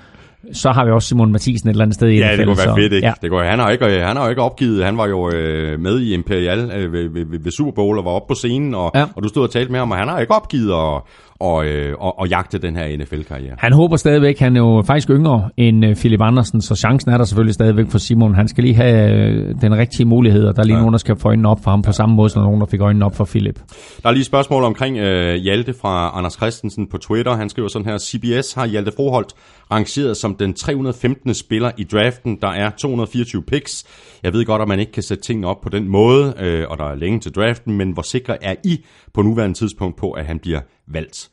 så har vi også Simon Mathisen et eller andet sted i Ja, det kunne være fedt, ikke? Ja. Det kunne, han, har ikke han har jo ikke opgivet. Han var jo øh, med i Imperial øh, ved, ved, ved, Super Bowl og var oppe på scenen, og, ja. og du stod og talte med ham, og han har ikke opgivet at, og, øh, og, og jagte den her NFL-karriere. Han håber stadigvæk, han er jo faktisk yngre end øh, Philip Andersen, så chancen er der selvfølgelig stadigvæk for Simon. Han skal lige have øh, den rigtige mulighed, og der er lige ja. nogen, der skal få øjnene op for ham på samme måde, som nogen, der fik øjnene op for Philip. Der er lige et spørgsmål omkring øh, Hjalte fra Anders Christensen på Twitter. Han skriver sådan her, CBS har Hjalte Froholt rangeret som den 315. spiller i draften. Der er 224 picks. Jeg ved godt, at man ikke kan sætte tingene op på den måde, øh, og der er længe til draften, men hvor sikre er I på nuværende tidspunkt på, at han bliver valgt?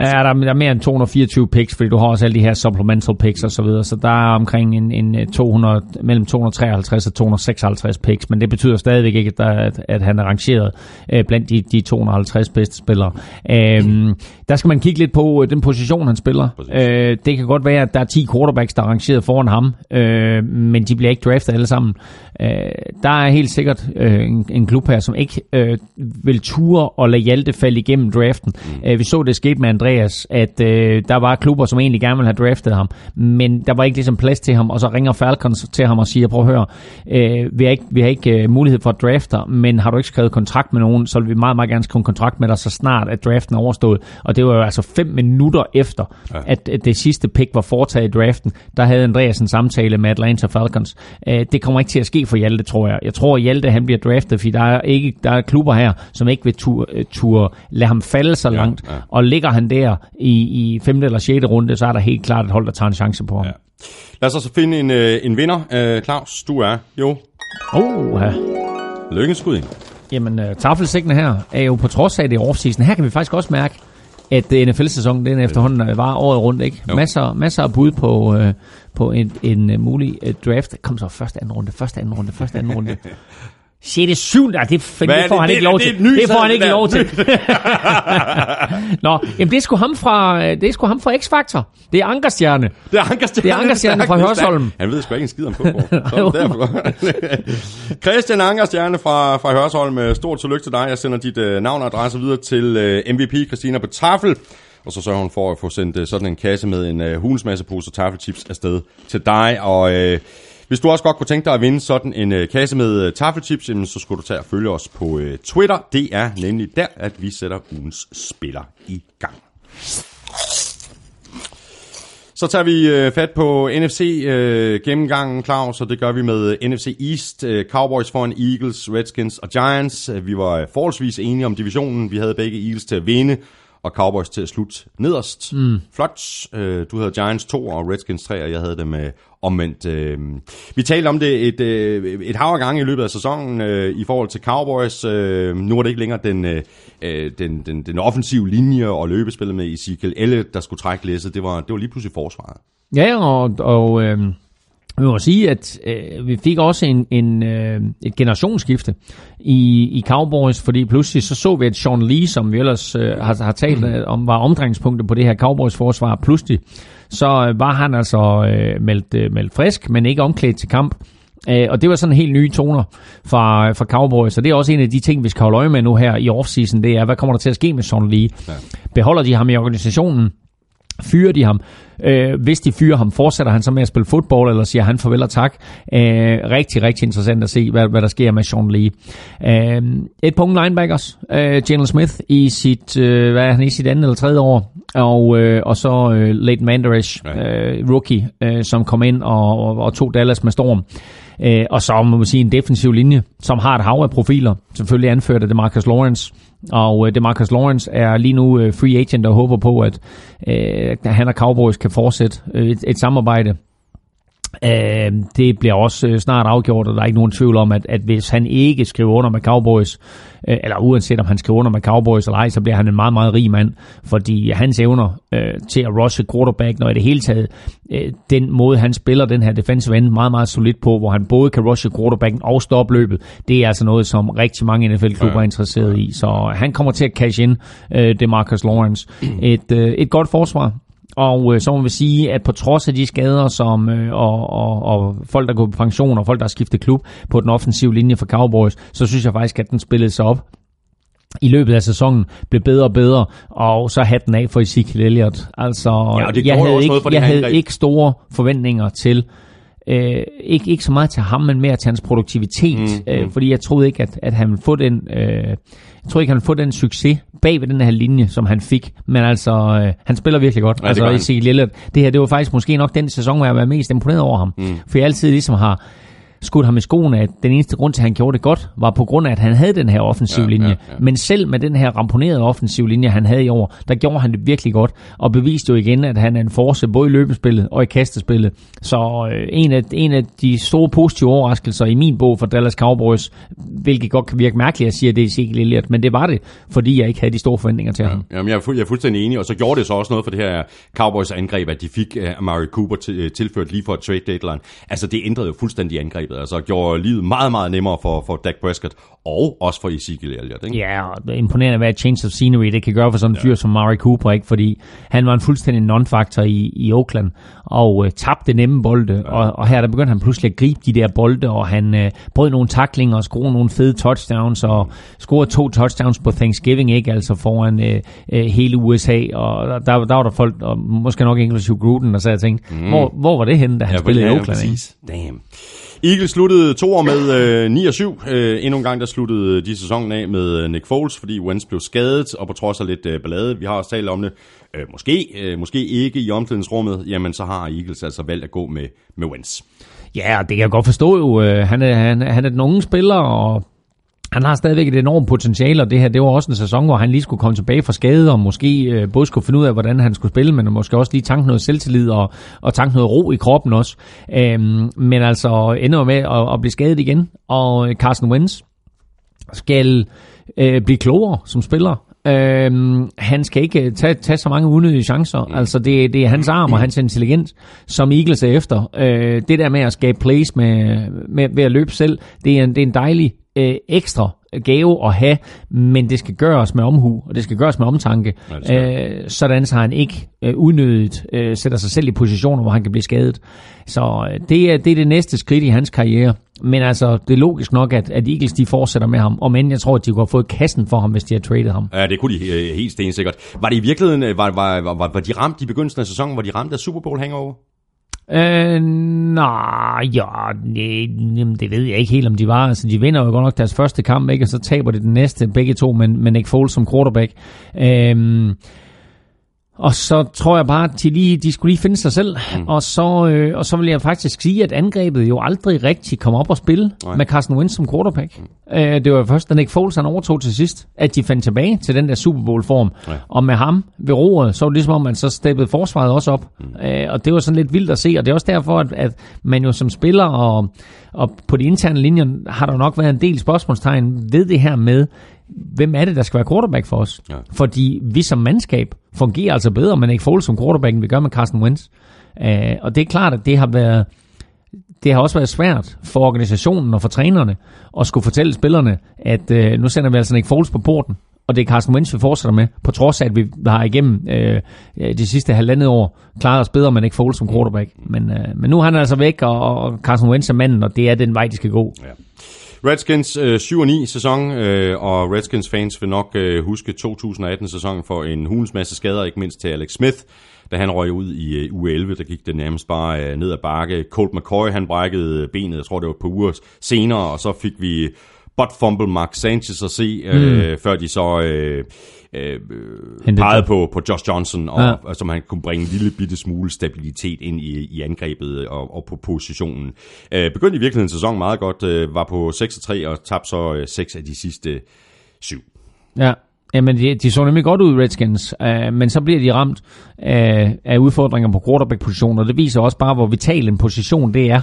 Ja, der, der er mere end 224 picks, fordi du har også alle de her supplemental picks og så videre, så der er omkring en, en 200, mellem 253 og 256 picks, men det betyder stadigvæk ikke, at, der, at, at han er rangeret øh, blandt de, de 250 bedste spillere. Øhm, der skal man kigge lidt på øh, den position, han spiller. Øh, det kan godt være, at der er 10 quarterbacks, der er rangeret foran ham, øh, men de bliver ikke draftet alle sammen. Øh, der er helt sikkert øh, en, en klub her, som ikke øh, vil ture og lade Hjalte falde igennem draften. Mm. Øh, vi så det skete med Andreas, at øh, der var klubber, som egentlig gerne ville have draftet ham, men der var ikke ligesom plads til ham, og så ringer Falcons til ham og siger, prøv at høre, øh, vi har ikke, vi har ikke øh, mulighed for at drafte men har du ikke skrevet kontrakt med nogen, så vil vi meget, meget gerne skrive en kontrakt med dig, så snart at draften er overstået. Og det var jo altså fem minutter efter, ja. at, at det sidste pick var foretaget i draften, der havde Andreas en samtale med Atlanta Falcons. Øh, det kommer ikke til at ske for Hjalte, tror jeg. Jeg tror, at Hjalte han bliver draftet, fordi der er, ikke, der er klubber her, som ikke vil tur, øh, tur lade ham falde så langt, ja, ja. og ligger han der i, i 5. eller 6. runde, så er der helt klart et hold, der tager en chance på ham. Ja. Lad os så finde en, øh, en vinder. Uh, Claus, du er jo... Oh, ja. Lykkeskud. Jamen, uh, her er jo på trods af det offseason. Her kan vi faktisk også mærke, at NFL-sæsonen den efterhånden var året rundt. ikke. Masser, masser af bud på, uh, på en, en mulig draft. Kom så første anden runde, første anden runde, første anden runde. 6. 7. det, det får det, han ikke lov til. Det, det får han ikke lov til. Nå, jamen det er sgu ham fra, det er sgu ham fra X-Factor. Det er Ankerstjerne. Det er Ankerstjerne. Det er Ankerstjerne fra Hørsholm. Han ved sgu ikke en skid om fodbold. Christian Ankerstjerne fra, fra Hørsholm. Stort tillykke til dig. Jeg sender dit uh, navn og adresse videre til uh, MVP Christina på tafel. Og så sørger hun for at få sendt uh, sådan en kasse med en uh, hulens masse poser taffelchips afsted til dig. Og uh, hvis du også godt kunne tænke dig at vinde sådan en øh, kasse med øh, taffelchips, så skulle du tage og følge os på øh, Twitter. Det er nemlig der, at vi sætter ugens spiller i gang. Så tager vi øh, fat på NFC-gennemgangen, øh, Claus, og det gør vi med øh, NFC East. Øh, Cowboys foran Eagles, Redskins og Giants. Vi var øh, forholdsvis enige om divisionen. Vi havde begge Eagles til at vinde, og Cowboys til at slutte nederst. Mm. Flot. Øh, du havde Giants 2 og Redskins 3, og jeg havde dem øh, omvendt. Øh. Vi talte om det et, øh, et hav gange i løbet af sæsonen øh, i forhold til Cowboys. Øh, nu er det ikke længere den, øh, den, den, den offensive linje og løbespillet med Ezekiel Elliott, der skulle trække læsset. Det var, det var lige pludselig forsvaret. Ja, og, og øh, vi må sige, at øh, vi fik også en, en, øh, et generationsskifte i, i Cowboys, fordi pludselig så så vi, at Sean Lee, som vi ellers øh, har, har talt øh, om, var omdrejningspunktet på det her Cowboys-forsvar, pludselig så øh, var han altså øh, meldt, øh, meldt frisk, men ikke omklædt til kamp. Øh, og det var sådan helt nye toner fra, fra Cowboys, så det er også en af de ting, vi skal holde øje med nu her i offseason, det er, hvad kommer der til at ske med Sean Lee? Ja. Beholder de ham i organisationen? Fyrer de ham? Øh, hvis de fyrer ham, fortsætter han så med at spille fodbold, eller siger han farvel og tak? Øh, rigtig, rigtig interessant at se, hvad, hvad der sker med Sean Lee. Øh, et punkt linebackers. Øh, Jalen Smith i sit, øh, hvad er han, i sit andet eller tredje år. Og, øh, og så øh, Leighton Mandarish, øh, rookie, øh, som kom ind og, og, og tog Dallas med storm. Øh, og så må man sige en defensiv linje, som har et hav af profiler. Selvfølgelig anført af Demarcus Lawrence. Og øh, Demarcus Lawrence er lige nu øh, free agent og håber på, at øh, han og Cowboys kan fortsætte øh, et, et samarbejde Øh, det bliver også øh, snart afgjort, og der er ikke nogen tvivl om, at, at hvis han ikke skriver under med Cowboys, øh, eller uanset om han skriver under med Cowboys eller ej, så bliver han en meget, meget rig mand, fordi hans evner øh, til at rushe quarterback, når i det hele taget, øh, den måde han spiller den her defensive end meget, meget solid på, hvor han både kan rushe quarterbacken og stoppe løbet, det er altså noget, som rigtig mange NFL-klubber er interesseret i, så han kommer til at cash ind, øh, det Marcus Lawrence. Et, øh, et godt forsvar, og øh, så må vi sige, at på trods af de skader som, øh, og, og, og folk, der går på pension, og folk, der har skiftet klub på den offensive linje for Cowboys, så synes jeg faktisk, at den spillede sig op i løbet af sæsonen blev bedre og bedre, og så hatten af for Ezekiel Elliott. Altså, Ja, jeg havde, ikke, noget for jeg havde ikke store forventninger til, øh, ikke, ikke så meget til ham, men mere til hans produktivitet, mm, øh, fordi jeg troede ikke, at, at han ville få den, øh, jeg troede ikke, han ville få den succes bag ved den her linje, som han fik, men altså, øh, han spiller virkelig godt. det altså. Ezekiel Elliott, det her, det var faktisk måske nok den sæson, hvor jeg var mest imponeret over ham, mm. for jeg altid ligesom har skudt ham i skoene, at den eneste grund til, at han gjorde det godt, var på grund af, at han havde den her offensiv Ja, linje. ja, ja. Men selv med den her ramponerede offensiv linje, han havde i år, der gjorde han det virkelig godt, og beviste jo igen, at han er en force både i løbespillet og i kastespillet. Så øh, en, af, en af de store positive overraskelser i min bog for Dallas Cowboys, hvilket godt kan virke mærkeligt at sige, at det er Ezekiel Elliott, men det var det, fordi jeg ikke havde de store forventninger til ham. Jamen, jeg, er fu- jeg er fuldstændig enig, og så gjorde det så også noget for det her Cowboys angreb, at de fik uh, Amari Cooper til, øh, tilført lige for trade deadline. Altså, det ændrede jo fuldstændig angrebet, altså gjorde livet meget, meget nemmere for, for Dak Prescott, og også for Ezekiel Elliott, ikke? Ja, og er imponerende, hvad change of scenery det kan gøre for sådan en fyr som Mari Cooper, ikke? fordi han var en fuldstændig non-faktor i, i Oakland, og øh, tabte nemme bolde, ja. og, og her der begyndte han pludselig at gribe de der bolde, og han øh, brød nogle taklinger og scorede nogle fede touchdowns, og scorede to touchdowns på Thanksgiving, ikke? altså foran øh, øh, hele USA, og der, der var der folk, og måske nok inklusive Gruden, der sagde og tænkte, mm. hvor, hvor var det henne, da han ja, spillede i Oakland? Damn. Eagles sluttede to år med øh, 9 og 7. Øh, endnu en gang der sluttede øh, de sæsonen af med øh, Nick Foles, fordi Wentz blev skadet, og på trods af lidt øh, ballade, vi har også talt om det, øh, måske, øh, måske ikke i omklædningsrummet, jamen så har Eagles altså valgt at gå med, med Wentz. Ja, det kan jeg godt forstå jo. Øh, han er, han, han er den unge spiller, og han har stadigvæk et enormt potentiale, og det her, det var også en sæson, hvor han lige skulle komme tilbage fra skade, og måske øh, både skulle finde ud af, hvordan han skulle spille, men måske også lige tanke noget selvtillid, og, og tanke noget ro i kroppen også. Øhm, men altså ender med at, at blive skadet igen, og øh, Carson Wentz skal øh, blive klogere som spiller. Øhm, han skal ikke tage, tage så mange unødige chancer. Mm. Altså det, det er hans arm og hans intelligens, som Eagles er efter. Øh, det der med at skabe plays med, med, ved at løbe selv, det er en, det er en dejlig øh, ekstra gave at have, men det skal gøres med omhu, og det skal gøres med omtanke, Ja, øh, sådan så han ikke øh, unødigt øh, sætter sig selv i positioner, hvor han kan blive skadet. Så øh, det, er, det er det næste skridt i hans karriere. Men altså, det er logisk nok, at, at Eagles de fortsætter med ham, og men jeg tror, at de kunne have fået kassen for ham, hvis de har traded ham. Ja, det kunne de øh, helt stensikkert. Var det i virkeligheden, øh, var, var, var, var, var de ramt i begyndelsen af sæsonen, var de ramt af Super Bowl hangover? Øh, nej, ja, nej, jamen, det ved jeg ikke helt, om de var. Altså, de vinder jo godt nok deres første kamp, ikke? og så taber de den næste, begge to, men, men ikke Foles som quarterback. Øh, og så tror jeg bare, at de, lige, de skulle lige finde sig selv. Mm. Og, så, øh, og så vil jeg faktisk sige, at angrebet jo aldrig rigtig kom op og spille Nej. med Carson Wentz som quarterback. Mm. Øh, det var først, da Nick Foles han overtog til sidst, at de fandt tilbage til den der Super Bowl-form. Ja. Og med ham ved roret, så var det ligesom om, man så steppede forsvaret også op. Mm. Øh, og det var sådan lidt vildt at se, og det er også derfor, at, at man jo som spiller og, og på de interne linjer, har der nok været en del spørgsmålstegn ved det her med, hvem er det, der skal være quarterback for os? Ja. Fordi vi som mandskab fungerer altså bedre med Nick Foles som quarterback, end vi gør med Carson Wentz. Øh, og det er klart, at det har været det har også været svært for organisationen og for trænerne at skulle fortælle spillerne, at øh, nu sender vi altså Nick Foles på porten, og det er Carson Wentz, vi fortsætter med, på trods af, at vi har igennem øh, de sidste halvandet år klaret os bedre med Nick Foles som quarterback. Men, øh, men nu er han altså væk, og, og Carson Wentz er manden, og det er den vej, de skal gå. Ja. Redskins øh, 7-9 sæson, øh, og Redskins fans vil nok øh, huske 2018 sæson for en hulens masse skader, ikke mindst til Alex Smith, da han røg ud i øh, uge 11, der gik det nærmest bare øh, ned ad bakke. Colt McCoy, han brækkede benet, jeg tror det var par uger senere, og så fik vi butt fumble Mark Sanchez at se, øh, mm. før de så øh, øh, John. på, på Josh Johnson, og, Ja. og som han kunne bringe en lille bitte smule stabilitet ind i, i angrebet og, og på positionen. Øh, begyndte i virkeligheden sæsonen meget godt, øh, var på 6-3 og tabte så øh, 6 af de sidste syv. Ja, Jamen, de, de så nemlig godt ud, Redskins, uh, men så bliver de ramt af, af udfordringer på quarterback-positionen, og det viser også bare, hvor vital en position det er.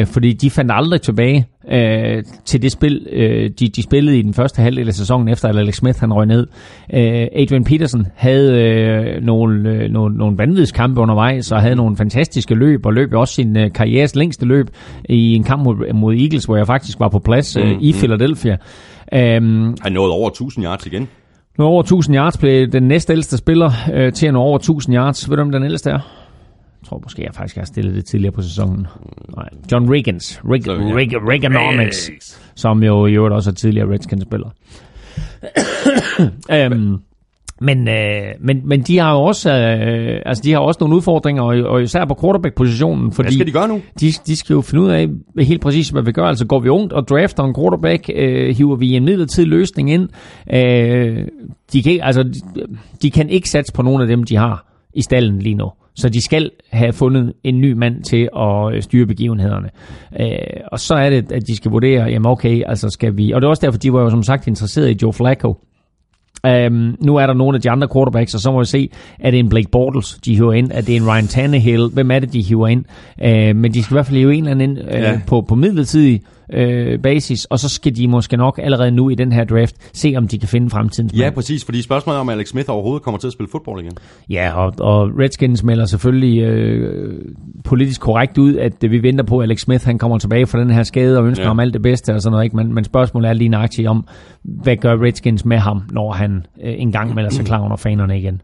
Uh, fordi de fandt aldrig tilbage uh, til det spil, uh, de, de spillede i den første halvdel af sæsonen, efter at Alex Smith han røg ned. Uh, Adrian Peterson havde uh, nogle, uh, nogle, nogle vanvidskampe undervejs, og havde nogle fantastiske løb, og løb også sin uh, karrieres længste løb i en kamp mod, mod Eagles, hvor jeg faktisk var på plads uh, mm, i Philadelphia. Um, han nåede over 1000 yards igen. Nu over 1000 yards blev den næstældste spiller øh, til at nå over 1000 yards. Ved du, om den ældste er? Jeg tror måske, jeg faktisk har stillet det tidligere på sæsonen. Nej, John Riggins. Rig, Rig, Reaganomics. Som jo i øvrigt også er tidligere Redskins-spiller. um, men, øh, men, men de har jo også, øh, altså de har også nogle udfordringer, og, og især på quarterback-positionen. Fordi hvad skal de gøre nu? De, de skal jo finde ud af helt præcis, hvad vi gør. Altså går vi ungt og drafter en quarterback, øh, hiver vi en midlertidig løsning ind. Øh, de, kan, altså, de, de kan ikke satse på nogle af dem, de har i stallen lige nu. Så de skal have fundet en ny mand til at styre begivenhederne. Øh, og så er det, at de skal vurdere, jamen okay, altså skal vi... Og det er også derfor, de var jo som sagt interesseret i Joe Flacco. Um, nu er der nogle af de andre quarterbacks, og så må vi se, er det en Blake Bortles, de hiver ind? Er det en Ryan Tannehill? Hvem er det, de hiver ind? Uh, men de skal i hvert fald hive en eller anden ind uh, ja. på, på midlertidig uh, basis, og så skal de måske nok allerede nu i den her draft se, om de kan finde fremtidens Ja, præcis, fordi spørgsmålet er, om Alex Smith overhovedet kommer til at spille fodbold igen. Ja, og, og Redskins melder selvfølgelig uh, politisk korrekt ud, at vi venter på, at Alex Smith han kommer tilbage fra den her skade og ønsker ja. ham alt det bedste og sådan noget. Ikke? Men, men spørgsmålet er lige nøjagtigt om, hvad gør Redskins med ham, når han øh, engang melder sig klar under fanerne igen.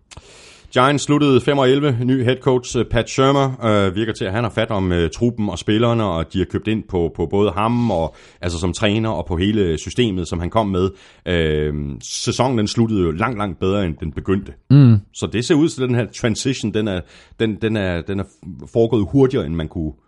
Giants sluttede 5 og 11. Ny head coach Pat Shermer øh, virker til, at han har fat om øh, truppen og spillerne, og de har købt ind på, på både ham og altså som træner og på hele systemet, som han kom med. Øh, sæsonen den sluttede jo langt, langt bedre, end den begyndte. Mm. Så det ser ud til, at den her transition, den er, den, den er, den er foregået hurtigere, end man kunne øh,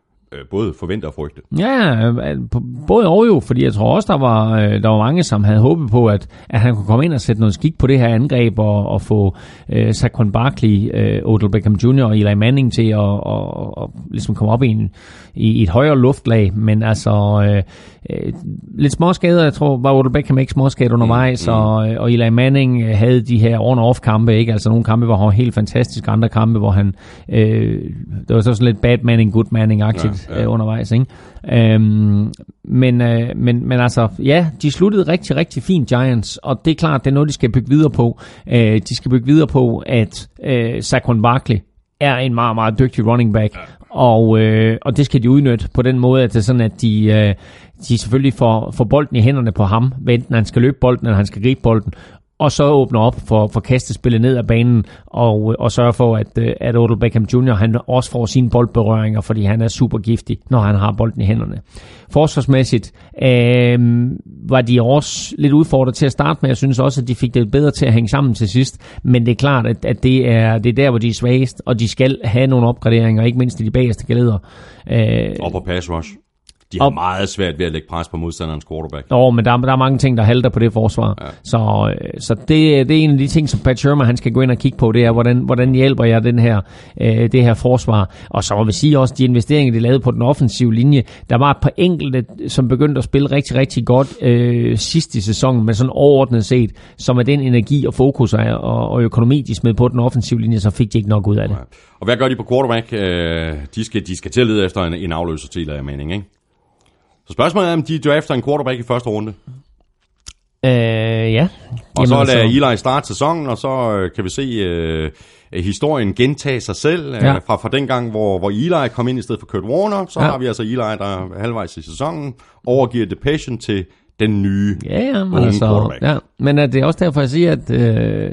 både forvente og frygte. Ja, øh, både og jo, fordi jeg tror også, der var, øh, der var mange, som havde håbet på, at, at han kunne komme ind og sætte noget skik på det her angreb og, og få øh, Saquon Barkley, øh, Odell Beckham Jr. og Eli Manning til at og, og ligesom komme op i, en, i et højere luftlag, men altså øh, øh, lidt småskader, jeg tror, var Odell Beckham ikke småskader undervejs, mm, mm. Og, og Eli Manning havde de her on-off kampe, ikke? altså nogle kampe, hvor han var helt fantastiske, andre kampe, hvor han, øh, det var så sådan lidt bad Manning, good Manning-agtigt, ja, ja. øh, undervejs. Ikke? Øhm, men, øh, men, men altså, ja, de sluttede rigtig, rigtig fint Giants, og det er klart, det er noget, de skal bygge videre på. Øh, de skal bygge videre på, at øh, Saquon Barkley er en meget, meget dygtig running back, og, øh, og det skal de udnytte på den måde, at det er sådan, at de, øh, de selvfølgelig får, får bolden i hænderne på ham, enten han skal løbe bolden, eller han skal gribe bolden, og så åbner op for, for kastespillet ned ad banen, og, øh, og sørge for, at, øh, at Odell Beckham Jr. han også får sine boldberøringer, fordi han er super giftig, når han har bolden i hænderne. Forsvarsmæssigt øh, var de også lidt udfordret til at starte med. Jeg synes også, at de fik det bedre til at hænge sammen til sidst, men det er klart, at, at det, er, det er der, hvor de er svagest, og de skal have nogle opgraderinger, ikke mindst i de bagerste geleder. Øh, og på pass rush. De har og, meget svært ved at lægge pres på modstanderens quarterback. Jo, men der, der er mange ting, der halter på det forsvar. Ja. Så, øh, så det, det er en af de ting, som Pat Shermer han skal gå ind og kigge på, det er, hvordan, hvordan hjælper jeg den her, øh, det her forsvar. Og så må vi sige også, de investeringer, de lavede på den offensive linje, der var et par enkelte, som begyndte at spille rigtig, rigtig godt øh, sidst i sæsonen, men sådan overordnet set, som er den energi og fokus og, og økonomi, de smed på den offensive linje, så fik de ikke nok ud af det. Ja. Og hvad gør de på quarterback? Øh, de, skal, de skal til at lede efter en, en afløser til, af mening, ikke? Så spørgsmålet er, om de drafter en quarterback i første runde. Øh, ja. Og Jamen, så lader så... Eli starte sæsonen, og så øh, kan vi se øh, historien gentage sig selv. Øh, ja. fra, fra den gang, hvor, hvor Eli kom ind i stedet for Kurt Warner, så ja. har vi altså Eli, der halvvejs i sæsonen overgiver The Patient til den nye ja, ja, men altså, ja. Men uh, det er også derfor, jeg siger, at uh,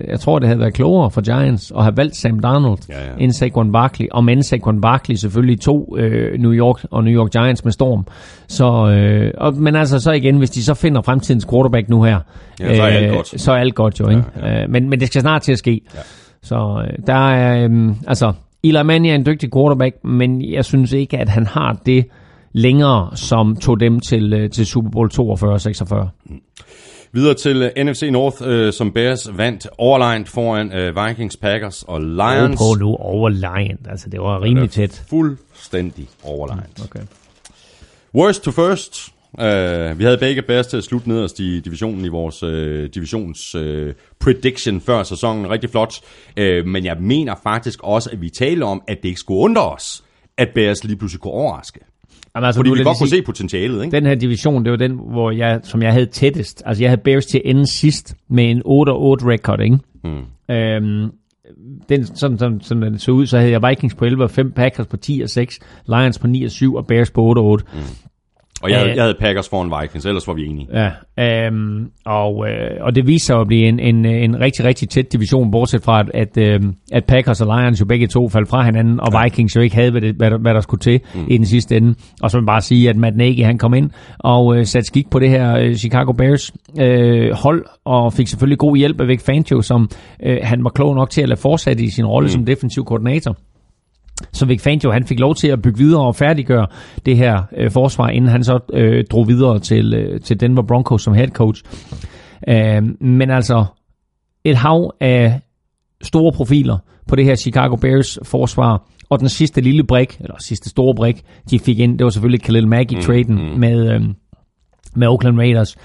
jeg tror, det havde været klogere for Giants at have valgt Sam Darnold ja, ja. end Saquon Barkley. Og men Saquon Barkley selvfølgelig to uh, New York og New York Giants med storm. Så, uh, og, men altså så igen, hvis de så finder fremtidens quarterback nu her, ja, så er alt godt. Så er alt godt jo, ikke? Ja, ja. Uh, men, men det skal snart til at ske. Ja. Så uh, der er, um, altså, Eli Manning er en dygtig quarterback, men jeg synes ikke, at han har det længere, som tog dem til, øh, til Super Bowl 42-46. Videre til uh, NFC North, uh, som Bears vandt overlegnet foran uh, Vikings, Packers og Lions. På nu overlegnet, altså det var rimelig tæt. Fuldstændig overlegnet. Mm, okay. Worst to first, Uh, vi havde begge Bears til at slutte nederst i divisionen i vores uh, divisions uh, prediction før sæsonen. Rigtig flot. Uh, men jeg mener faktisk også, at vi taler om, at det ikke skulle undre os, at Bears lige pludselig kunne overraske. Jamen, altså, Fordi vi godt kunne se potentialet, ikke? Den her division, det var den, hvor jeg, som jeg havde tættest. Altså, jeg havde Bears til at ende sidst med en 8-8 record, ikke? Mm. Øhm, den, sådan, sådan, sådan den så ud, så havde jeg Vikings på 11 og 5, Packers på 10 og 6, Lions på 9 og 7 og Bears på 8 og 8. Mm. Og jeg, jeg havde Packers foran Vikings, ellers var vi enige. Ja, øhm, og, øh, og det viser sig at blive en, en, en rigtig, rigtig tæt division, bortset fra, at, at, øh, at Packers og Lions jo begge to faldt fra hinanden, og ja. Vikings jo ikke havde, hvad, det, hvad, der, hvad der skulle til mm. i den sidste ende. Og så vil jeg bare sige, at Matt Nagy, han kom ind og øh, satte skik på det her øh, Chicago Bears øh, hold, og fik selvfølgelig god hjælp af Vic Fangio, som øh, han var klog nok til at lade fortsætte i sin rolle mm. som defensiv koordinator. Så Vic Fangio, han fik lov til at bygge videre og færdiggøre det her øh, forsvar, inden han så øh, drog videre til, øh, til Denver Broncos som head coach. Øh, men altså, et hav af store profiler på det her Chicago Bears forsvar, og den sidste lille brik, eller sidste store brik, de fik ind, det var selvfølgelig Khalil Mack i mm, traden mm. med, øh, med Oakland Raiders.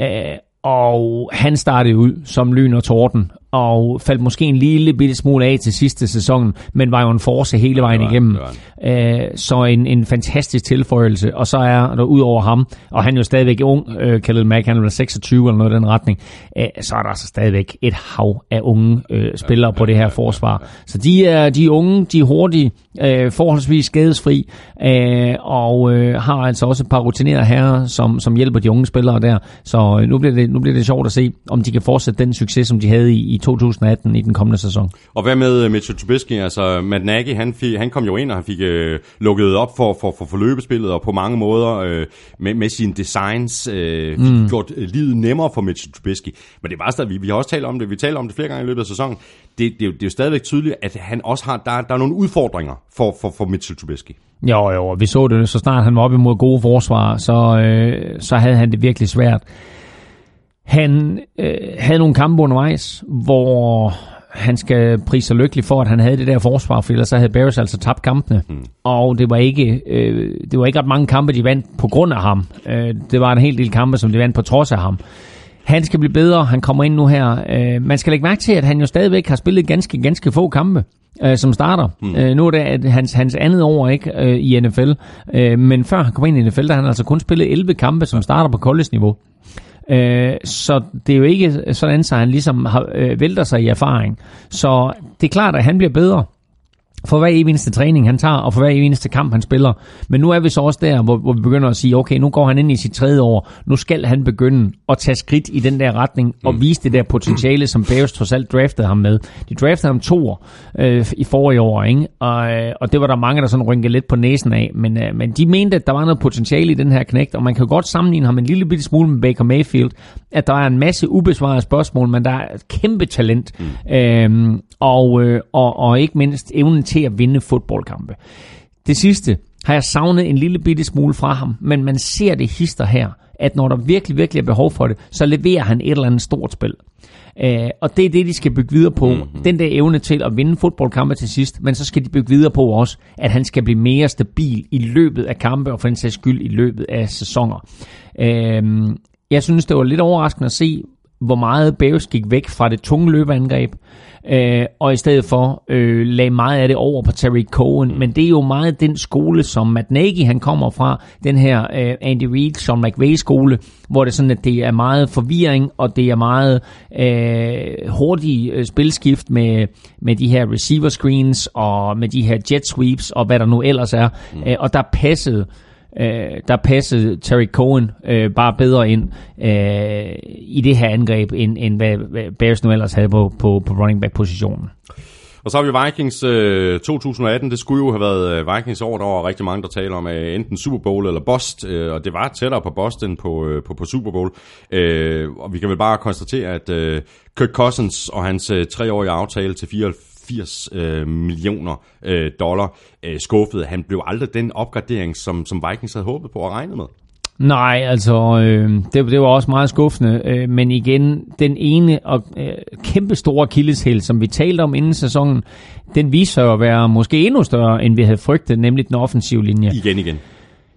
Øh, og han startede ud som lyn og torden, og faldt måske en lille bitte smule af til sidste sæson, men var jo en force hele vejen ja, igennem. Æh, øh, så en, en fantastisk tilføjelse, og så er der ud over ham, og han er jo stadigvæk ung, øh, Khalil Mack, han er 26 eller noget i den retning, øh, så er der altså stadigvæk et hav af unge øh, spillere ja, på det her forsvar. Så de er, de er unge, de er hurtige, øh, forholdsvis skadesfri, øh, og øh, har altså også et par rutinerede herrer, som, som hjælper de unge spillere der. Så øh, nu, bliver det, nu bliver det sjovt at se, om de kan fortsætte den succes, som de havde i, i 2018 i den kommende sæson. Og hvad med Mitchell Trubisky? Altså, Matt Nagy, han, fik, han kom jo ind, og han fik øh, lukket op for, for, for forløbespillet, og på mange måder øh, med, med sine designs øh, mm. gjort livet nemmere for Mitchell Trubisky. Men det var stadig, vi, vi har også talt om det, vi taler om det flere gange i løbet af sæsonen. Det, det, det er jo stadigvæk tydeligt, at han også har, der, der er nogle udfordringer for, for, for Mitchell Trubisky. Jo, jo, vi så det, så snart han var op imod gode forsvar, så, øh, så havde han det virkelig svært. Han øh, havde nogle kampe undervejs, hvor han skal prise sig lykkelig for, at han havde det der forsvar, for ellers så havde Bears altså tabt kampene. Mm. Og det var, ikke, øh, det var ikke ret mange kampe, de vandt på grund af ham. Øh, det var en hel del kampe, som de vandt på trods af ham. Han skal blive bedre, han kommer ind nu her. Øh, man skal lægge mærke til, at han jo stadigvæk har spillet ganske, ganske få kampe øh, som starter. Mm. Øh, nu er det hans, hans andet år ikke øh, i NFL, øh, men før han kom ind i NFL, der har han altså kun spillet 11 kampe som starter på college-niveau. Øh, så det er jo ikke sådan, at han ligesom har, øh, vælter sig i erfaring. Så det er klart, at han bliver bedre for hver eneste træning, han tager, og for hver eneste kamp, han spiller. Men nu er vi så også der, hvor, hvor vi begynder at sige, okay, nu går han ind i sit tredje år. Nu skal han begynde at tage skridt i den der retning, og mm. vise det der potentiale, som Bears trods alt draftede ham med. De draftede ham to år øh, i forrige år, ikke? Og, øh, og det var der mange, der sådan rynkede lidt på næsen af. Men, øh, men de mente, at der var noget potentiale i den her knægt, og man kan godt sammenligne ham en lille bitte smule med Baker Mayfield, at der er en masse ubesvarede spørgsmål, men der er et kæmpe talent. Mm. Øhm, og, øh, og, og ikke mindst evnen til at vinde fodboldkampe. Det sidste har jeg savnet en lille bitte smule fra ham, men man ser det hister her, at når der virkelig, virkelig er behov for det, så leverer han et eller andet stort spil. Uh, og det er det, de skal bygge videre på. Mm-hmm. Den der evne til at vinde fodboldkampe til sidst, men så skal de bygge videre på også, at han skal blive mere stabil i løbet af kampe, og for den sags skyld i løbet af sæsoner. Uh, jeg synes, det var lidt overraskende at se, hvor meget Bears gik væk fra det tunge løbeangreb, øh, og i stedet for øh, lagde meget af det over på Terry Cohen. Men det er jo meget den skole, som Matt Nagy han kommer fra, den her øh, Andy Reid, Sean McVay skole, hvor det er sådan, at det er meget forvirring, og det er meget øh, hurtig øh, spilskift med, med de her receiver screens, og med de her jet sweeps, og hvad der nu ellers er. Mm. Øh, og der passede øh, der passede Terry Cohen øh, bare bedre ind øh, i det her angreb, end, end hvad, hvad Bears nu ellers havde på, på, på running back positionen. Og så har vi Vikings øh, 2018. Det skulle jo have været øh, Vikings år. Der var rigtig mange, der taler om øh, enten Super Bowl eller Bost. Øh, og det var tættere på Boston på, øh, på, på Super Bowl. Øh, og vi kan vel bare konstatere, at øh, Kirk Cousins og hans øh, treårige aftale til 94 80 øh, millioner øh, dollar øh, skuffede. Han blev aldrig den opgradering, som, som Vikings havde håbet på og regnet med. Nej, altså, øh, det, det var også meget skuffende, øh, men igen, den ene og øh, kæmpe store kildeshæl, som vi talte om inden sæsonen, den viser sig at være måske endnu større, end vi havde frygtet, nemlig den offensive linje. Igen, igen.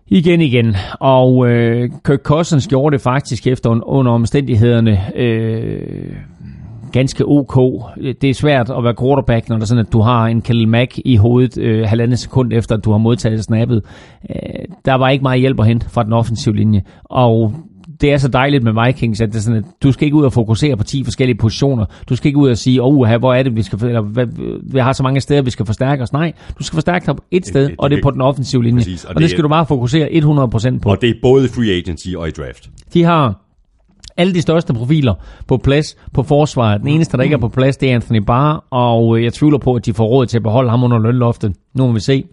Igen igen. Og øh, Kirk Cousins gjorde det faktisk efter under omstændighederne øh, ganske ok. Det er svært at være quarterback, når der er sådan, at du har en Khalil Mack i hovedet øh, halvandet sekund efter, at du har modtaget snappet. Øh, der var ikke meget hjælp at hente fra den offensive linje. Og det er så dejligt med Vikings, at, det er sådan, at du skal ikke ud og fokusere på 10 forskellige positioner. Du skal ikke ud og sige, oh, her, hvor er det, vi skal, eller hvad, vi har så mange steder, vi skal forstærke os. Nej, du skal forstærke dig på et sted, det, det, og det er på den offensive linje. Præcis, og, og det, det skal du bare fokusere 100% på. Og det er både free agency og i draft. De har alle de største profiler på plads på forsvaret. Den eneste, der ikke er på plads, det er Anthony Barr, og jeg tvivler på, at de får råd til at beholde ham under lønloftet. Nu må vi se,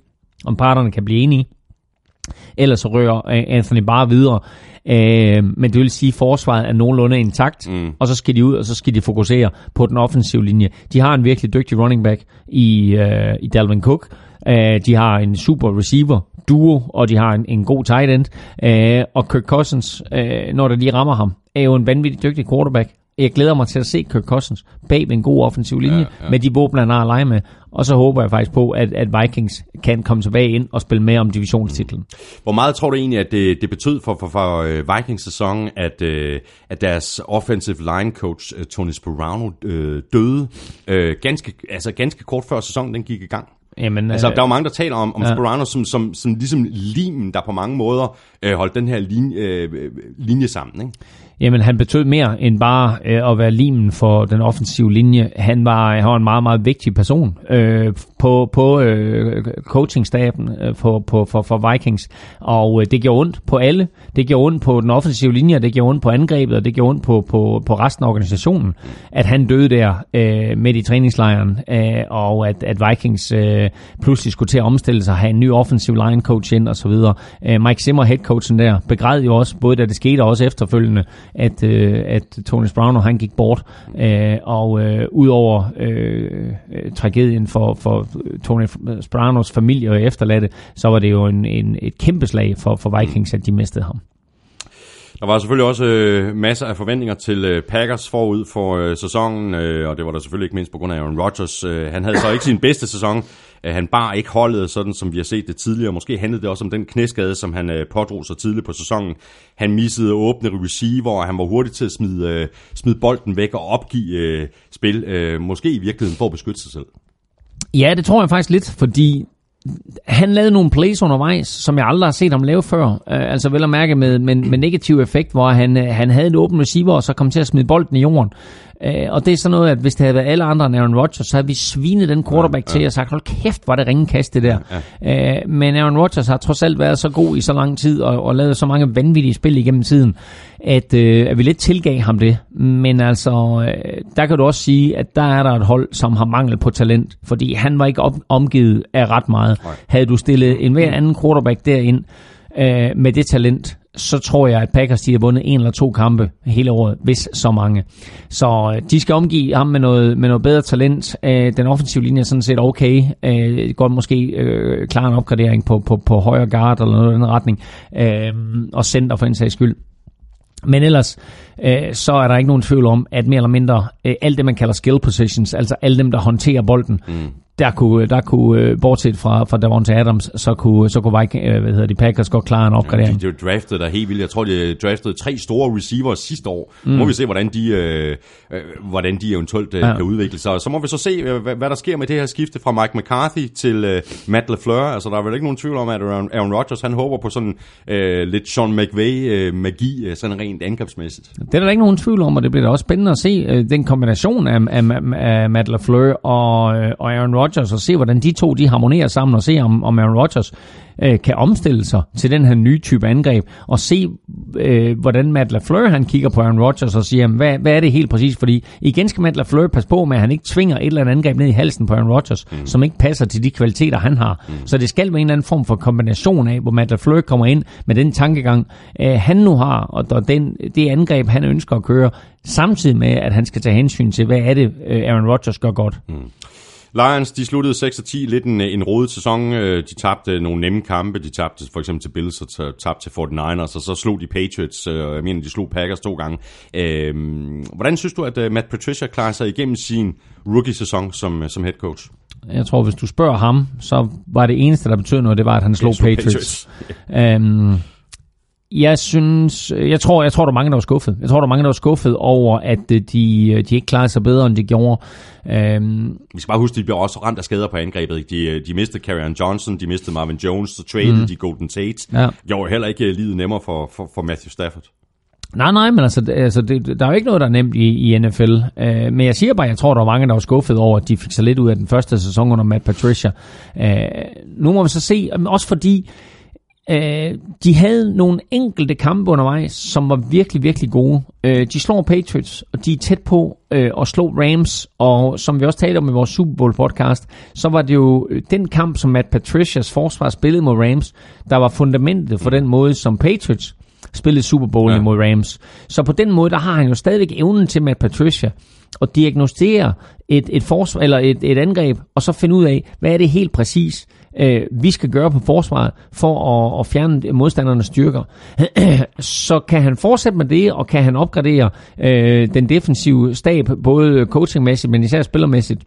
om parterne kan blive enige. Ellers så rører Anthony Barr videre. Øh, men det vil sige, at forsvaret er nogenlunde intakt, mm. og så skal de ud, og så skal de fokusere på den offensive linje. De har en virkelig dygtig running back i, øh, i Dalvin Cook. Øh, de har en super receiver duo, og de har en, en god tight end. Øh, og Kirk Cousins, øh, når der lige rammer ham, er jo en vanvittig dygtig quarterback. Jeg glæder mig til at se Kirk Cousins bag en god offensiv linje ja, ja. med de våben, han har at lege med. Og så håber jeg faktisk på, at, at Vikings kan komme tilbage ind og spille med om divisionstitlen. Hvor meget tror du egentlig, at det, det betød for, for, for øh, Vikings sæson, at, uh, at deres offensive line coach, uh, Tony Sperano, døde ganske, altså ganske kort før sæsonen den gik i gang? Jamen, altså, øh, der er jo mange, der taler om, om ja. Sperano som, som, som ligesom limen, der på mange måder øh, holdt den her linje, øh, linje sammen. Ikke? Jamen, han betød mere end bare øh, at være limen for den offensive linje. Han var, han var en meget, meget vigtig person øh, på, på øh, coachingstaben øh, på, på, for, for Vikings. Og øh, det gjorde ondt på alle. Det gjorde ondt på den offensive linje, det gjorde ondt på angrebet, og det gjorde ondt på, på, på resten af organisationen, at han døde der øh, midt i træningslejren, øh, og at, at Vikings øh, pludselig skulle til at omstille sig, have en ny offensive line coach ind og så videre. Øh, Mike Zimmer, headcoachen der, begræd jo også, både da det skete og også efterfølgende, at, øh, at Tony Brown han gik bort. Øh, og øh, udover øh, øh tragedien for, for Tony Sopranos familie og efterladte, så var det jo en, en, et kæmpe slag for, for Vikings, at de mistede ham. Der var selvfølgelig også øh, masser af forventninger til øh, Packers forud for øh, sæsonen, øh, og det var der selvfølgelig ikke mindst på grund af Aaron Rodgers. Øh, han havde så ikke sin bedste sæson. Øh, han bar ikke holdet, sådan som vi har set det tidligere. Måske handlede det også om den knæskade, som han øh, pådrog sig tidligt på sæsonen. Han missede åbne receiver, og han var hurtig til at smide, øh, smide bolden væk og opgive øh, spil. Øh, måske i virkeligheden for at beskytte sig selv. Ja, det tror jeg faktisk lidt, fordi han lavede nogle plays undervejs, som jeg aldrig har set ham lave før. Uh, altså vel at mærke med, med, med negativ effekt, hvor han, uh, han havde en åben receiver, og så kom til at smide bolden i jorden. Uh, og det er sådan noget, at hvis det havde været alle andre end Aaron Rodgers, så havde vi svinet den quarterback ja, ja. til og sagt, hold kæft, var det ringekast det der. Ja, ja. Uh, men Aaron Rodgers har trods alt været så god i så lang tid, og, og lavet så mange vanvittige spil igennem tiden, at, uh, at vi lidt tilgav ham det. Men altså, uh, der kan du også sige, at der er der et hold, som har mangel på talent, fordi han var ikke op, omgivet af ret meget. Nej. Havde du stillet en hver anden quarterback derind, uh, med det talent, så tror jeg, at Packers de har vundet en eller to kampe hele året, hvis så mange. Så øh, de skal omgive ham med noget, med noget bedre talent. Øh, den offensive linje er sådan set okay. Øh, godt måske øh, klar en opgradering på, på, på højre guard eller noget i den retning. Øh, og center for en sags skyld. Men ellers, øh, så er der ikke nogen tvivl om, at mere eller mindre øh, alt det, man kalder skill positions, altså alle dem, der håndterer bolden, mm der kunne, der kunne øh, bortset fra, fra Davante Adams, så kunne, så kunne Viking, øh, hvad hedder de, Packers godt klare en opgradering. Ja, de, de draftet der helt vildt. Jeg tror, de draftede tre store receivers sidste år. Mm. må vi se, hvordan de, øh, øh, hvordan de eventuelt øh, ja. kan udvikle sig. Så må vi så se, øh, hvad, hvad der sker med det her skifte fra Mike McCarthy til øh, Matt LaFleur. Altså, der er vel ikke nogen tvivl om, at Aaron, Aaron Rodgers, han håber på sådan øh, lidt Sean McVay-magi, øh, sådan rent angrebsmæssigt. Det er der ikke nogen tvivl om, og det bliver da også spændende at se øh, den kombination af, af, af Matt LaFleur og, øh, og Aaron Rodgers, og se, hvordan de to de harmonerer sammen, og se om, om Aaron Rodgers øh, kan omstille sig til den her nye type angreb, og se, øh, hvordan Matt LaFleur han kigger på Aaron Rodgers og siger, hvad, hvad er det helt præcis? Fordi igen skal Matt LaFleur passe på med, at han ikke tvinger et eller andet angreb ned i halsen på Aaron Rodgers, mm. som ikke passer til de kvaliteter, han har. Mm. Så det skal være en eller anden form for kombination af, hvor Matt LaFleur kommer ind med den tankegang, øh, han nu har, og den, det angreb, han ønsker at køre, samtidig med, at han skal tage hensyn til, hvad er det, øh, Aaron Rodgers gør godt. Mm. Lions, de sluttede 6-10, lidt en, en rodet sæson. Øh, de tabte nogle nemme kampe. De tabte for eksempel til Bills og tabte til 49ers, og så slog de Patriots. Øh, jeg mener, de slog Packers to gange. Hvordan synes du, at Matt Patricia klarer sig igennem sin rookie-sæson som, som head coach? Jeg tror, hvis du spørger ham, så var det eneste, der betød noget, det var, at han slog, slog Patriots. Patriots. um, jeg synes, jeg tror, jeg tror, der er mange, der var skuffet. Jeg tror, der er mange, der var skuffet over, at øh, de, øh, de ikke klarede sig bedre, end de gjorde. Um, Vi skal bare huske, de blev også ramt af skader på angrebet. De, øh, de mistede Karrion Johnson, de mistede Marvin Jones, så traded mm. de Golden Tate. Ja. Gjorde heller ikke livet nemmere for, for, for Matthew Stafford. Nej, nej, men altså, altså det, der er jo ikke noget, der er nemt i, i NFL. Uh, men jeg siger bare, jeg tror, der var mange, der var skuffet over, at de fik så lidt ud af den første sæson under Matt Patricia. Uh, nu må vi så se, også fordi uh, de havde nogle enkelte kampe undervejs, som var virkelig, virkelig gode. Uh, de slår Patriots, og de er tæt på uh, at slå Rams, og som vi også talte om i vores Super Bowl podcast, så var det jo øh, den kamp, som Matt Patricias forsvar spillede mod Rams, der var fundamentet for den måde, som Patriots spillede Super Bowl. Ja. mod Rams. Så på den måde, der har han jo stadigvæk evnen til Matt Patricia at diagnostisere et, et, forsvar, eller et, et angreb, og så finde ud af, hvad er det helt præcis, øh, vi skal gøre på forsvaret for at, at fjerne modstandernes styrker. så kan han fortsætte med det, og kan han opgradere øh, den defensive stab, både coachingmæssigt, men især spillermæssigt,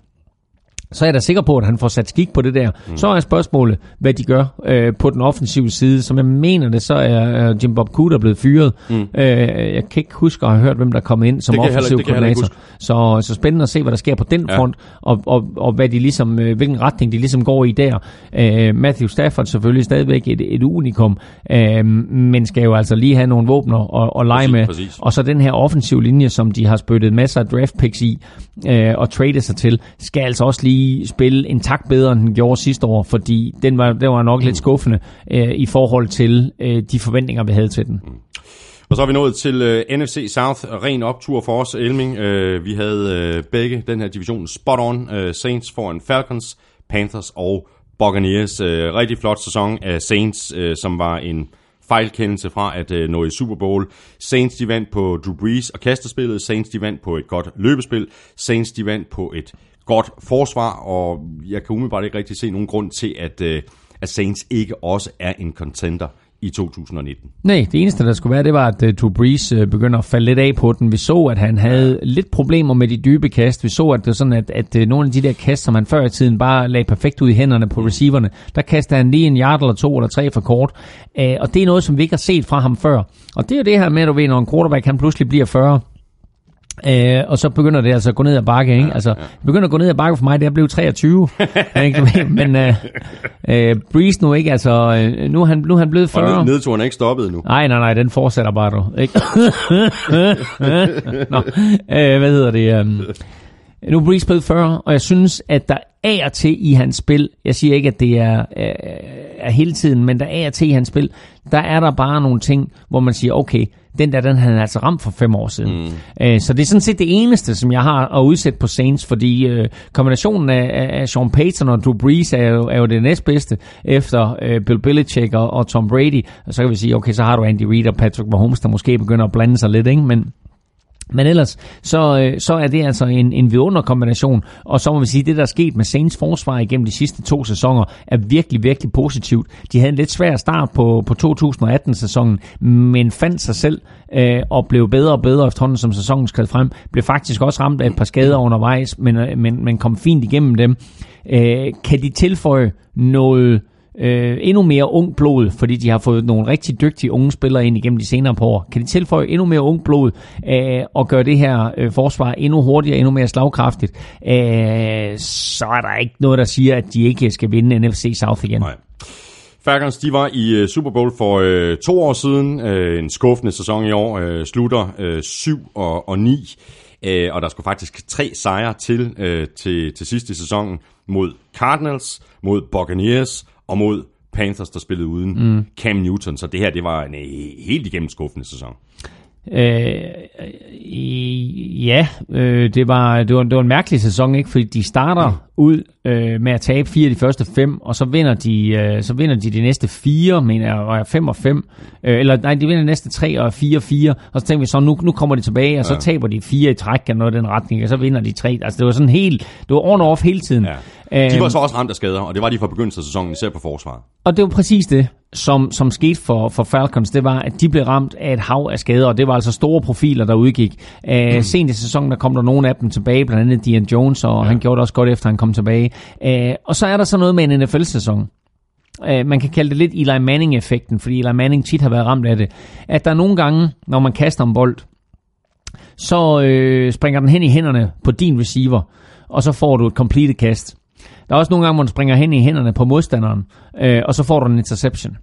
så er jeg da sikker på, at han får sat skik på det der. Mm. Så er spørgsmålet, hvad de gør øh, på den offensive side. Som jeg mener det, så er øh, Jim Bob Cooter blevet fyret. Mm. Øh, jeg kan ikke huske at have hørt, hvem der er kommet ind som offensiv koordinator. Så, så spændende at se, hvad der sker på den Ja. front, og, og, og hvad de ligesom, øh, hvilken retning de ligesom går i der. Øh, Matthew Stafford selvfølgelig stadigvæk et, et unikum, øh, men skal jo altså lige have nogle våbner og, og lege Præcis, med. præcis. Og så den her offensiv linje, som de har spyttet masser af draft picks i øh, og tradet sig til, skal altså også lige spille en tak bedre, end den gjorde sidste år, fordi den var, den var nok lidt skuffende øh, i forhold til øh, de forventninger, vi havde til den. Mm. Og så er vi nået til øh, NFC South. Ren optur for os, Elming. Øh, vi havde øh, begge den her division spot on. Øh, Saints foran Falcons, Panthers og Buccaneers. Øh, rigtig flot sæson af Saints, øh, som var en fejlkendelse fra at øh, nå i Super Bowl. Saints de vandt på Drew Brees og kastespillet. Saints de vandt på et godt løbespil. Saints de vandt på et godt forsvar, og jeg kan umiddelbart ikke rigtig se nogen grund til, at, øh, at Saints ikke også er en contender i 2019. Nej, det eneste, der skulle være, det var, at uh, Drew Brees uh, begynder at falde lidt af på den. Vi så, at han havde lidt problemer med de dybe kast. Vi så, at det var sådan, at, at uh, nogle af de der kast, som han før i tiden bare lagde perfekt ud i hænderne på receiverne, der kastede han lige en yard eller to eller tre for kort. Uh, og det er noget, som vi ikke har set fra ham før. Og det er jo det her med, at du ved, når en quarterback han pludselig bliver 40, Øh, og så begynder det altså at gå ned ad bakke, ikke? Altså, det begynder at gå ned ad bakke for mig, det er blevet 23. ikke? Men øh, øh, Breeze nu ikke, altså, øh, nu er han, nu er han blevet 40. Og ned, nedturen er ikke stoppet endnu. Nej, nej, nej, den fortsætter bare du. Ikke? Nå, øh, hvad hedder det? Um, nu er Breeze blevet 40, og jeg synes, at der af og til i hans spil, jeg siger ikke, at det er, er, er hele tiden, men der af og til i hans spil, der er der bare nogle ting, hvor man siger, okay, den der, den havde han altså ramt for fem år siden. Mm. Øh, så det er sådan set det eneste, som jeg har at udsætte på Saints, fordi øh, kombinationen af, af Sean Payton og Drew Brees er jo, er jo det næstbedste efter øh, Bill Belichick og, og Tom Brady. Og så kan vi sige, okay, så har du Andy Reid og Patrick Mahomes, der måske begynder at blande sig lidt, ikke? Men, men ellers, så, øh, så er det altså en, en vidunderkombination, og så må vi sige, at det der er sket med Saints forsvar igennem de sidste to sæsoner, er virkelig, virkelig positivt. De havde en lidt svær start på, på 2018-sæsonen, men fandt sig selv øh, og blev bedre og bedre efterhånden, som sæsonen skred frem. Blev faktisk også ramt af et par skader undervejs, men, øh, men, men kom fint igennem dem. Øh, kan de tilføje noget øh, endnu mere ung blod, fordi de har fået nogle rigtig dygtige unge spillere ind igennem de senere par år. Kan de tilføje endnu mere ung blod øh, og gøre det her øh, forsvar endnu hurtigere, endnu mere slagkraftigt, øh, så er der ikke noget, der siger, at de ikke skal vinde NFC South igen. Nej. Falcons, de var i øh, Super Bowl for øh, to år siden. Øh, en skuffende sæson i år. øh, slutter øh, uh, 7 og, og 9. Øh, og der skulle faktisk tre sejre til, øh, til til sidst i sæsonen mod Cardinals, mod Buccaneers og mod Panthers, der spillede uden mm. Cam Newton. Så det her, det var en uh, helt igennem skuffende sæson. Øh, øh, ja, øh, det, var, det, var, det var en mærkelig sæson, ikke? Fordi de starter ud øh, med at tabe fire af de første fem, og så vinder de, øh, så vinder de de næste fire, mener jeg, og er fem og fem. Øh, eller nej, de vinder de næste tre og fire og fire, og så tænker vi så, nu, nu kommer de tilbage, og så taber de fire i træk, eller noget i den retning, og så vinder de tre. Altså det var sådan helt, det var on off hele tiden. Ja. De var så også ramt af skader, og det var de fra begyndelsen af sæsonen, især på forsvaret. og det var præcis det. som, som skete for, for Falcons, det var, at de blev ramt af et hav af skader, og det var altså store profiler, der udgik. Uh, mm. Sent i sæsonen, der kom der nogle af dem tilbage, blandt andet Dion Jones, og ja. han gjorde det også godt, efter han kom tilbage. Øh, og så er der så noget med en NFL-sæson. Øh, man kan kalde det lidt Eli Manning-effekten, fordi Eli Manning tit har været ramt af det. At der er nogle gange, når man kaster en bold, så øh, springer den hen i hænderne på din receiver, og så får du et completed kast. Der er også nogle gange, hvor den springer hen i hænderne på modstanderen, øh, og så får du en interception.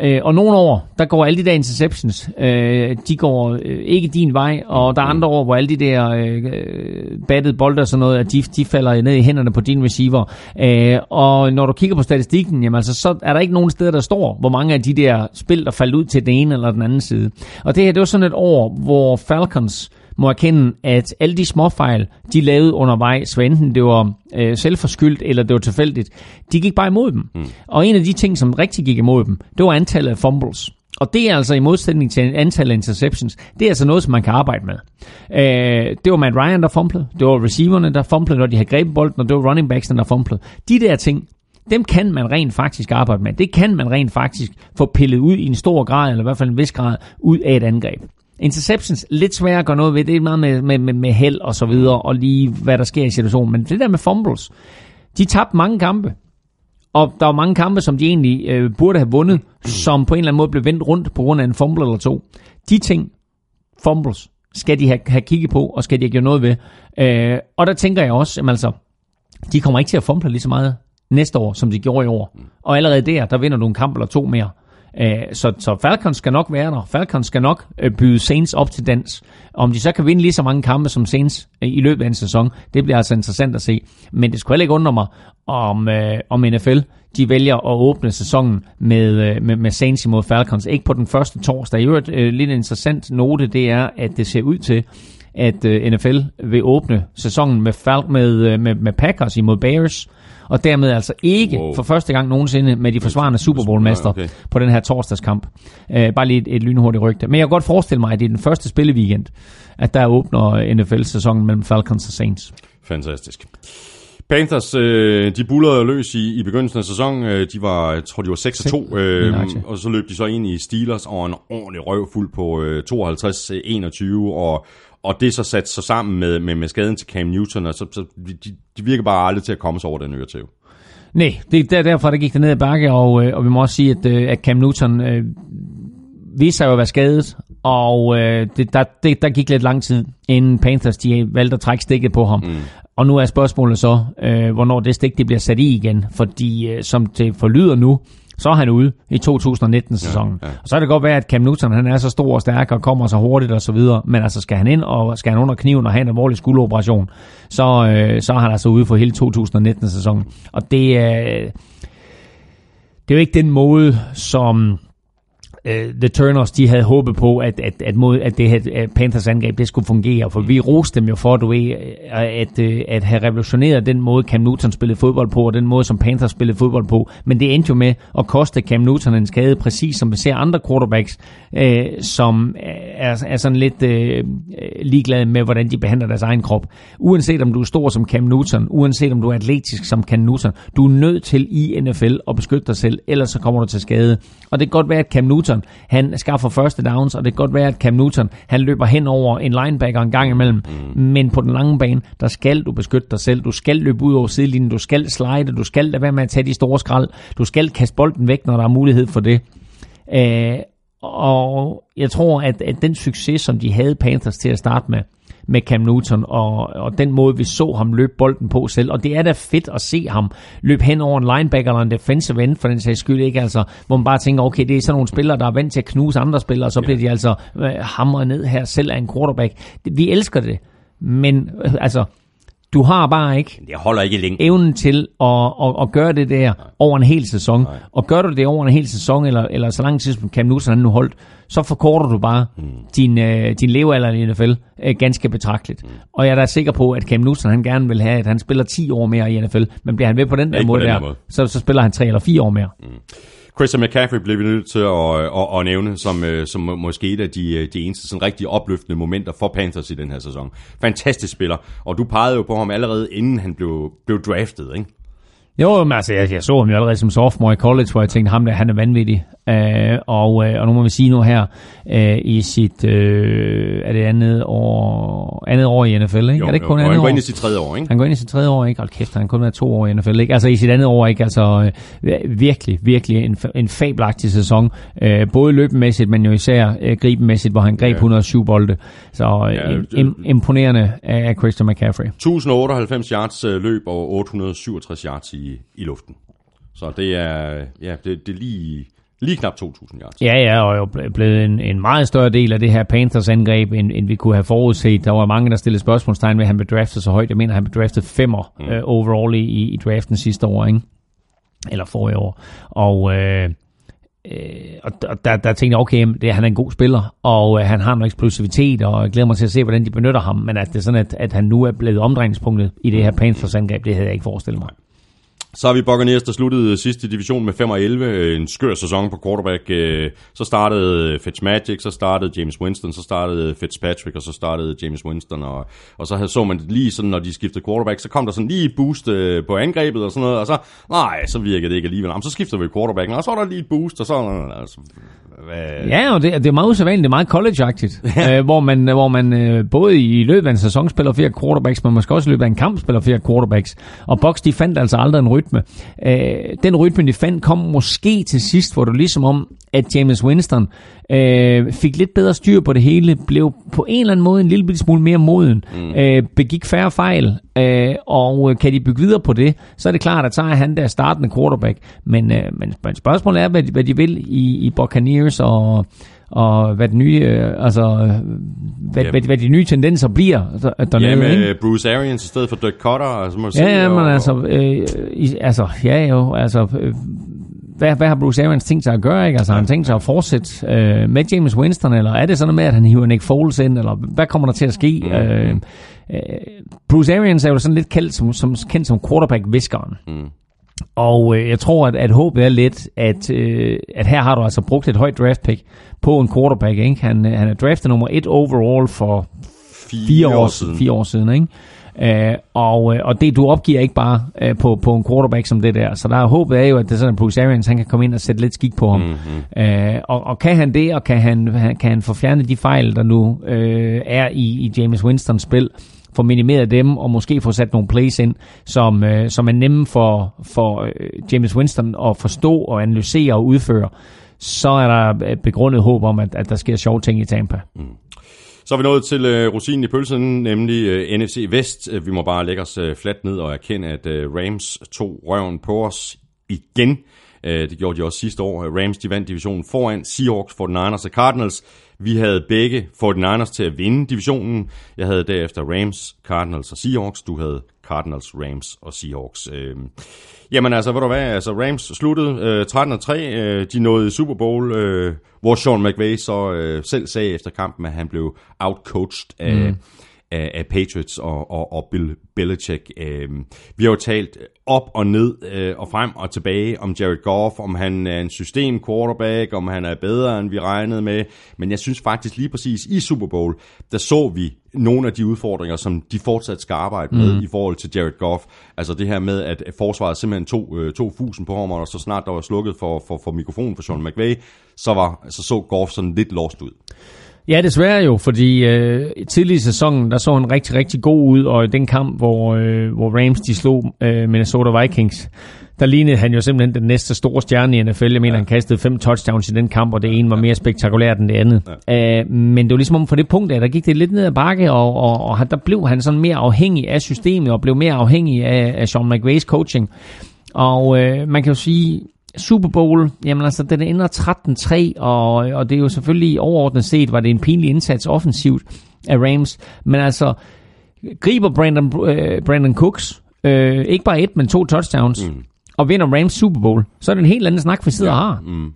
Øh, og nogle år, der går alle de der interceptions, øh, de går øh, ikke din vej, og der er andre år, hvor alle de der øh, øh, battede bolde og sådan noget, at de, de falder ned i hænderne på din receiver. Øh, og når du kigger på statistikken, jamen altså, så er der ikke nogen steder, der står, hvor mange af de der spil, der faldt ud til den ene eller den anden side. Og det her, det var sådan et år, hvor Falcons må erkende, at alle de småfejl, de lavede undervejs, så enten det var øh, selvforskyldt eller det var tilfældigt, de gik bare imod dem. Mm. Og en af de ting, som rigtig gik imod dem, det var antallet af fumbles. Og det er altså i modsætning til antallet af interceptions, det er altså noget, som man kan arbejde med. Øh, det var Matt Ryan, der fumblede. Det var receiverne, der fumblede, når de havde grebet bolden, og det var running backs, der fumblede. De der ting, dem kan man rent faktisk arbejde med. Det kan man rent faktisk få pillet ud i en stor grad, eller i hvert fald en vis grad, ud af et angreb. Interceptions, lidt svært at gøre noget ved. Det er meget med, med, med, med held og så videre, og lige hvad der sker i situationen. Men det der med fumbles, de tabte mange kampe. Og der var mange kampe, som de egentlig øh, burde have vundet, som på en eller anden måde blev vendt rundt på grund af en fumble eller to. De ting, fumbles, skal de have, have kigget på, og skal de have gjort noget ved. Øh, og der tænker jeg også, jamen altså, de kommer ikke til at fumble lige så meget næste år, som de gjorde i år. Og allerede der, der vinder du en kamp eller to mere. Øh, så, så Falcons skal nok være der. Falcons skal nok øh, byde Saints op til dans. Om de så kan vinde lige så mange kampe som Saints øh, i løbet af en sæson, det bliver altså interessant at se. Men det skulle heller ikke undre mig, om, øh, om NFL de vælger at åbne sæsonen med, øh, med, med Saints imod Falcons. Ikke på den første torsdag. I øvrigt, øh, lidt interessant note, det er, at det ser ud til, at NFL vil åbne sæsonen med, Fal- med, med, med Packers imod Bears, og dermed altså ikke wow. for første gang nogensinde med de forsvarende Super Bowl-mester okay. på den her torsdagskamp. Uh, bare lige et, et lynhurtigt rygte. Men jeg kan godt forestille mig, at det er den første spilleweekend, at der åbner NFL-sæsonen mellem Falcons og Saints. Fantastisk. Panthers, øh, de bullerede løs i, i begyndelsen af sæsonen. Øh, de var, jeg tror, de var 6 2, øh, og så løb de så ind i Steelers og en ordentlig røv fuld på øh, 52-21, og og det er så sat så sammen med, med, med skaden til Cam Newton, og så, så de, de virker bare aldrig til at komme sig over den øretæv. Nej, det er derfor, der gik det ned ad bakke, og, øh, og vi må også sige, at, øh, at Cam Newton øh, viste sig jo at være skadet, og øh, det, der, det, der gik lidt lang tid, inden Panthers de valgte at trække stikket på ham. Mm. Og nu er spørgsmålet så, øh, hvornår det stik det bliver sat i igen, fordi øh, som det forlyder nu, så er han ude i 2019-sæsonen. Ja, ja. Og så er det godt være, at Cam Newton han er så stor og stærk og kommer så hurtigt og så videre, men altså skal han ind og skal han under kniven og have en alvorlig skulderoperation, så, øh, så er han altså ude for hele 2019-sæsonen. Og det, øh, det er jo ikke den måde, som uh, The Turners, de havde håbet på, at, at, at, mod, at det her at Panthers angreb, det skulle fungere. For vi roste dem jo for, du ved, øh, at, øh, at have revolutioneret den måde, Cam Newton spillede fodbold på, og den måde, som Panthers spillede fodbold på. Men det endte jo med at koste Cam Newton en skade, præcis som vi ser andre quarterbacks, uh, som er, er sådan lidt uh, ligeglade med, hvordan de behandler deres egen krop. Uanset om du er stor som Cam Newton, uanset om du er atletisk som Cam Newton, du er nødt til i NFL at beskytte dig selv, ellers så kommer du til skade. Og det kan godt være, at Cam Newton Newton, han skaffer første downs, og det kan godt være, at Cam Newton, han løber hen over en linebacker en gang imellem, mm. men på den lange bane, der skal du beskytte dig selv, du skal løbe ud over sidelinjen, du skal slide, du skal lade være med at tage de store skrald, du skal kaste bolden væk, når der er mulighed for det. Øh, og jeg tror, at, at den succes, som de havde Panthers til at starte med, med Cam Newton, og, og den måde, vi så ham løbe bolden på selv. Og det er da fedt at se ham løbe hen over en linebacker eller en defensive end, for den sags skyld ikke, altså, hvor man bare tænker, okay, det er sådan nogle spillere, der er vant til at knuse andre spillere, og så bliver de altså øh, hamret ned her selv af en quarterback. Vi elsker det, men øh, altså, du har bare ikke det holder ikke længe. evnen til at, at, at gøre det der Nej. over en hel sæson. Nej. Og gør du det over en hel sæson, eller, eller så lang tid som Cam Newton han nu holdt, så forkorter du bare mm. din, uh, din levealder i NFL øh, ganske betragteligt. Mm. Og jeg er da sikker på, at Cam Newton han gerne vil have, at han spiller 10 år mere i NFL, men bliver han ved på den der måde, den der måde. Så, så spiller han 3 eller 4 år mere. Mm. Christian McCaffrey blev vi nødt til at, øh, at, at nævne, som, øh, som måske et af de, øh, de eneste sådan rigtig opløftende momenter for Panthers i den her sæson. Fantastisk spiller, og du pegede jo på ham allerede inden han blev, blev draftet, ikke? Jo, men altså, jeg, jeg så ham jo allerede som sophomore i college, hvor jeg tænkte, ham der, han er vanvittig. Øh, og, øh, og nu må vi sige nu her, øh, i sit, øh, er det andet år, andet år i NFL, ikke? Jo, er det ikke jo, kun og andet han går år? ind i sit tredje år, ikke? Han går ind i sit tredje år, ikke? Hold kæft, han har kun været to år i NFL, ikke? Altså i sit andet år, ikke? Altså øh, virkelig, virkelig en, en fabelagtig sæson. Øh, både løbemæssigt, men jo især øh, gribenmæssigt, hvor han greb Ja. 107 bolde. Så øh, Ja, im, imponerende af Christian McCaffrey. 1098 yards øh, løb og 867 yards i, i luften. Så det er, ja, det, det er lige, lige knap 2000 yards. Ja, ja, og jo ble- blevet en, en meget større del af det her Panthers angreb, end, end vi kunne have forudset. Der var mange, der stillede spørgsmålstegn ved, at han blev draftet så højt. Jeg mener, han blev draftet femmer mm. uh, overall i, i, draften sidste år, ikke? Eller forrige år. Og, øh, øh, og der, der, tænkte jeg, okay, det, han er en god spiller, og øh, han har noget eksplosivitet, og jeg glæder mig til at se, hvordan de benytter ham. Men at det er sådan, at, at han nu er blevet omdrejningspunktet i det her Panthers angreb, det havde jeg ikke forestillet mig. Så har vi Buccaneers, der sluttede sidste division med 5 og 11. Øh, en skør sæson på quarterback. Øh, så startede Fitzmagic, så startede James Winston, så startede Fitzpatrick, og så startede James Winston. Og, og så havde- så man lige sådan, når de skiftede quarterback, så kom der sådan lige et boost øh, på angrebet og sådan noget. Og så, nej, så virkede det ikke alligevel. Jamen, så skifter vi quarterbacken, og så var der lige et boost, og så... Altså, hvad, Ja, og det, det er meget usædvanligt, det er meget college-agtigt, øh, hvor man, hvor man øh, både i løbet af en sæson spiller flere quarterbacks, men måske også i løbet af en kamp spiller flere quarterbacks. Og Bucks, de fandt altså aldrig en rytme. Øh, den rytme, de fandt, kom måske til sidst, hvor det ligesom om, at James Winston øh, fik lidt bedre styr på det hele, blev på en eller anden måde en lille smule mere moden, mm. øh, begik færre fejl, øh, og øh, kan de bygge videre på det, så er det klart, at så er han der startende quarterback. Men, øh, men, spørgsmålet er, hvad de, hvad de vil i, i Buccaneers, og, og hvad, den nye, øh, altså, øh, hvad, hvad, hvad de nye tendenser bliver der, dernede. Ja, ikke? med Bruce Arians i stedet for Dirk Cutter. Altså, må Ja, ja, men og- altså, øh, i, altså, ja jo, altså, øh, hvad, hvad har Bruce Arians tænkt sig at gøre, ikke? Altså, har han tænkt sig at fortsætte øh, med James Winston, eller er det sådan noget med, at han hiver Nick Foles ind, eller hvad kommer der til at ske? Mm. Øh, øh, Bruce Arians er jo sådan lidt kendt som, som, kendt som quarterback-viskeren. Mm. Og øh, jeg tror, at, at håbet er lidt, at, øh, at her har du altså brugt et højt draft pick på en quarterback. Ikke? Han, han er draftet nummer et overall for fire år, siden. Fire år siden, ikke? Øh, og, øh, og det du opgiver ikke bare øh, på, på en quarterback som det der. Så der er håbet er jo, at det er sådan, at Bruce Arians han kan komme ind og sætte lidt skik på ham. Mm-hmm. Øh, og, og kan han det, og kan han, han- kan han få fjernet de fejl, der nu øh, er i, i James Winstons spil, få minimeret dem, og måske få sat nogle plays ind, som, øh, som er nemme for, for øh, James Winston at forstå og analysere og udføre, så er der øh, begrundet håb om, at, at der sker sjove ting i Tampa. Så er vi nået til øh, rosinen i pølsen, nemlig øh, NFC Vest. Øh, vi må bare lægge os øh, fladt ned og erkende, at øh, Rams tog røven på os igen. Øh, det gjorde de også sidste år. Rams de vandt divisionen foran Seahawks, 49ers og Cardinals. Vi havde begge 49ers til at vinde divisionen. Jeg havde derefter Rams, Cardinals og Seahawks. Du havde Cardinals, Rams og Seahawks. Øh, jamen altså, ved du hvad, altså Rams sluttede øh, 13-3. Øh, de nåede Super Bowl, øh, hvor Sean McVay så øh, selv sagde efter kampen, at han blev outcoached af, mm af, af Patriots og, og, og Bill Belichick. Øh, vi har jo talt op og ned øh, og frem og tilbage om Jared Goff, om han er en system quarterback, om han er bedre, end vi regnede med. Men jeg synes faktisk lige præcis i Super Bowl, der så vi nogle af de udfordringer, som de fortsat skal arbejde med mm. i forhold til Jared Goff. Altså det her med, at forsvaret simpelthen tog, øh, tog fusen på ham, og så snart der var slukket for, for, for mikrofonen for Sean McVay, så, var, så så Goff sådan lidt lost ud. Ja, desværre jo, fordi øh, tidligere i sæsonen, der så han rigtig, rigtig god ud, og i den kamp, hvor, øh, hvor Rams de slog øh, Minnesota Vikings, der lignede han jo simpelthen den næste store stjerne i NFL. Jeg mener, ja. han kastede fem touchdowns i den kamp, og det ene var mere spektakulært end det andet. Ja. Øh, men det var ligesom om for det punkt, der, der gik det lidt ned ad bakke, og, og, og han- der blev han sådan mere afhængig af systemet, og blev mere afhængig af, af Sean McVays coaching. Og øh, man kan jo sige, Super Bowl, jamen altså, den ender 13-3, og, og det er jo selvfølgelig overordnet set, var det en pinlig indsats offensivt af Rams. Men altså, griber Brandon, øh, Brandon Cooks, øh, ikke bare et, men to touchdowns, mm. og vinder Rams Super Bowl, så er det en helt anden snak, vi sidder og har. Mm.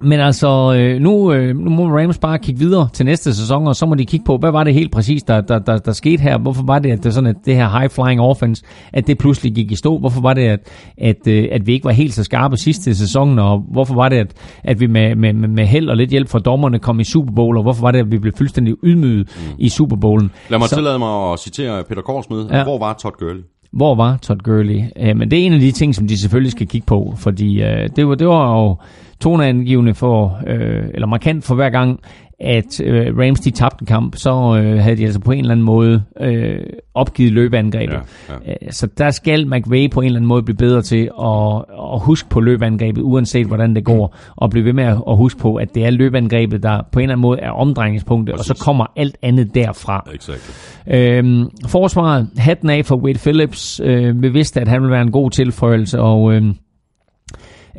Men altså, øh, nu, øh, nu må Rams bare kigge videre til næste sæson, og så må de kigge på, hvad var det helt præcis, der, der, der, der skete her? Hvorfor var det, at det, sådan, at det her high-flying offense, at det pludselig gik i stå? Hvorfor var det, at, at, øh, at vi ikke var helt så skarpe sidste sæson? Og hvorfor var det, at, at vi med, med, med held og lidt hjælp fra dommerne kom i Super Bowl? Og hvorfor var det, at vi blev fuldstændig ydmyget mm. i Super Bowlen? Lad mig Så- tillade mig at citere Peter Korsmed. Ja. Hvor var Todd Gurley? Hvor var Todd Gurley? Øh, men det er en af de ting, som de selvfølgelig skal kigge på, fordi øh, det, var, det var jo toneangivende for, øh, eller markant for hver gang, at øh, Rams de tabte en kamp, så øh, havde de altså på en eller anden måde øh, opgivet løbeangrebet. Ja, ja. Øh, så der skal McVay på en eller anden måde blive bedre til at, at huske på løbeangrebet, uanset hvordan det går, og blive ved med at huske på, at det er løbeangrebet, der på en eller anden måde er omdrejningspunktet, Præcis. og så kommer alt andet derfra. Exactly. Øhm, forsvaret, hatten af for Wade Phillips, øh, vi vidste, at han ville være en god tilføjelse, og... Øh,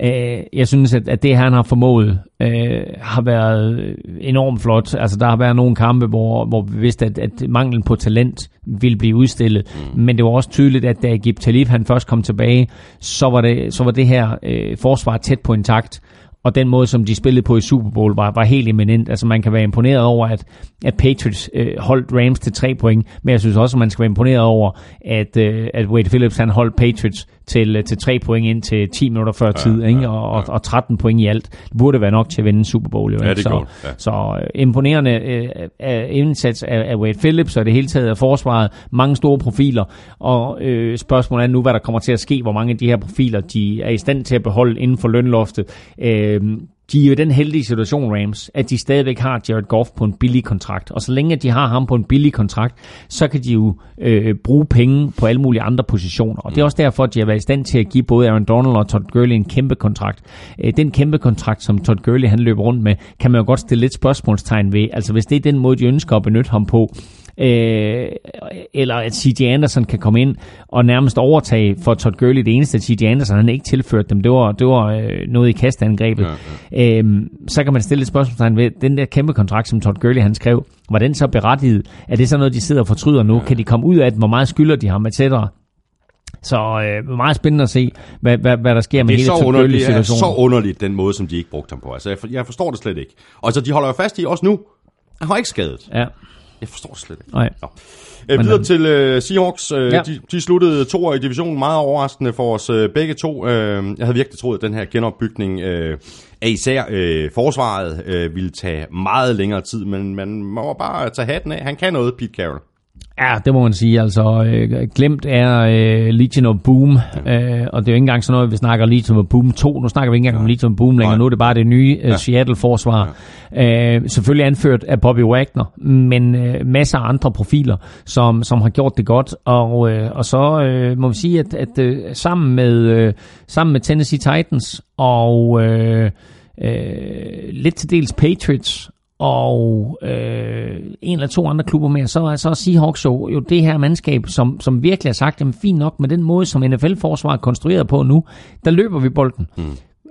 Øh, jeg synes, at, at det han har formået, øh, har været enormt flot. Altså, der har været nogle kampe, hvor, hvor vi vidste, at, at manglen på talent ville blive udstillet. Mm. Men det var også tydeligt, at da Gib Talib han først kom tilbage, så var det, så var det her øh, forsvar tæt på intakt og den måde, som de spillede på i Super Bowl, var, var helt eminent. Altså man kan være imponeret over, at, at Patriots øh, holdt Rams til tre point, men jeg synes også, at man skal være imponeret over, at, øh, at Wade Phillips han holdt Patriots til, øh, til tre point ind til 10 minutter før tid, ja, ikke? Og, ja. og, og 13 point i alt. Det burde være nok til at vinde Super Bowl. Jo, ja, det så, godt, ja. så uh, imponerende uh, indsats af, af Wade Phillips, og det hele taget af forsvaret. Mange store profiler, og uh, spørgsmålet er nu, hvad der kommer til at ske, hvor mange af de her profiler, de er i stand til at beholde inden for lønloftet. Uh, de er jo i den heldige situation, Rams, at de stadigvæk har Jared Goff på en billig kontrakt. Og så længe de har ham på en billig kontrakt, så kan de jo øh, bruge penge på alle mulige andre positioner. Og det er også derfor, at de har været i stand til at give både Aaron Donald og Todd Gurley en kæmpe kontrakt. Øh, den kæmpe kontrakt, som Todd Gurley han løber rundt med, kan man jo godt stille lidt spørgsmålstegn ved. Altså hvis det er den måde, de ønsker at benytte ham på, øh, eller at C.J. Anderson kan komme ind og nærmest overtage for Todd Gurley. Det eneste, at C.J. Anderson han ikke tilført dem, det var, det var øh, noget i kastangrebet. Ja, ja. Øh, så kan man stille et spørgsmål ved, den der kæmpe kontrakt, som Todd Gurley han skrev, var den så berettiget? Er det så noget, de sidder og fortryder nu? Ja. Kan de komme ud af det? Hvor meget skylder de ham, etc.? Så øh, meget spændende at se, hvad, hvad, hvad der sker med hele Todd Gurley situationen. Det er så underligt, den måde, som de ikke brugte ham på. Altså, jeg, for, jeg forstår det slet ikke. Og så de holder jo fast i også nu. Han har ikke skadet. Ja. Jeg forstår det slet ikke. Nej. Nå. Øh, videre til uh, Seahawks. Uh, ja. de, de sluttede to år i divisionen. Meget overraskende for os uh, begge to. Uh, jeg havde virkelig troet, at den her genopbygning uh, af især uh, forsvaret uh, ville tage meget længere tid, men man må bare tage hatten af. Han kan noget, Pete Carroll. Ja, det må man sige. Altså, øh, glemt er øh, Legion of Boom, øh, og det er jo ikke engang sådan noget, vi snakker Legion of Boom 2. Nu snakker vi ikke engang om Legion of Boom længere. Nu er det bare det nye øh, Seattle-forsvar. Ja. Øh, selvfølgelig anført af Bobby Wagner, men øh, masser af andre profiler, som, som har gjort det godt. Og, øh, og så øh, må vi sige, at, at øh, sammen, med, øh, sammen med Tennessee Titans og... Øh, øh, lidt til dels Patriots og øh, en eller to andre klubber mere, så er så Seahawks jo, jo det her mandskab, som, som virkelig har sagt, jamen fint nok med den måde, som NFL-forsvaret er konstrueret på nu, der løber vi bolden. Mm.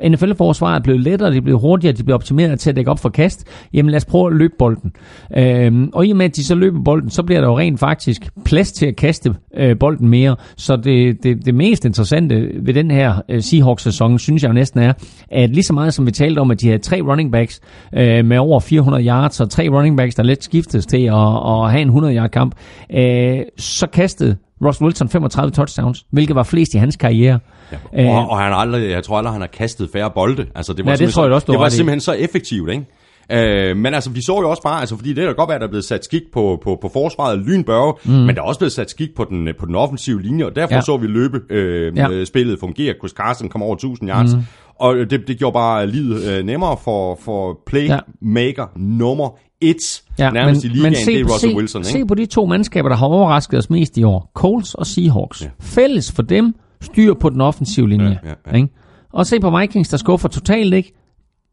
NFL-forsvaret er blevet lettere, de er blevet hurtigere, de bliver optimeret til at dække op for kast. Jamen lad os prøve at løbe bolden. Øhm, og i og med, at de så løber bolden, så bliver der jo rent faktisk plads til at kaste øh, bolden mere. Så det, det, det mest interessante ved den her øh, Seahawks-sæson, synes jeg jo næsten er, at lige så meget som vi talte om, at de havde tre running backs øh, med over 400 yards, og tre running backs, der let skiftes til at, at have en 100-yard kamp, øh, så kastede Ross Wilson 35 touchdowns, hvilket var flest i hans karriere. Ja, og, øh, og han aldrig, jeg tror aldrig, han har kastet færre bolde. Altså, det var, ja, det tror jeg også, det var simpelthen så effektivt, ikke? Øh, men altså, vi så jo også bare, altså, fordi det er da godt være, at der er blevet sat skik på, på, på forsvaret lynbørge, mm. men der er også blevet sat skik på den, på den offensive linje, og derfor ja. så vi løbe øh, ja. spillet fungere. Chris Carson kom over 1000 yards, mm. og det, det gjorde bare livet øh, nemmere for, for playmaker ja. nummer et ja, nærmest men, i ligaen, men se, det er Russell se, Wilson. Ikke? Se på de to mandskaber, der har overrasket os mest i år. Colts og Seahawks. Ja. Fælles for dem, styr på den offensive linje. Ja, ja, ja. Ikke? Og se på Vikings, der skuffer totalt ikke.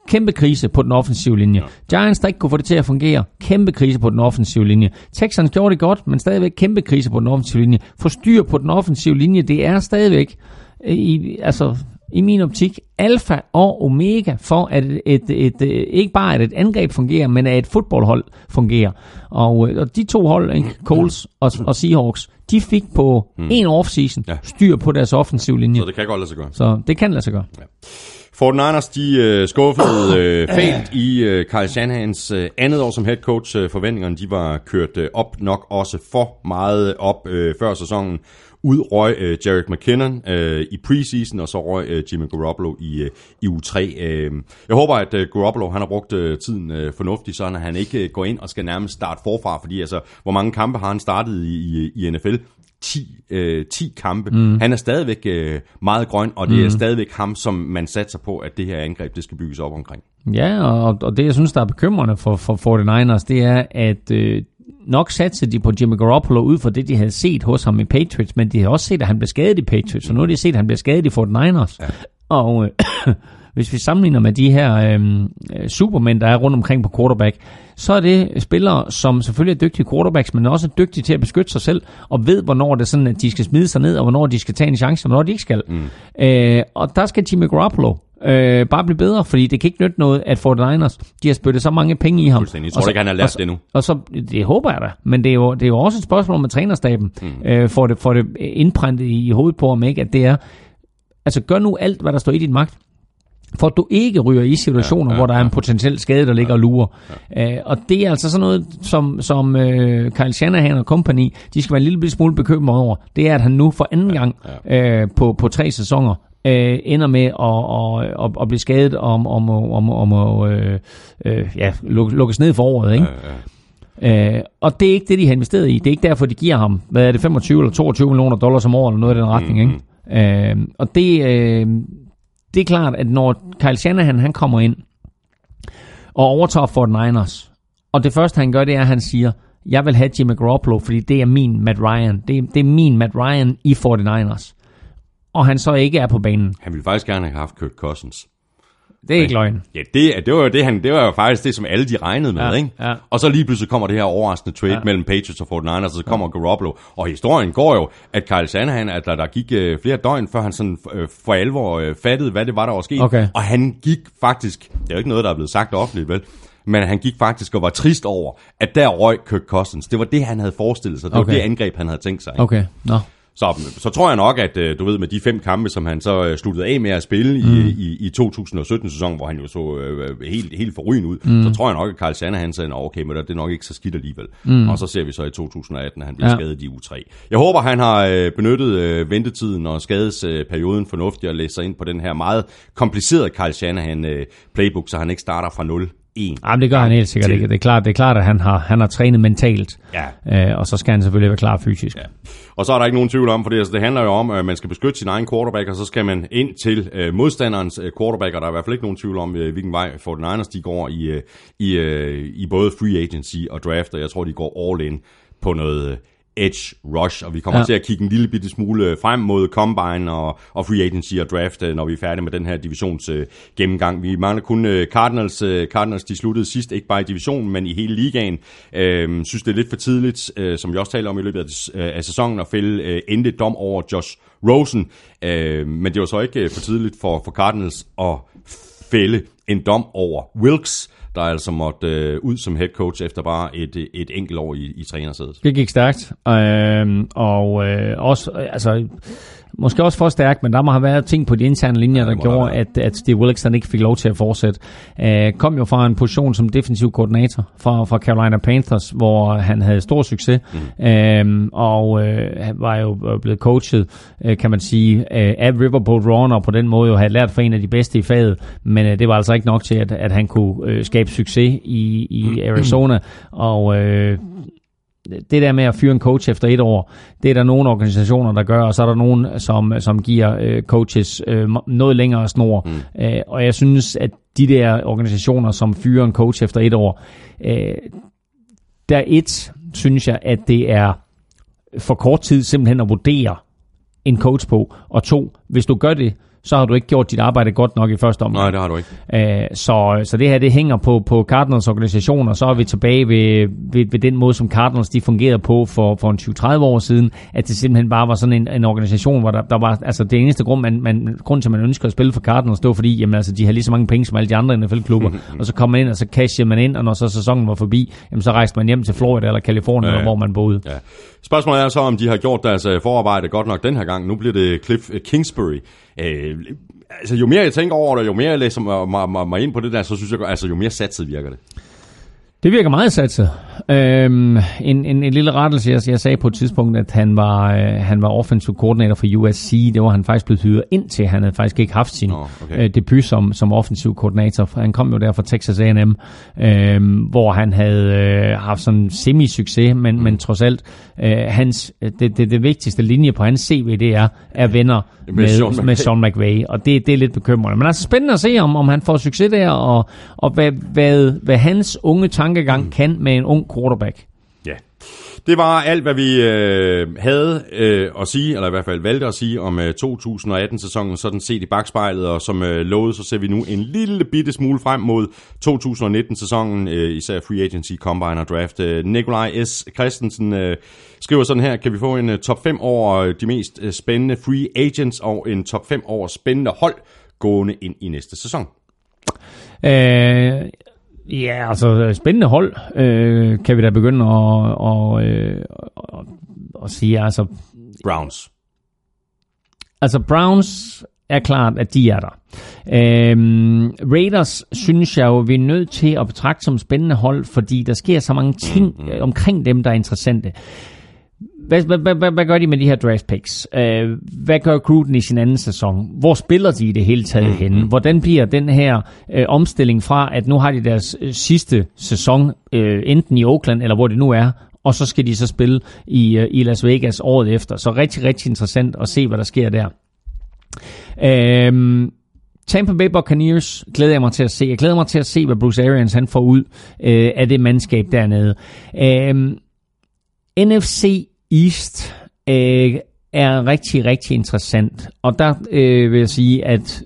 Kæmpe krise på den offensive linje. Ja. Giants, der ikke kunne få det til at fungere. Kæmpe krise på den offensive linje. Texans gjorde det godt, men stadigvæk kæmpe krise på den offensive linje. Få styr på den offensive linje, det er stadigvæk i, altså, i min optik alfa og omega for, at et, et, et, et, ikke bare at et angreb fungerer, men at et fodboldhold fungerer. Og, og de to hold, ikke, Coles og, og Seahawks, de fik på hmm. en offseason ja. styr på deres offensive linje. Så det kan godt lade sig gøre. Så det kan lade sig gøre. Ja. 49ers, de uh, skuffede uh, fælt i uh, Kyle Shanahans uh, andet år som head coach. Uh, forventningerne de var kørt uh, op nok også for meget op uh, før sæsonen. Ud røg uh, Jared McKinnon uh, i preseason, og så røg uh, Jimmy Garoppolo i, uh, i u 3. Uh, jeg håber, at uh, Garoppolo han har brugt uh, tiden uh, fornuftigt, så han ikke uh, går ind og skal nærmest starte forfra, fordi altså, hvor mange kampe har han startet i, i, i NFL? 10, øh, 10 kampe. Mm. Han er stadigvæk øh, meget grøn, og det mm. er stadigvæk ham, som man satser på, at det her angreb det skal bygges op omkring. Ja, og, og det jeg synes, der er bekymrende for, for 49ers, det er, at øh, nok satte de på Jimmy Garoppolo ud for det, de havde set hos ham i Patriots, men de har også set, at han blev skadet i Patriots, og nu har de set, at han bliver skadet i 49ers. Ja. Og øh, hvis vi sammenligner med de her øh, supermænd, der er rundt omkring på quarterback, så er det spillere, som selvfølgelig er dygtige quarterbacks, men også er dygtige til at beskytte sig selv, og ved, hvornår det er sådan, at de skal smide sig ned, og hvornår de skal tage en chance, og hvornår de ikke skal. Mm. Øh, og der skal Jimmy Garoppolo øh, bare blive bedre, fordi det kan ikke nytte noget, at 49ers, de har spyttet så mange penge i ham. Jeg tror så, ikke, han har lært og, det nu. Og så, det håber jeg da, men det er jo, det er jo også et spørgsmål med trænerstaben, mm. øh, for, det, for det indprintet i hovedet på ham, ikke? at det er, altså gør nu alt, hvad der står i din magt, for at du ikke ryger i situationer, ja, ja, hvor der er en potentiel skade, der ligger og lurer. Ja. Uh, og det er altså sådan noget, som, som uh, Kyle Shanahan og company, de skal være en lille smule bekymret over. Det er, at han nu for anden ja, gang ja. Uh, på, på tre sæsoner uh, ender med at, at, at, at blive skadet om, om, om, om at uh, uh, ja, lukkes ned for året. Ikke? Ja, ja. Uh, og det er ikke det, de har investeret i. Det er ikke derfor, de giver ham, hvad er det, 25 eller 22 millioner dollars om året, eller noget i den retning. Mm, ikke? Uh, og det... Uh, det er klart, at når Kyle Shanahan han kommer ind og overtager Fort Niners, og det første han gør, det er, at han siger, jeg vil have Jimmy Garoppolo, fordi det er min Matt Ryan. Det er, det er min Matt Ryan i 49ers. Og han så ikke er på banen. Han ville faktisk gerne have haft Kirk Cousins. Det er ikke løgn. Ja, det, det, var jo det, han, det var jo faktisk det, som alle de regnede med, ja, ikke? Ja. Og så lige pludselig kommer det her overraskende trade ja. mellem Patriots og 49ers, og så kommer ja. Garoppolo. Og historien går jo, at Kyle Shanahan, at der, der gik uh, flere døgn, før han sådan uh, for alvor uh, fattede, hvad det var, der var sket. Okay. Og han gik faktisk, det er jo ikke noget, der er blevet sagt offentligt, vel? Men han gik faktisk og var trist over, at der røg Kirk Cousins. Det var det, han havde forestillet sig. Det okay. var det angreb, han havde tænkt sig. Ikke? Okay, nå. No. Så, så tror jeg nok, at øh, du ved, med de fem kampe, som han så øh, sluttede af med at spille mm. i, i, i 2017-sæsonen, hvor han jo så øh, helt, helt forrygende ud, mm. så tror jeg nok, at Carl Shanahan sagde, okay, men det er nok ikke så skidt alligevel. Mm. Og så ser vi så i 2018, at han bliver ja. skadet i U3. Jeg håber, han har øh, benyttet øh, ventetiden og skadesperioden fornuftigt og læst sig ind på den her meget komplicerede Carl Shanahan øh, playbook, så han ikke starter fra 0 en. Jamen, det gør han helt sikkert til. ikke. Det er klart, det er klart at han har, han har trænet mentalt, ja. øh, og så skal han selvfølgelig være klar fysisk. Ja. Og så er der ikke nogen tvivl om, for det, altså, det handler jo om, at man skal beskytte sin egen quarterback, og så skal man ind til øh, modstanderens øh, quarterback, og der er i hvert fald ikke nogen tvivl om, øh, hvilken vej 49ers de går i, øh, i, øh, i både free agency og draft, og jeg tror, de går all in på noget øh, edge rush, og vi kommer ja. til at kigge en lille bitte smule frem mod combine og, og free agency og draft, øh, når vi er færdige med den her divisions uh, gennemgang. Vi mangler kun uh, Cardinals. Uh, Cardinals de sluttede sidst, ikke bare i divisionen, men i hele ligaen. Uh, synes, det er lidt for tidligt, uh, som vi også taler om i løbet af, uh, af sæsonen, at fælde uh, endelig dom over Josh Rosen. Uh, men det var så ikke uh, for tidligt for, for Cardinals at fælde en dom over Wilkes, der altså måtte øh, ud som head coach efter bare et, et enkelt år i, i trænersædet. Det gik stærkt, øh, og øh, også, altså, Måske også for stærkt, men der må have været ting på de interne linjer, ja, der gjorde, at, at Steve Wilkes ikke fik lov til at fortsætte. Uh, kom jo fra en position som defensiv koordinator fra, fra Carolina Panthers, hvor han havde stor succes, mm. uh, og uh, var jo blevet coachet, uh, kan man sige, uh, af Riverboat Runner, og på den måde jo havde lært for en af de bedste i faget, men uh, det var altså ikke nok til, at, at han kunne uh, skabe succes i, i Arizona, og uh, det der med at fyre en coach efter et år, det er der nogle organisationer, der gør, og så er der nogen, som, som giver øh, coaches øh, noget længere snor. Mm. Øh, og jeg synes, at de der organisationer, som fyrer en coach efter et år, øh, der et, synes jeg, at det er for kort tid simpelthen at vurdere en coach på, og to, hvis du gør det, så har du ikke gjort dit arbejde godt nok i første omgang. Nej, det har du ikke. Æh, så, så det her, det hænger på, på Cardinals organisation, og så er vi tilbage ved, ved, ved den måde, som Cardinals de fungerede på for, for en 20-30 år siden, at det simpelthen bare var sådan en, en organisation, hvor der, der var, altså det eneste grund, man, man, grund til, at man ønsker at spille for Cardinals, det var fordi, jamen altså, de har lige så mange penge som alle de andre NFL-klubber, og så kommer man ind, og så casher man ind, og når så sæsonen var forbi, jamen så rejste man hjem til Florida eller Kalifornien, ja, ja. hvor man boede. Ja. Spørgsmålet er så, om de har gjort deres øh, forarbejde godt nok den her gang. Nu bliver det Cliff Kingsbury. Øh, altså, jo mere jeg tænker over det, jo mere jeg læser mig, mig, mig ind på det der, så synes jeg, altså, jo mere satset virker det. Det virker meget satset. Øhm, en, en, en lille rettelse, jeg, jeg sagde på et tidspunkt, at han var, øh, han var offensive koordinator for USC. Det var han faktisk blevet hyret ind til. Han havde faktisk ikke haft sin Nå, okay. øh, debut som, som offensiv koordinator. Han kom jo der fra Texas A&M, øhm, hvor han havde øh, haft sådan semi-succes, men, mm. men trods alt, øh, hans, det, det, det vigtigste linje på hans CV, det er, er venner Med med, Sean McVay. med Sean McVay, og det, det er lidt bekymrende. Men altså spændende at se, om, om han får succes der, og, og hvad, hvad, hvad hans unge tankegang mm. kan med en ung quarterback. Ja. Det var alt, hvad vi øh, havde øh, at sige, eller i hvert fald valgte at sige om øh, 2018-sæsonen, sådan set i bagspejlet, og som øh, lovet, så ser vi nu en lille bitte smule frem mod 2019-sæsonen, øh, især Free Agency, Combine og Draft. Øh, Nikolaj S. Christensen øh, skriver sådan her, kan vi få en øh, top 5 over øh, de mest øh, spændende free agents, og en top 5 over spændende hold gående ind i næste sæson? Øh, ja, altså spændende hold, øh, kan vi da begynde at, og, øh, at, at sige. Altså, Browns. altså Browns er klart, at de er der. Øhm, Raiders synes jeg jo, vi er nødt til at betragte som spændende hold, fordi der sker så mange ting mm. omkring dem, der er interessante. Hvad, hvad, hvad, hvad, hvad gør de med de her draft picks? Øh, hvad gør Gruden i sin anden sæson? Hvor spiller de i det hele taget mm, henne? Hvordan bliver den her øh, omstilling fra, at nu har de deres øh, sidste sæson, øh, enten i Oakland eller hvor det nu er, og så skal de så spille i, øh, i Las Vegas året efter. Så rigtig, rigtig interessant at se, hvad der sker der. Øhm, Tampa Bay Buccaneers glæder jeg mig til at se. Jeg glæder mig til at se, hvad Bruce Arians han får ud øh, af det mandskab dernede. Øhm, NFC East øh, er rigtig, rigtig interessant. Og der øh, vil jeg sige, at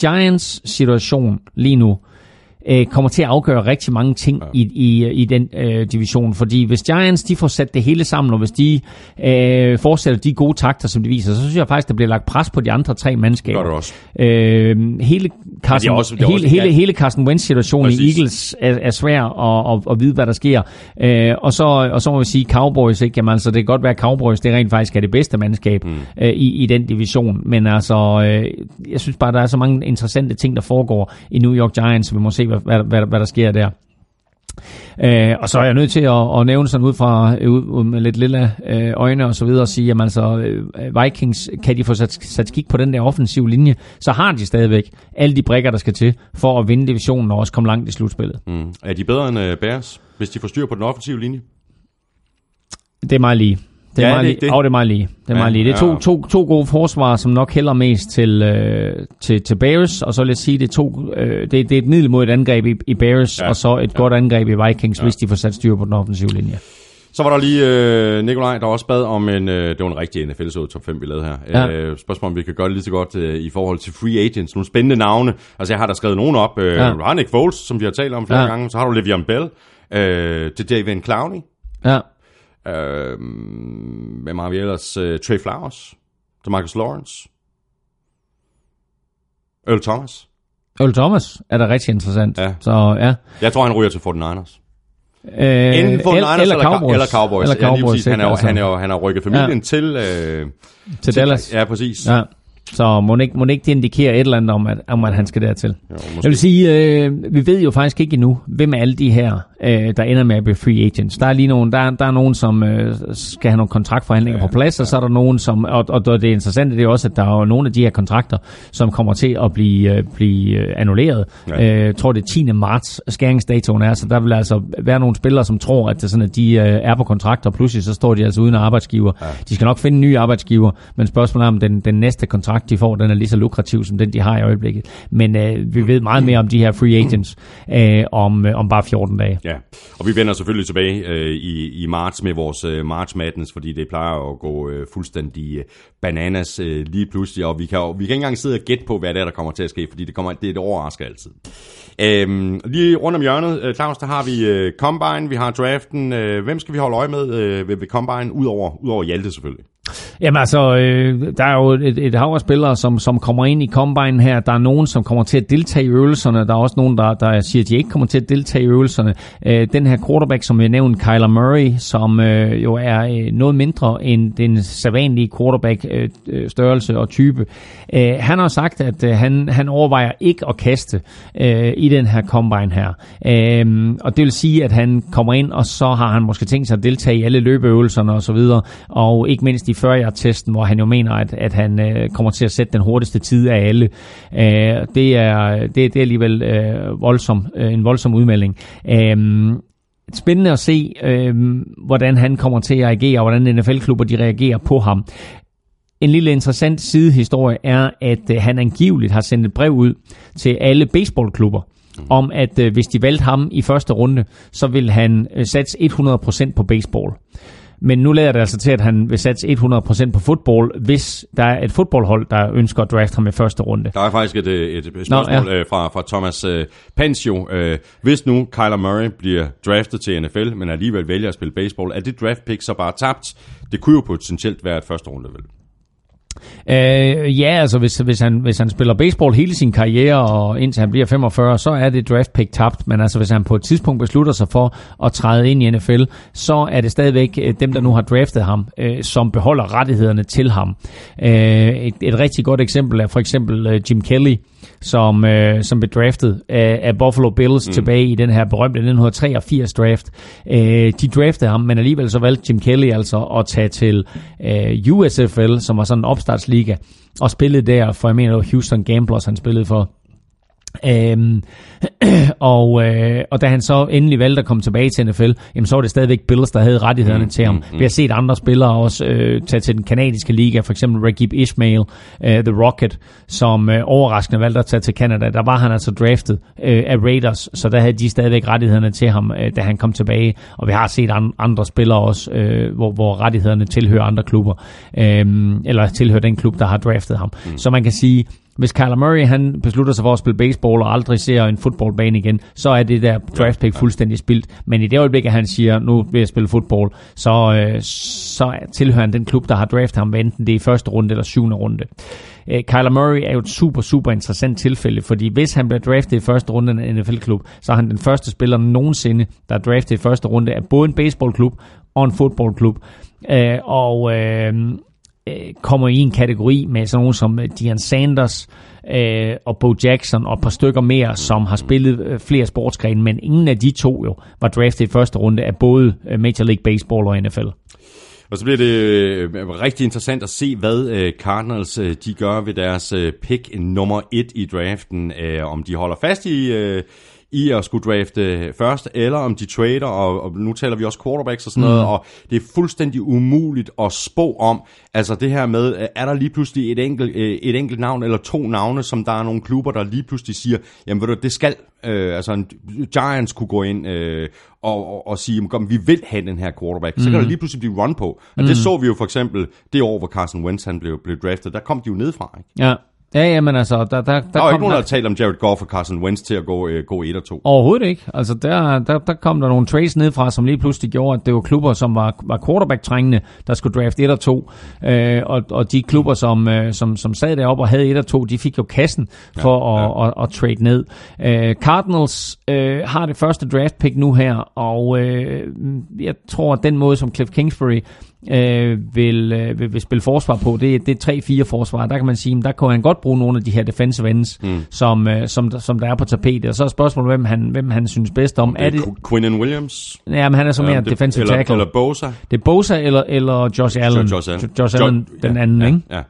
Giants situation lige nu øh, kommer til at afgøre rigtig mange ting ja. i, i, i den øh, division. Fordi hvis Giants de får sat det hele sammen, og hvis de øh, fortsætter de gode takter, som de viser, så synes jeg faktisk, der bliver lagt pres på de andre tre mandskaber. Gør det også. Øh, hele Carson, også- det hele, også- hele, ja. hele Carson Wentz-situationen i. Eagles er, er svær at, at, at vide, hvad der sker. Øh, og, så, og så må vi sige Cowboys, ikke? Jamen, altså, det kan godt være, at Cowboys det rent faktisk er det bedste mandskab mm. øh, i, i den division. Men altså, øh, jeg synes bare, der er så mange interessante ting, der foregår i New York Giants, vi må se, hvad, hvad, hvad, der sker der. Øh, og så er jeg nødt til at, at nævne sådan ud fra øh, ud, med lidt lille øh, øjne og så videre og sige, at altså, øh, Vikings, kan de få sat, sat skik på den der offensive linje, så har de stadigvæk alle de brikker, der skal til for at vinde divisionen og også komme langt i slutspillet. Mm. Er de bedre end uh, Bears, hvis de får styr på den offensive linje? Det er meget lige. Det er, Ja, meget det er lige. det. Oh, det er meget lige. Det er, Ja, meget lige. det er to, ja. to, to gode forsvar, som nok hælder mest til, øh, til, til Bears, og så vil jeg sige, det er, to, øh, det, det er et middel mod et angreb i, i Bears, Ja, og så et ja. godt angreb i Vikings, ja. hvis de får sat styr på den offensive linje. Så var der lige øh, Nikolaj, der også bad om en, øh, det var en rigtig NFL så top 5, vi lavede her. Ja. Øh, spørgsmål, om vi kan gøre det lige så godt øh, i forhold til free agents. Nogle spændende navne. Altså, jeg har der skrevet nogen op. Øh, Ja. Du har Nick Foles, som vi har talt om flere Ja. gange. Så har du Le'Veon Bell. Øh, til David Clowney. Ja. Øh, hvem har vi ellers? Øh, Trey Flowers. Til Marcus Lawrence. Earl Thomas. Earl Thomas er da rigtig interessant. Ja. Så ja. Jeg tror, han ryger til 49ers. Øh, Enten 49ers eller, eller, Cowboys. eller Cowboys. Eller Ja, Cowboys præcis. han, er, han, er, jo- han har rykket familien Ja. til, øh, til Dallas. Ja, præcis. Ja. Så må ikke, må ikke det indikerer et eller andet om, at, om, at han skal dertil. Jo, Jeg måske. vil sige, øh, vi ved jo faktisk ikke endnu, hvem er alle de her, øh, der ender med at blive free agents. Der er lige nogen, der, der er nogen, som øh, skal have nogle kontraktforhandlinger ja, på plads, og så er der nogen, som, og, og det interessante det er også, at der er nogle af de her kontrakter, som kommer til at blive, øh, blive øh, annulleret. Ja. Ja. Øh, jeg tror, det er 10. marts, skæringsdatoen er, så der vil altså være nogle spillere, som tror, at, det sådan, at de øh, er på kontrakter, og pludselig så står de altså uden arbejdsgiver. Ja. De skal nok finde en ny arbejdsgiver, men spørgsmålet er, om den, den næste kontrakt, de får, den er lige så lukrativ, som den, de har i øjeblikket. Men øh, vi ved meget mere om de her free agents øh, om, øh, om bare 14 dage. Ja, og vi vender selvfølgelig tilbage øh, i, i marts med vores øh, March Madness, fordi det plejer at gå øh, fuldstændig øh, bananas øh, lige pludselig, og vi kan, vi kan ikke engang sidde og gætte på, hvad det er, der kommer til at ske, fordi det, kommer, det er et overrasker altid. Øhm, lige rundt om hjørnet, øh, Claus, der har vi øh, Combine, vi har draften. Øh, hvem skal vi holde øje med øh, ved, ved Combine, udover, udover Hjalte selvfølgelig? Jamen altså, øh, der er jo et, et hav af spillere, som, som kommer ind i Combine her. Der er nogen, som kommer til at deltage i øvelserne. Der er også nogen, der, der siger, at de ikke kommer til at deltage i øvelserne. Øh, den her quarterback, som vi nævnte, Kyler Murray, som øh, jo er øh, noget mindre end den sædvanlige quarterback-størrelse øh, øh og type. Øh, han har sagt, at øh, han, han overvejer ikke at kaste øh, i den her Combine her. Øh, og det vil sige, at han kommer ind, og så har han måske tænkt sig at deltage i alle løbeøvelserne osv., og, og ikke mindst i 40 testen hvor han jo mener, at, at han øh, kommer til at sætte den hurtigste tid af alle. Øh, det, er, det, det er alligevel øh, voldsom, øh, en voldsom udmelding. Øh, spændende at se, øh, hvordan han kommer til at agere, og hvordan NFL-klubber de reagerer på ham. En lille interessant sidehistorie er, at øh, han angiveligt har sendt et brev ud til alle baseballklubber, om at øh, hvis de valgte ham i første runde, så vil han øh, satse 100% på baseball. Men nu lader det altså til, at han vil satse 100% på fodbold, hvis der er et fodboldhold, der ønsker at drafte ham i første runde. Der er faktisk et, et spørgsmål Nå, ja. fra, fra Thomas Pensio. Uh, hvis nu Kyler Murray bliver draftet til NFL, men alligevel vælger at spille baseball, er det draft pick så bare tabt? Det kunne jo potentielt være et første runde, vel? Øh, ja, altså hvis, hvis, han, hvis han spiller baseball hele sin karriere, og indtil han bliver 45, så er det draft pick tabt. Men altså hvis han på et tidspunkt beslutter sig for at træde ind i NFL, så er det stadigvæk øh, dem, der nu har draftet ham, øh, som beholder rettighederne til ham. Øh, et, et rigtig godt eksempel er for eksempel øh, Jim Kelly, som, øh, som blev draftet af, af Buffalo Bills mm. tilbage i den her berømte 1983 draft. Øh, de draftede ham, men alligevel så valgte Jim Kelly altså at tage til øh, USFL, som var sådan en opstartsliga, og spillede der for, jeg mener, Houston Gamblers, han spillede for. Øhm, og, øh, og da han så endelig valgte at komme tilbage til NFL, jamen, så var det stadigvæk Bills, der havde rettighederne mm, til ham. Mm, mm. Vi har set andre spillere også øh, tage til den kanadiske liga, for eksempel Ragib Ismail, øh, The Rocket, som øh, overraskende valgte at tage til Canada. Der var han altså draftet øh, af Raiders, så der havde de stadigvæk rettighederne til ham, øh, da han kom tilbage. Og vi har set an, andre spillere også, øh, hvor, hvor rettighederne tilhører andre klubber, øh, eller tilhører den klub, der har draftet ham. Mm. Så man kan sige, hvis Kyler Murray han beslutter sig for at spille baseball og aldrig ser en fodboldbane igen, så er det der draft pick fuldstændig spildt. Men i det øjeblik, at han siger, nu vil jeg spille fodbold, så, øh, så tilhører han den klub, der har draftet ham, enten det er i første runde eller syvende runde. Øh, Kyler Murray er jo et super, super interessant tilfælde, fordi hvis han bliver draftet i første runde af en NFL-klub, så er han den første spiller nogensinde, der er draftet i første runde af både en baseballklub og en fodboldklub. Øh, og øh, øh, kommer i en kategori med sådan nogen som øh, Dion Sanders øh, og Bo Jackson og et par stykker mere, som har spillet øh, flere sportsgrene, men ingen af de to jo var draftet i første runde af både øh, Major League Baseball og NFL. Og så bliver det øh, rigtig interessant at se, hvad øh, Cardinals øh, de gør ved deres øh, pick nummer et i draften. Øh, om de holder fast i... Øh, i at skulle drafte først, eller om de trader, og, og nu taler vi også quarterbacks og sådan noget, mm. og det er fuldstændig umuligt at spå om, altså det her med, er der lige pludselig et enkelt, øh, et enkelt navn, eller to navne, som der er nogle klubber, der lige pludselig siger, jamen ved du, det skal, øh, altså en Giants kunne gå ind øh, og, og, og sige, kom, vi vil have den her quarterback, mm. så kan der mm. lige pludselig blive run på, og mm. det så vi jo for eksempel det år, hvor Carson Wentz han blev, blev draftet, der kom de jo nedfra, ikke? Ja. Ja, ja, men altså... Der, der, der, der var ikke nogen, der havde talt om Jared Goff og Carson Wentz til at gå, øh, gå 1 og 2. Overhovedet ikke. Altså, der, der, der kom der nogle trades nedfra, som lige pludselig gjorde, at det var klubber, som var, var quarterback-trængende, der skulle draft 1 og 2. Øh, og, og de klubber, som, øh, som, som sad deroppe og havde 1 og 2, de fik jo kassen for ja, ja. At, at, at trade ned. Øh, Cardinals øh, har det første draft pick nu her, og øh, jeg tror, at den måde, som Cliff Kingsbury øh, vil, øh, vil, vil spille forsvar på, det, det er 3-4 forsvar. Der kan man sige, der kan han godt bruge nogle af de her defensive ends, mm. som, øh, som, som der er på tapetet. Og så er spørgsmålet, hvem han, hvem han synes bedst om. Er det, Quinnen Williams? Ja, men han er så mere ja, defensive eller, tackle. Eller Bosa? Det er Bosa eller, eller Josh Allen. Josh Allen, Josh Allen jo, den anden, ja, ikke? Ja.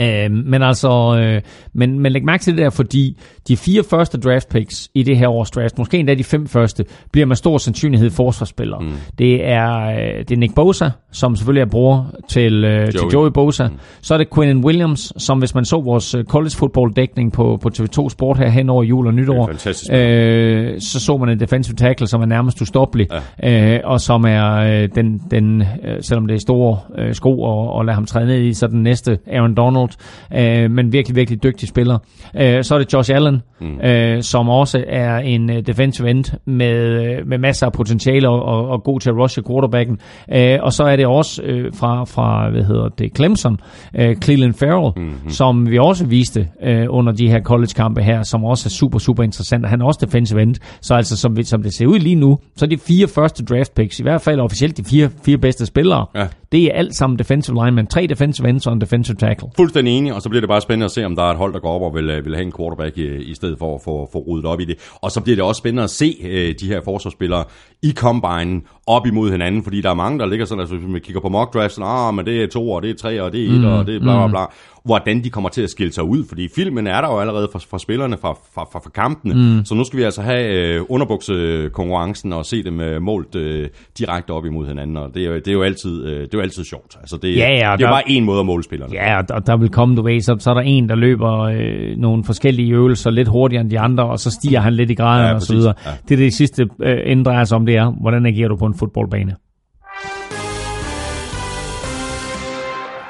Øh, men altså, øh, men, men læg mærke til det der, fordi de fire første draft picks i det her års draft, måske endda de fem første, bliver med stor sandsynlighed forsvarsspillere. Mm. Det, er, øh, det er Nick Bosa, som selvfølgelig er bror til, øh, Joey. til Joey Bosa. Mm. Så er det Quinnen Williams, som hvis man så vores øh, college football dækning på, på TV2 Sport her hen over jul og nytår, øh, så så man en defensive tackle, som er nærmest ustoppelig, ja. øh, og som er øh, den, den øh, selvom det er store øh, sko og, og lade ham træde ned i, så den næste Aaron Donald, øh, men virkelig, virkelig dygtig spiller. Øh, så er det Josh Allen, Thielen, mm. øh, som også er en uh, defensive end med, øh, med masser af potentiale og, og, og god til at rushe quarterbacken. Øh, og så er det også øh, fra, fra, hvad hedder det, Clemson, øh, Cleveland Farrell, mm-hmm. som vi også viste øh, under de her college-kampe her, som også er super, super interessant. Han er også defensive end, så altså som, som det ser ud lige nu, så er de fire første draft picks, i hvert fald officielt de fire, fire bedste spillere, ja. det er alt sammen defensive linemen, tre defensive ends og en defensive tackle. Fuldstændig enig, og så bliver det bare spændende at se, om der er et hold, der går op og vil, øh, vil have en quarterback i, i stedet for at få, få ryddet op i det. Og så bliver det også spændende at se øh, de her forsvarsspillere i combine op imod hinanden, fordi der er mange, der ligger sådan, altså, hvis vi kigger på mock drafts, ah, men det er to, og det er tre, og det er et, mm, og det er bla bla bla. Hvordan de kommer til at skille sig ud, fordi filmen er der jo allerede fra, fra spillerne fra, fra, fra, fra kampene, mm. så nu skal vi altså have øh, underbuksekonkurrencen og se dem øh, målt øh, direkte op imod hinanden, og det er, det er jo altid, øh, det er jo altid sjovt. Altså det, ja, ja, det er der, bare en måde at måle spillerne. Ja, og der, der vil komme, du ved, så, så er der en, der løber øh, nogle forskellige øvelser lidt hurtigere end de andre, og så stiger han lidt i graden ja, og så videre. Ja. Det er det sidste øh, ændrer sig om, det er, hvordan agerer du på en fodboldbane.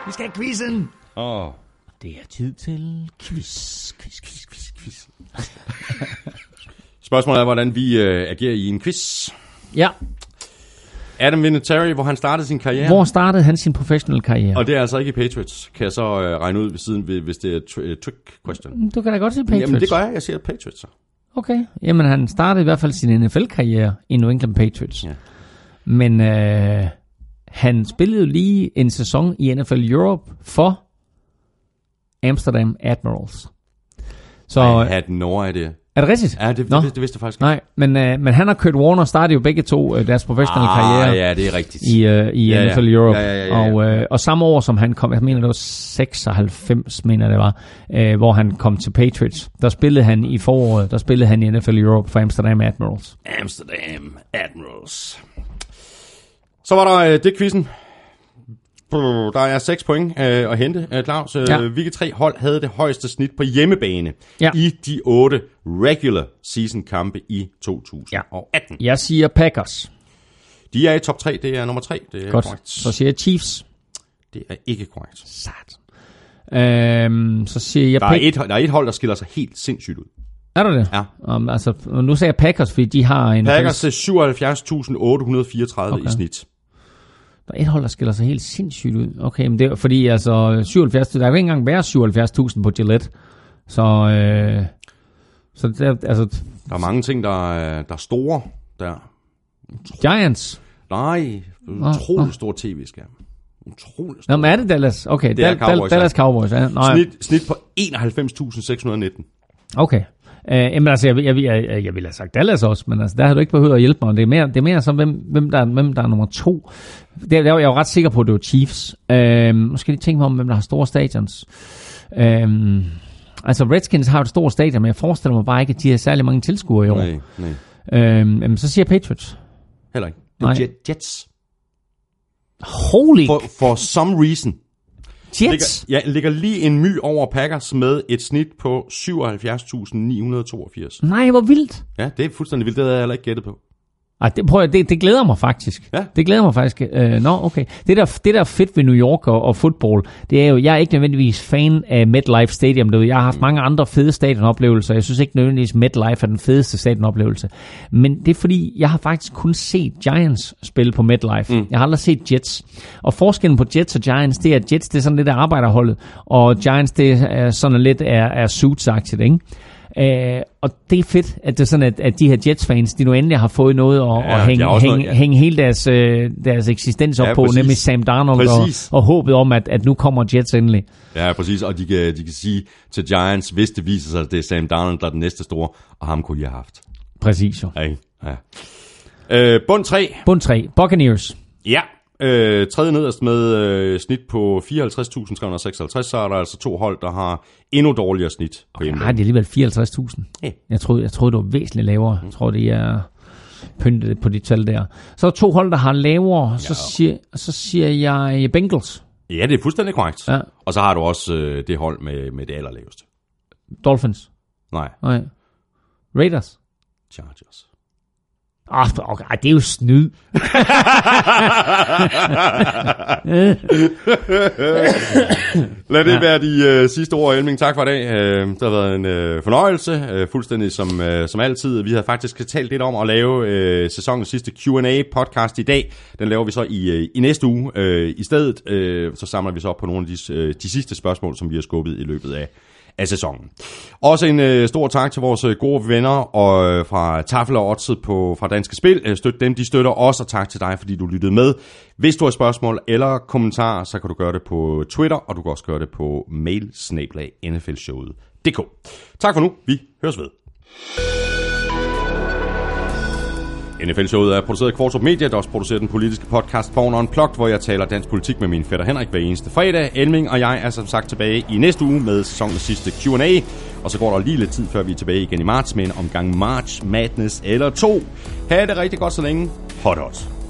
Vi skal have quizzen! Åh. Oh. Det er tid til quiz, quiz, quiz, quiz, quiz. Spørgsmålet er, hvordan vi øh, agerer i en quiz. Ja. Adam Vinatieri, hvor han startede sin karriere. Hvor startede han sin professionelle karriere? Og det er altså ikke i Patriots, kan jeg så øh, regne ud ved siden, hvis det er et tr- trick question. Du kan da godt sige Patriots. Jamen det gør jeg, jeg siger Patriots så. Okay, jamen han startede i hvert fald sin NFL-karriere i New England Patriots. Ja. Men øh, han spillede lige en sæson i NFL Europe for Amsterdam Admirals. Så, I had no idea. Er det rigtigt? Ja, det, det, det vidste jeg faktisk ikke. Nej, men, uh, men han og Kurt Warner startede jo begge to uh, deres professionelle ah, karriere. ja, det er rigtigt. I, uh, i ja, NFL ja. Europe. Ja, ja, ja, ja. Og, uh, og samme år, som han kom, jeg mener det var 96, mener det var, uh, hvor han kom til Patriots, der spillede han i foråret, der spillede han i NFL Europe for Amsterdam Admirals. Amsterdam Admirals. Så var der uh, det quizzen. Der er 6 point øh, at hente, øh, Claus. Øh, ja. Hvilke tre hold havde det højeste snit på hjemmebane ja. i de otte regular season kampe i 2018? Ja. Jeg siger Packers. De er i top 3, det er nummer 3. Det er Godt. korrekt. Så siger jeg Chiefs. Det er ikke korrekt. Sat. Øhm, så siger jeg... Der er, et, der er et hold, der skiller sig helt sindssygt ud. Er der det? Ja. Um, altså, nu sagde jeg Packers, fordi de har en... Packers er 77.834 okay. i snit. Der er et hold, der skiller sig helt sindssygt ud. Okay, men det er fordi, altså, 77, der kan ikke engang være 77.000 på Gillette. Så, øh, så der, altså... Der er mange ting, der er, der er store der. Giants? Nej, utrolig oh, stor tv-skærm. Utrolig stor. Nå, men er det Dallas? Okay, det er Cowboys, Dallas Cowboys, ja. Nej. Snit, snit på 91.619. Okay. Uh, jamen altså, jeg, jeg, jeg, jeg ville have sagt Dallas også, men altså, der har du ikke behøvet at hjælpe mig. Det er mere, det er mere så, hvem, hvem, der, hvem der er nummer to. Det, der, jeg er jo ret sikker på, at det var Chiefs. Nu skal lige tænke mig om, hvem der har store stadions. Uh, altså, Redskins har et stort stadion, men jeg forestiller mig bare ikke, at de har særlig mange tilskuere i år. Nej, nej. Uh, um, så siger jeg Patriots. Heller ikke. Det er Jet, Jets. Holy... For, for some reason. Jets? Ligger, ja, ligger lige en my over Packers med et snit på 77.982. Nej, hvor vildt. Ja, det er fuldstændig vildt. Det havde jeg heller ikke gættet på. Ej, det, prøv, det, det glæder mig faktisk. Ja. Det glæder mig faktisk. Uh, Nå, okay. Det der, det der er fedt ved New York og, og fodbold, det er jo, jeg er ikke nødvendigvis fan af MetLife Stadium. Det, jeg har haft mm. mange andre fede stadionoplevelser. Jeg synes ikke nødvendigvis MetLife er den fedeste stadionoplevelse. Men det er fordi, jeg har faktisk kun set Giants spille på MetLife. Mm. Jeg har aldrig set Jets. Og forskellen på Jets og Giants, det er, at Jets det er sådan lidt af arbejderholdet, og Giants det er sådan lidt er, er suits ikke? Uh, og det er fedt, at det er sådan, at, at de her Jets-fans, de nu endelig har fået noget at, ja, at hænge, hænge, noget, ja. hænge hele deres, øh, deres eksistens op ja, på, præcis. nemlig Sam Darnold og, og håbet om, at, at nu kommer Jets endelig. Ja, præcis, og de kan, de kan sige til Giants, hvis det viser sig, at det er Sam Darnold, der er den næste store, og ham kunne de have haft. Præcis jo. Ja, ja. Øh, bund 3. Bund 3. Buccaneers. Ja, Øh, tredje nederst med øh, snit på 54.356, så er der altså to hold, der har endnu dårligere snit. Okay, nej, det er alligevel 54.000. Ja. Jeg, troede, jeg troede, det var væsentligt lavere. Jeg tror, det er pyntet på de tal der. Så er der to hold, der har lavere. Ja. Så, siger, så siger jeg Bengals. Ja, det er fuldstændig korrekt. Ja. Og så har du også øh, det hold med, med det allerlaveste. Dolphins. Nej. Nej. Raiders. Chargers. Ah, okay, det er jo snyd. Lad det ja. være de uh, sidste ord, Elming. Tak for i dag. Uh, det har været en uh, fornøjelse, uh, fuldstændig som, uh, som altid. Vi har faktisk talt lidt om at lave uh, sæsonens sidste Q&A-podcast i dag. Den laver vi så i, uh, i næste uge. Uh, I stedet uh, så samler vi så op på nogle af de, uh, de sidste spørgsmål, som vi har skubbet i løbet af af sæsonen. Også en øh, stor tak til vores øh, gode venner og øh, fra Tafel og Odset på, fra Danske Spil. Øh, støt dem, de støtter os, og tak til dig, fordi du lyttede med. Hvis du har spørgsmål eller kommentarer, så kan du gøre det på Twitter, og du kan også gøre det på mail nflshowet.dk. Tak for nu. Vi høres ved. NFL-showet er produceret af Kvartrup Media, der også producerer den politiske podcast Born Unplugged, hvor jeg taler dansk politik med min fætter Henrik hver eneste fredag. Elming og jeg er som sagt tilbage i næste uge med sæsonens sidste Q&A, og så går der lige lidt tid, før vi er tilbage igen i marts med en omgang March Madness eller to. Ha' det rigtig godt så længe. Hot hot.